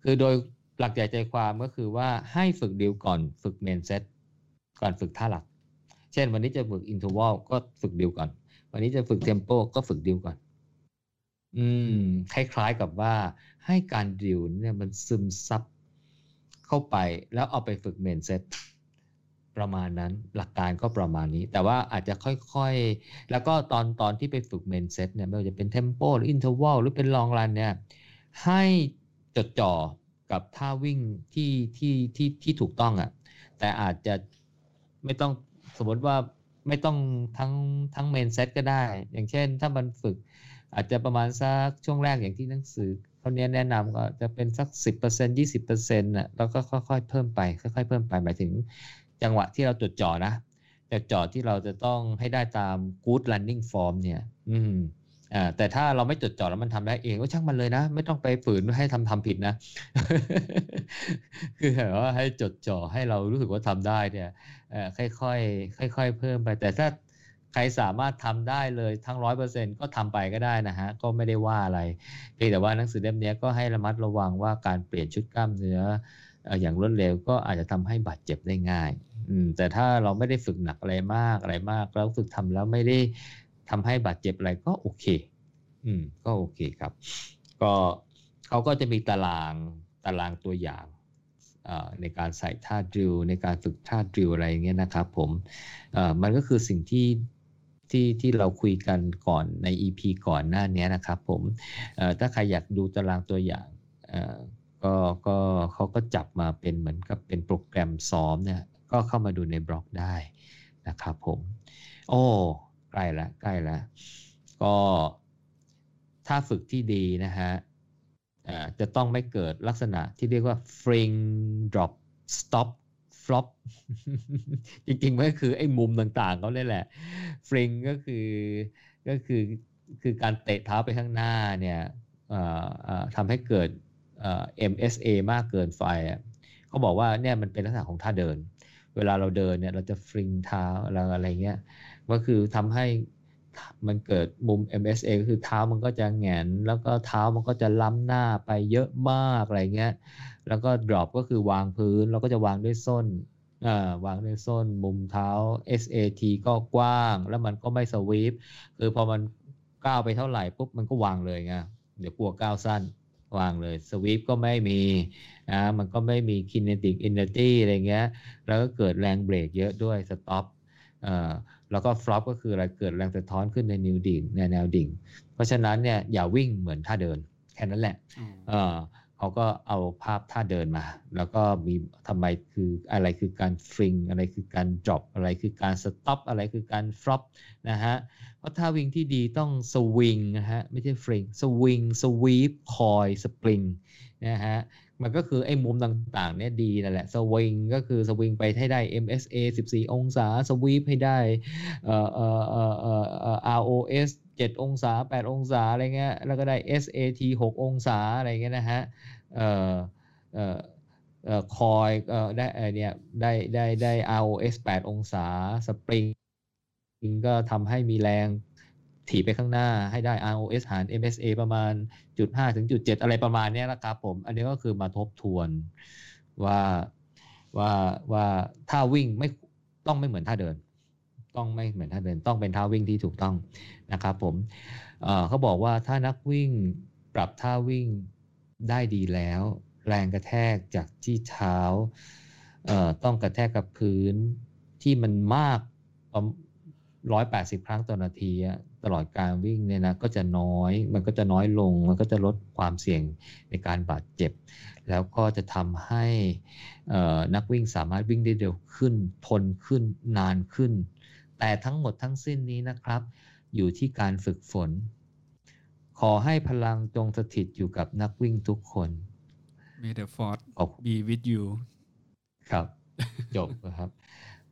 คือโดยหลักใหญ่ใจความก็คือว่าให้ฝึกดิวก่อนฝึกเมนเซตก่อนฝึกท่าหลัก เช่นวันนี้จะฝึกอินท r ว a ลก็ฝึกดิวก่อน วันนี้จะฝึกเทมโปก็ฝึกดิวก่อน อืม คล้ายๆกับว่าให้การ drill เนี่ยมันซึมซับ เข้าไปแล้วเอาไปฝึก main set ประมาณนั้นหลักการก็ประมาณนี้ แต่ว่าอาจจะค่อยๆ แล้วก็ตอนตอนที่ไปฝึก main set เนี่ยไม่ว่าจะเป็น tempo หรือ interval หรือเป็น long run เนี่ยให้จดจ่อกับท่าวิ่งที่ที่ที่ที่ถูกต้องอะ่ะแต่อาจจะไม่ต้องสมมติว่าไม่ต้องทั้งทั้งเมนเซตก็ได้ อย่างเช่นถ้ามันฝึกอาจจะประมาณสักช่วงแรกอย่างที่หนังสือ เขาเนี้ยแนะนำก็จะเป็นสักสิบเปอร์เซ็นยี่สิบเปอร์เซ็นต์น่ะแล้วก็ค่อยๆเพิ่มไปค่อยๆเพิ่มไปหมายถึงจังหวะที่เราจดจ่อนะจดจ่อที่เราจะต้องให้ได้ตาม good running form เนี่ย อืมอ่าแต่ถ้าเราไม่จดจ่อแล้วมันทำได้เองก็ช่างมันเลยนะ ไม่ต้องไปฝืนให้ทำทำผิดนะ คือแบบว่าให้จดจ่อให้เรารู้สึกว่าทำได้เนี่ยค่อยๆค่อย ๆ เพิ่มไป แต่ถ้า ใครสามารถทำได้เลยทั้งร้อยเปอร์เซ็นก็ทำไปก็ได้นะฮะ ก็ไม่ได้ว่าอะไร เพียงแต่ว่าหนังสือเล่มนี้ก็ให้ระมัดระวังว่าการเปลี่ยนชุดกล้ามเนื้ออย่างรวดเร็วก็อาจจะทำให้บาดเจ็บได้ง่ายอืมแต่ถ้าเราไม่ได้ฝึกหนักอะไรมากอะไรมาก แล้วฝึกทำแล้วไม่ได้ทำให้บาดเจ็บอะไรก็โอเค อืมก็โอเคครับ ก็เขาก็จะมีตารางตารางตัวอย่างในการใส่ท่าดิวในการฝึกท่าดิวอะไรเงี้ยนะครับผมมันก็คือสิ่งที่ ที่ที่เราคุยกันก่อนใน EP ก่อนหน้านี้นะครับผมถ้าใครอยากดูตารางตัวอย่างก็ก็เขาก็จับมาเป็นเหมือนกับเป็นโปรแกรมซ้อมเนี่ยก็เข้ามาดูในบล็อกได้นะครับผม โอ้ใกล้ละใกล้ละก็ถ้าฝึกที่ดีนะฮะจะต้องไม่เกิดลักษณะที่เรียกว่า fring drop stop flop จริงๆมันก็คือไอ้มุมต่างๆเขาเลยแหละ fring ก็คือก็คือคือการเตะเท้าไปข้างหน้าเนี่ยทำให้เกิด MSA มากเกินไฟเขาบอกว่าเนี่ยมันเป็นลักษณะของท่าเดิน เวลาเราเดินเนี่ยเราจะฟริงเท้าอะไรอะไรเงี้ยก็คือทำให้มันเกิดมุม MSA ก็คือเท้ามันก็จะแงน แล้วก็เท้ามันก็จะล้ำหน้าไปเยอะมากอะไรเงี้ย แล้วก็ drop ก็คือวางพื้นเราก็จะวางด้วยส้นวางด้วยส้นมุมเท้า SAT ก็กว้าง แล้วมันก็ไม่สวีปคือพอมันก้าวไปเท่าไหร่ปุ๊บมันก็วางเลยไงเดี๋ยวกลัวก้าวสั้นวางเลยสวีปก็ไม่มีนะมันก็ไม่มีคินเนติกอินเนตี้อะไรเงี้ยแล้วก็เกิดแรงเบรกเยอะด้วย stop แล้วก็ flop ก็คืออะไรเกิดแรงสะท้อนขึ้นในแนวดิ่งในแนวดิ่ง เพราะฉะนั้นเนี่ยอย่าวิ่งเหมือนท่าเดินแค่นั้นแหละ เขาก็เอาภาพท่าเดินมา แล้วก็มีทำไมคืออะไรคือการ fling อะไรคือการ drop อะไรคือการ stop อะไรคือการ flop นะฮะเพราะท่าวิ่งที่ดีต้องสวิงนะฮะไม่ใช่ fling swing sweep coil springนะฮะมันก็คือไอ้มุมต่างๆเนี่ยดีนั่นแหละสวิงก็คือสวิงไปให้ได้ MSA 14 องศาสวีปให้ได้เอ่อเอ่อเอ่อเอ่อ ROS 7 องศา 8 องศาอะไรเงี้ยแล้วก็ได้ SAT 6 องศาอะไรเงี้ยนะฮะเอ่อเอ่อเอ่อคอยเอ่อได้เนี่ยได้ได้ได้ ROS 8 องศาสปริงก็ทำให้มีแรงถีไปข้างหน้าให้ได้ ROS หาร MSA ประมาณจุด5ถึงจุด7อะไรประมาณนี้นะครับผม อันนี้ก็คือมาทบทวนว่าว่าว่าท่าวิ่งไม่ต้องไม่เหมือนท่าเดิน ต้องไม่เหมือนท่าเดินต้องเป็นท่าวิ่งที่ถูกต้องนะครับผมเขาบอกว่าถ้านักวิ่งปรับท่าวิ่งได้ดีแล้ว แรงกระแทกจากที่เท้าต้องกระแทกกับพื้นที่มันมากร้อยแปดสิบครั้งต่อนาทีตลอดการวิ่งเนี่ยนะก็จะน้อย มันก็จะน้อยลง มันก็จะลดความเสี่ยงในการบาดเจ็บ แล้วก็จะทำให้นักวิ่งสามารถวิ่งได้เร็วขึ้น ทนขึ้นนานขึ้น แต่ทั้งหมดทั้งสิ้นนี้นะครับ อยู่ที่การฝึกฝน ขอให้พลังจงสถิตอยู่กับนักวิ่งทุกคน May the force be with you ครับ จบนะครับ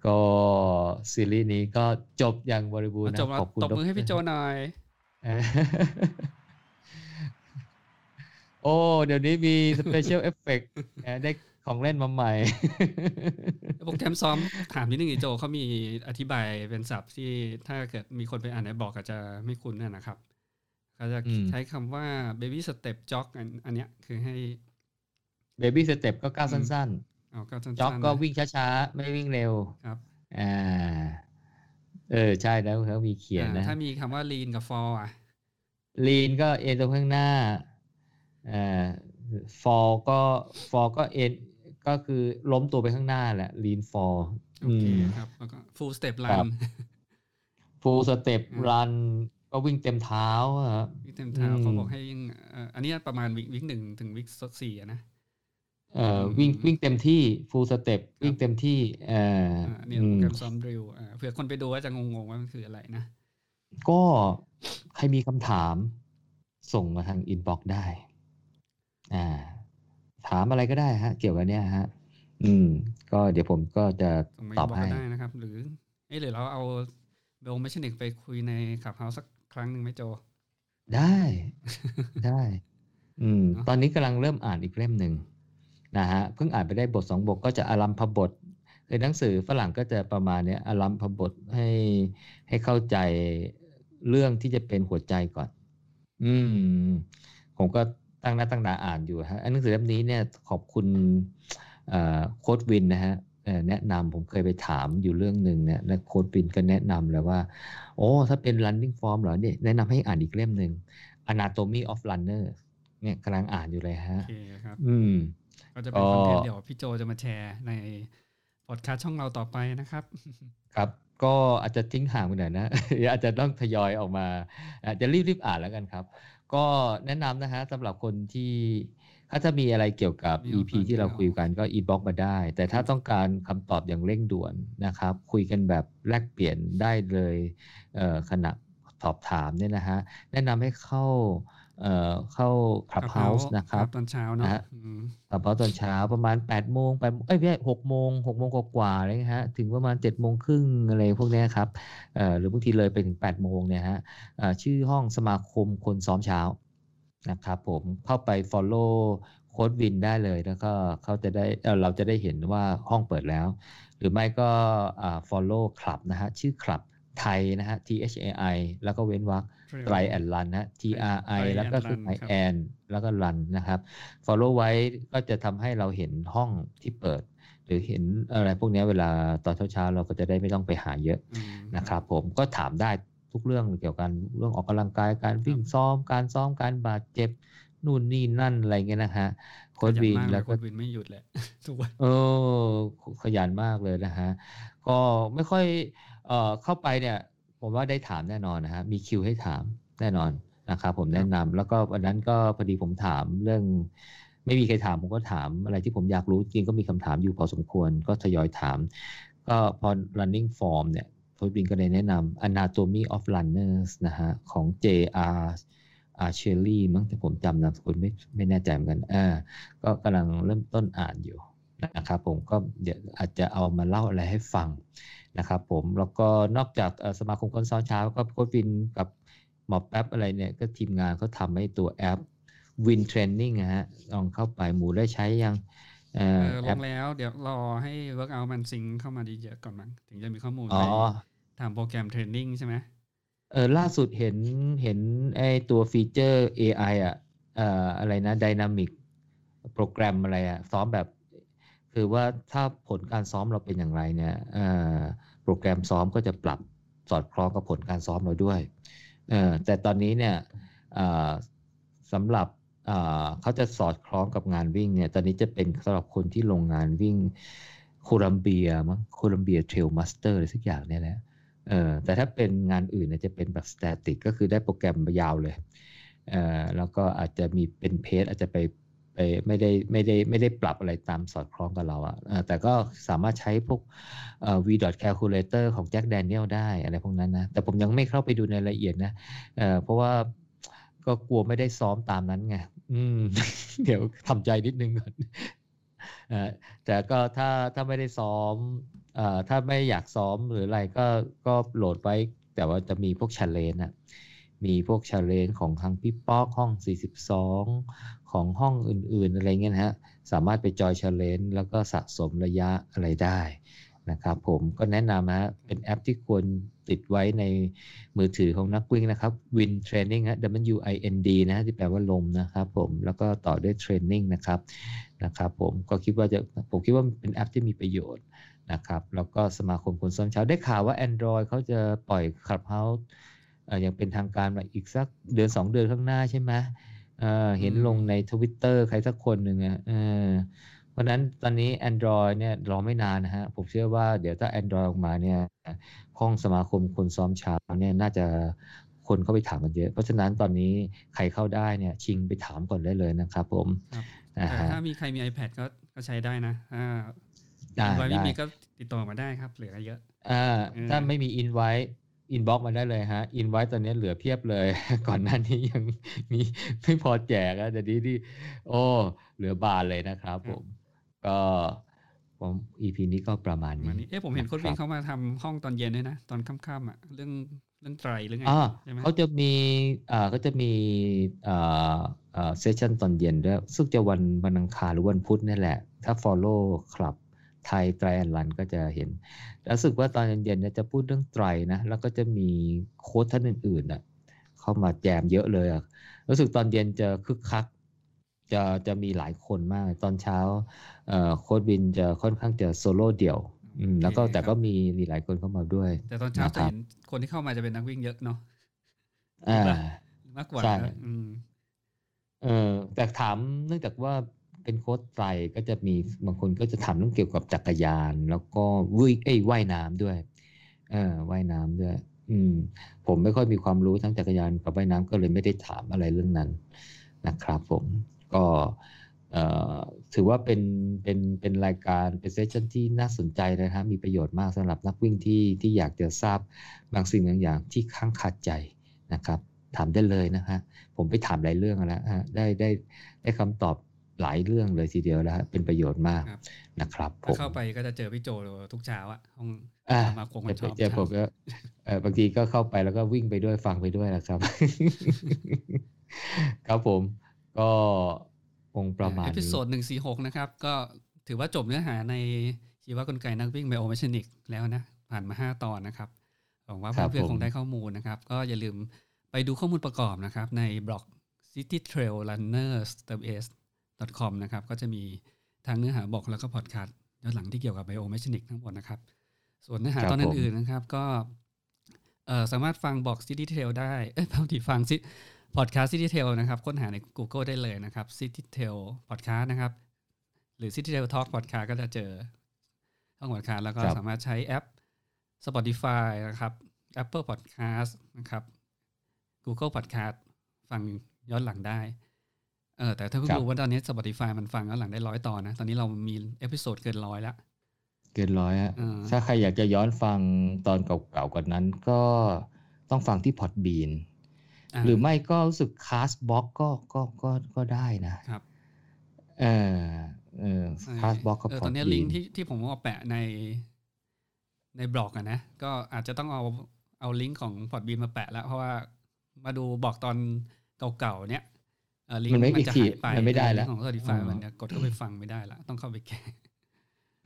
ก็ซีรีส์นี้ก็จบอย่างบริบูรณ์นะขอบคุณตบมือให้พี่โจหน่อยโอ้ เดี๋ยวนี้มี special effect ได้ ของเล่นมาใหม่โปรแกรมซ้อมถามนิดนึงโจเขามีอธิบายเป็นศัพท์ที่ถ้าเกิดมีคนไปอ่านใน book อาจจะไม่คุ้นนะครับเขาจะใช้คำว่า baby step jog อันเนี้ยคือให้ baby step ก็ก้าวสั้นจ็อกก็วิ่งช้าๆ ไม่วิ่งเร็วครับอ่าเออ ใช่แล้วเขามีเขียนนะ ถ้ามีคำว่า lean กับ fall อะ lean ก็เอ็นตรงข้างหน้าอ่า fall ก็ fall ก็เอ็น ก็คือล้มตัวไปข้างหน้าแหละ lean fall โอเคครับ แล้วก็ full step run full step run ก็วิ่งเต็มเท้าครับวิ่งเต็มเท้าเขาบอกให้ยิ่งอันนี้ประมาณวิ่งหนึ่งถึงวิ่งสี่นะเอ่อวิ่งวิ่งเต็มที่ full step วิ่งเต็มที่เอ่อเนี่ยโปรแกรมซ้อมดริลเผื่อคนไปดูว่าจะงงๆว่ามันคืออะไรนะ ก็ใครมีคำถามส่งมาทางอินบ็อกซ์ได้ อ่า ถามอะไรก็ได้ฮะ เกี่ยวกับเนี้ยฮะ อืม ก็เดี๋ยวผมก็จะตอบให้ได้นะครับ หรือเอ้หรือเราเอาเบลไม่ใช่เด็กไปคุยในขับเฮาสักครั้งหนึ่งไหมโจ ได้ได้ อืม ตอนนี้กำลังเริ่มอ่านอีกเล่มหนึ่งนะฮะเพิ่งอ่านไปได้บทสองบทก็จะอารัมพบทคือหนังสือฝรั่งก็จะประมาณนี้อารัมพบทให้ให้เข้าใจเรื่องที่จะเป็นหัวใจก่อน อืม ผมก็ ตั้งหน้าตั้งตาอ่านอยู่ฮะหนังสือเล่มนี้เนี่ยขอบคุณโค้ดวินนะฮะแนะนำผมเคยไปถามอยู่เรื่องหนึ่งเนี่ยแล้วโค้ดวินก็แนะนำเลยว่า โอ้ถ้าเป็น running form เหรอเนี่ยแนะนำให้อ่านอีกเล่มหนึ่ง anatomy of runner เนี่ยกำลังอ่านอยู่เลยฮะโอเคครับอืมก็จะเป็นคอนเทนต์เดี๋ยวพี่โจจะมาแชร์ในพอดคาสต์ช่องเราต่อไปนะครับ ครับก็อาจจะทิ้งห่างไปหน่อยนะอาจจะต้องทยอยออกมาอาจจะรีบๆอ่านแล้วกันครับ ก็แนะนำนะฮะสำหรับคนที่ถ้าจะมีอะไรเกี่ยวกับ EP ที่เราคุยกันก็ inbox มาได้ แต่ถ้าต้องการคำตอบอย่างเร่งด่วนนะครับ คุยกันแบบแลกเปลี่ยนได้เลยขณะสอบถามเนี่ยนะฮะแนะนำให้เข้า เข้า Clubhouse นะครับตอนเช้าเนาะ Clubhouse ตอนเช้าประมาณ8ปดโมงแปดเอ้ยไม่ใช่หกโมงหกโมงกว่าๆอะไรฮะถึงประมาณ7จ็ดโมงครึ่งอะไรพวกนี้ครับหรือบางทีเลยไปถึง8ปดโมงเนี่ยฮะชื่อห้องสมาคมคนซ้อมเช้านะครับผมเข้าไป Follow โค้ดวินได้เลยแล้วก็เขาจะได้เราจะได้เห็นว่าห้องเปิดแล้ว หรือไม่ก็ follow คลับนะฮะชื่อคลับไทยนะฮะ T H A I แล้วก็เว้นวรรค ไตรแอนลันนะ T R I แล้วก็คือไอแอนแล้วก็รันนะครับ follow ไว้ก็จะทำให้เราเห็นห้องที่เปิด หรือเห็นอะไรพวกนี้เวลาตอนเช้าๆเราก็จะได้ไม่ต้องไปหาเยอะนะครับผมก็ถามได้ทุกเรื่องเกี่ยวกับเรื่องออกกำลังกายการวิ่งซ้อม การซ้อมการบาดเจ็บนู่นนี่นั่นอะไรเงี้ยนะฮะโค้ดวินแล้วโค้ดวินไม่หยุดแหละทุกวันเออขยันมากเลยนะฮะก็ไม่ค่อยเอ่อเข้าไปเนี่ย ผมว่าได้ถามแน่นอนนะฮะมีคิวให้ถามแน่นอนนะครับผมแนะนำแล้วก็วันนั้นก็พอดีผมถามเรื่อง ไม่มีใครถามผมก็ถามอะไรที่ผมอยากรู้จริงก็มีคำถามอยู่พอสมควรก็ทยอยถาม ก็พอ running form เนี่ยโค้ชบินก็เลยแนะนำ anatomy of runners นะฮะของ JR อาเชลลี่มั้งแต่ผมจำนามสกุลไม่ไม่แน่ใจเหมือนกันอ่าก็กำลังเริ่มต้นอ่านอยู่ นะครับผมก็เดี๋ยวอาจจะเอามาเล่าอะไรให้ฟังนะครับผมแล้วก็นอกจากสมาคมคนซ้อนเช้าก็โค้ชบินกับหมอแป๊บอะไรเนี่ยก็ทีมงานเขาทำให้ตัวแอป Win Training นะฮะลองเข้าไปหมูได้ใช้ยังเออลงแล้วเดี๋ยวรอให้ Workout มันซิงเข้ามาดีเยอะก่อนมั้งถึงจะมีข้อมูลไปทำโปรแกรมเทรนนิ่งใช่ไหมเออล่าสุดเห็นเห็นไอตัวฟีเจอร์ AI อะเอ่ออะไรนะ Dynamic โปรแกรมอะไรอะซ้อมแบบ คือว่าถ้าผลการซ้อมเราเป็นอย่างไรเนี่ยโปรแกรมซ้อมก็จะปรับสอดคล้องกับผลการซ้อมเราด้วย แต่ตอนนี้เนี่ยสำหรับเขาจะสอดคล้องกับงานวิ่งเนี่ย ตอนนี้จะเป็นสำหรับคนที่ลงงานวิ่งโคลัมเบียมั้ง Columbia Trail Masters อะไรสักอย่างเนี่ยแหละแต่ถ้าเป็นงานอื่นเนี่ยจะเป็นแบบ static ก็คือได้โปรแกรมยาวเลยแล้วก็อาจจะมีเป็น pace อาจจะไป ไปไม่ได้ไม่ได้ไม่ได้ปรับอะไรตามสอดคล้องกับเราอะ่ะแต่ก็สามารถใช้พวกเอ่อ VDOT calculator ของ Jack Daniels ได้อะไรพวกนั้นนะ แต่ผมยังไม่เข้าไปดูในรายละเอียดนะเพราะว่าก็กลัวไม่ได้ซ้อมตามนั้นไงอืมเดี๋ยวทำใจนิดนึงก่อนแต่ก็ถ้าถ้าไม่ได้ซ้อมถ้าไม่อยากซ้อมหรืออะไรก็ก็โหลดไว้ แต่ว่าจะมีพวก challenge จะมีพวก challenge ของทางพี่ป๊อกห้อง 42 ของห้องอื่นๆอะไรเงี้ยนะฮะสามารถไป join challenge แล้วก็สะสมระยะอะไรได้นะครับผมก็แนะนำนะเป็นแอปที่ควรติดไว้ในมือถือของนักวิ่งนะครับ Win Training ฮะ W I N D นะที่แปลว่าลมนะครับผมแล้วก็ต่อด้วย Training นะครับนะครับผมก็คิดว่าจะผมคิดว่าเป็นแอปที่มีประโยชน์นะครับแล้วก็สมาคมคนซ้อมเช้าได้ข่าวว่า Android เขาจะปล่อย Clubhouse อย่างเป็นทางการมาอีกสักเดือน 2 เดือนข้างหน้าใช่ไหม เห็นลงในทวิตเตอร์ใครสักคนหนึ่งอะเพราะนั้นตอนนี้ Android เนี่ยรอไม่นานนะฮะ ผมเชื่อว่าเดี๋ยวถ้า Android ออกมาเนี่ยห้องสมาคมคนซ้อมเช้าเนี่ยน่าจะคนเข้าไปถามกันเยอะ เพราะฉะนั้นตอนนี้ใครเข้าได้เนี่ยชิงไปถามก่อนได้เลยนะครับผมแต่ถ้ามีใครมี iPad ก็ก็ใช้ได้นะอ่าได้ไม่มีก็ติดต่อมาได้ครับเหลือเยอะอ่าถ้าไม่มีอินไว้ อินบ็อกมาได้เลยฮะอินไว้ตอนนี้เหลือเพียบเลย ก่อนหน้านี้ยังมีไม่พอแจกอะแต่ดีที่โอ้เหลือบานเลยนะครับผม ก็ผมอีพีนี้ก็ประมาณนี้เอ๊ะผมเห็นคนวิ่งเขามาทำห้องตอนเย็นด้วยนะ ตอนค่ำๆอะเรื่องเรื่องไตรหรือไงใช่ไหมเขาจะมีอ่าก็จะมีอ่าอ่าเซสชั่นตอนเย็นด้วยซึ่งจะวันวันอังคารหรือวันพุธนี่แหละ ถ้า follow คลับ ไทยไตรแอนลันก็จะเห็นรู้สึกว่าตอนเย็นๆจะพูดเรื่องไตรนะแล้วก็จะมีโค้ดท่านอื่นๆนะเข้ามาแจมเยอะเลยอะรู้สึกตอนเย็นจะคึกคักจะจะมีหลายคนมากตอนเช้าโค้ดบินจะค่อนข้างจะโซโล่เดี่ยวแล้วก็แต่ก็มีมีหลายคนเข้ามาด้วย แต่ตอนเช้าจะเห็นคนที่เข้ามาจะเป็นนักวิ่งเยอะเนาะมากกว่าเออแต่ถามเนื่องจากว่า เป็นโค้ดไตรก็จะมีบางคนก็จะถามเรื่องเกี่ยวกับจักรยาน แล้วก็วิ่งเอ้ยว่ายน้ำด้วย เออว่ายน้ำด้วย อืม ผมไม่ค่อยมีความรู้ทั้งจักรยานกับว่ายน้ำก็เลยไม่ได้ถามอะไรเรื่องนั้นนะครับ ผมก็ถือว่าเป็นเป็นเป็นรายการเป็นเซสชั่นที่น่าสนใจนะครับ มีประโยชน์มากสำหรับนักวิ่งที่ที่อยากจะทราบบางสิ่งบางอย่างที่ค้างคาใจนะครับ ถามได้เลยนะฮะผมไปถามหลายเรื่องแล้วได้ได้ได้คำตอบ หลายเรื่องเลยทีเดียวแล้วเป็นประโยชน์มากนะครับผเข้าไปก็จะเจอพี่โจทุกเช้าอะห้องมาคงชอบเจอผมก็บางทีก็เข้าไปแล้วก็วิ่งไปด้วยฟังไปด้วยนะครับ ครับผม ก็คงประมาณ episodeหนึ่งสี่หกนะครับ ก็ถือว่าจบเนื้อหาในชีวกลไกนักวิ่ง biomechanic แล้วนะ ผ่านมาห้าตอนนะครับหวังว่าครับเพื่อนผมๆคงได้ข้อมูลนะครับ ก็อย่าลืมไปดูข้อมูลประกอบนะครับ ในบล็อก citytrailrunners.com นะครับก็จะมีทั้งเนื้อหาบอกแล้วก็พอดคาสต์ย้อนหลังที่เกี่ยวกับ biomechanics ทั้งหมดนะครับ ส่วนเนื้อหาครับตอนผมอื่นๆนะครับ ก็เอ่อสามารถฟังบอก City Trail ได้เอ้ยพอดีฟังซิพอดแคสต์ City Trail นะครับ ค้นหาใน Google ได้เลยนะครับ City Trail Podcast นะครับ หรือ City Trail Talk Podcast ก็จะเจอช่องพอดคาสต์แล้วก็ครับสามารถใช้แอป Spotify นะครับ Apple Podcast นะครับ Google Podcast ฟังย้อนหลังได้ เออแต่ถ้าเพิ่งครับรู้ว่าตอนนี้ Spotify มันฟังย้อนหลังได้ร้อยตอนนะ ตอนนี้เรามี episode เกินร้อยแล้วเกินร้อยอะอ่าถ้าใครอยากจะย้อนฟังตอนเก่าๆกว่านั้นก็ต้องฟังที่ Podbean หรือไม่ก็รู้สึก Castbox ก็ก็ก็ก็ได้นะครับ เออเออ Castbox ก็เออ Podbean ลิงก์ที่ที่ผมเอาแปะใน ในบล็อกอะนะ ก็อาจจะต้องเอาเอาลิงก์ของพอดบีนมาแปะแล้ว เพราะว่ามาดูบอกตอนเก่าๆเนี้ยเออ ลิงก์มันไม่มันจะอีกทีหายไปมันไม่ได้เออแล้วลิงก์ของ Spotify มันจะกดเข้าไปฟังไม่ได้ละต้องเข้าไปแก้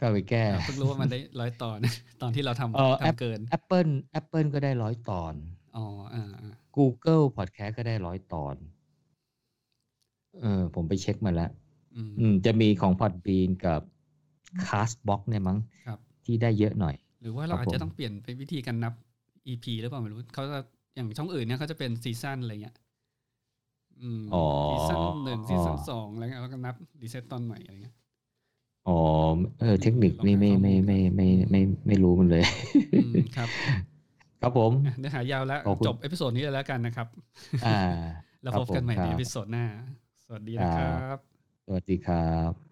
ก็ไปแก้เพิ่งรู้ว่ามันได้ร้อยตอน ตอนที่เราทเออำทำเกิน Apple Apple ก็ได้ร้อยตอนอ๋ออ่าอ่า Google Podcast ก็ได้ร้อยตอนเออผมไปเช็คมาแล้วอืมอืมจะมีของ Podbean กับ Castbox เนี่ยมั้งครับที่ได้เยอะหน่อย หรือว่าเราครับอาจจะผมต้องเปลี่ยนเป็นวิธีการนับ EP หรือเปล่าไม่รู้เขาจะอย่างช่องอื่นเนี่ยเขาจะเป็น season อะไรเงี้ย อืมอ๋อ season หนึ่ง season อ๋อสองอะไรเงี้ยแล้วก็นับ reset ตอนใหม่อะไรเงี้ยอ๋อเออเทคนิคนี่ไม่ลองหาข้อมูไม่ลไม่ไม่ไม่ไม่ไม่รู้มันเลยอืมครับ ครับผมอะเนื้อหายาวแล้วขอบคุณจบ episode นี้เลยแล้วกันนะครับ อ่า แล้วครับพบกันใหม่ผมในครับ episode หน้า สวัสดีนะครับ สวัสดีครับ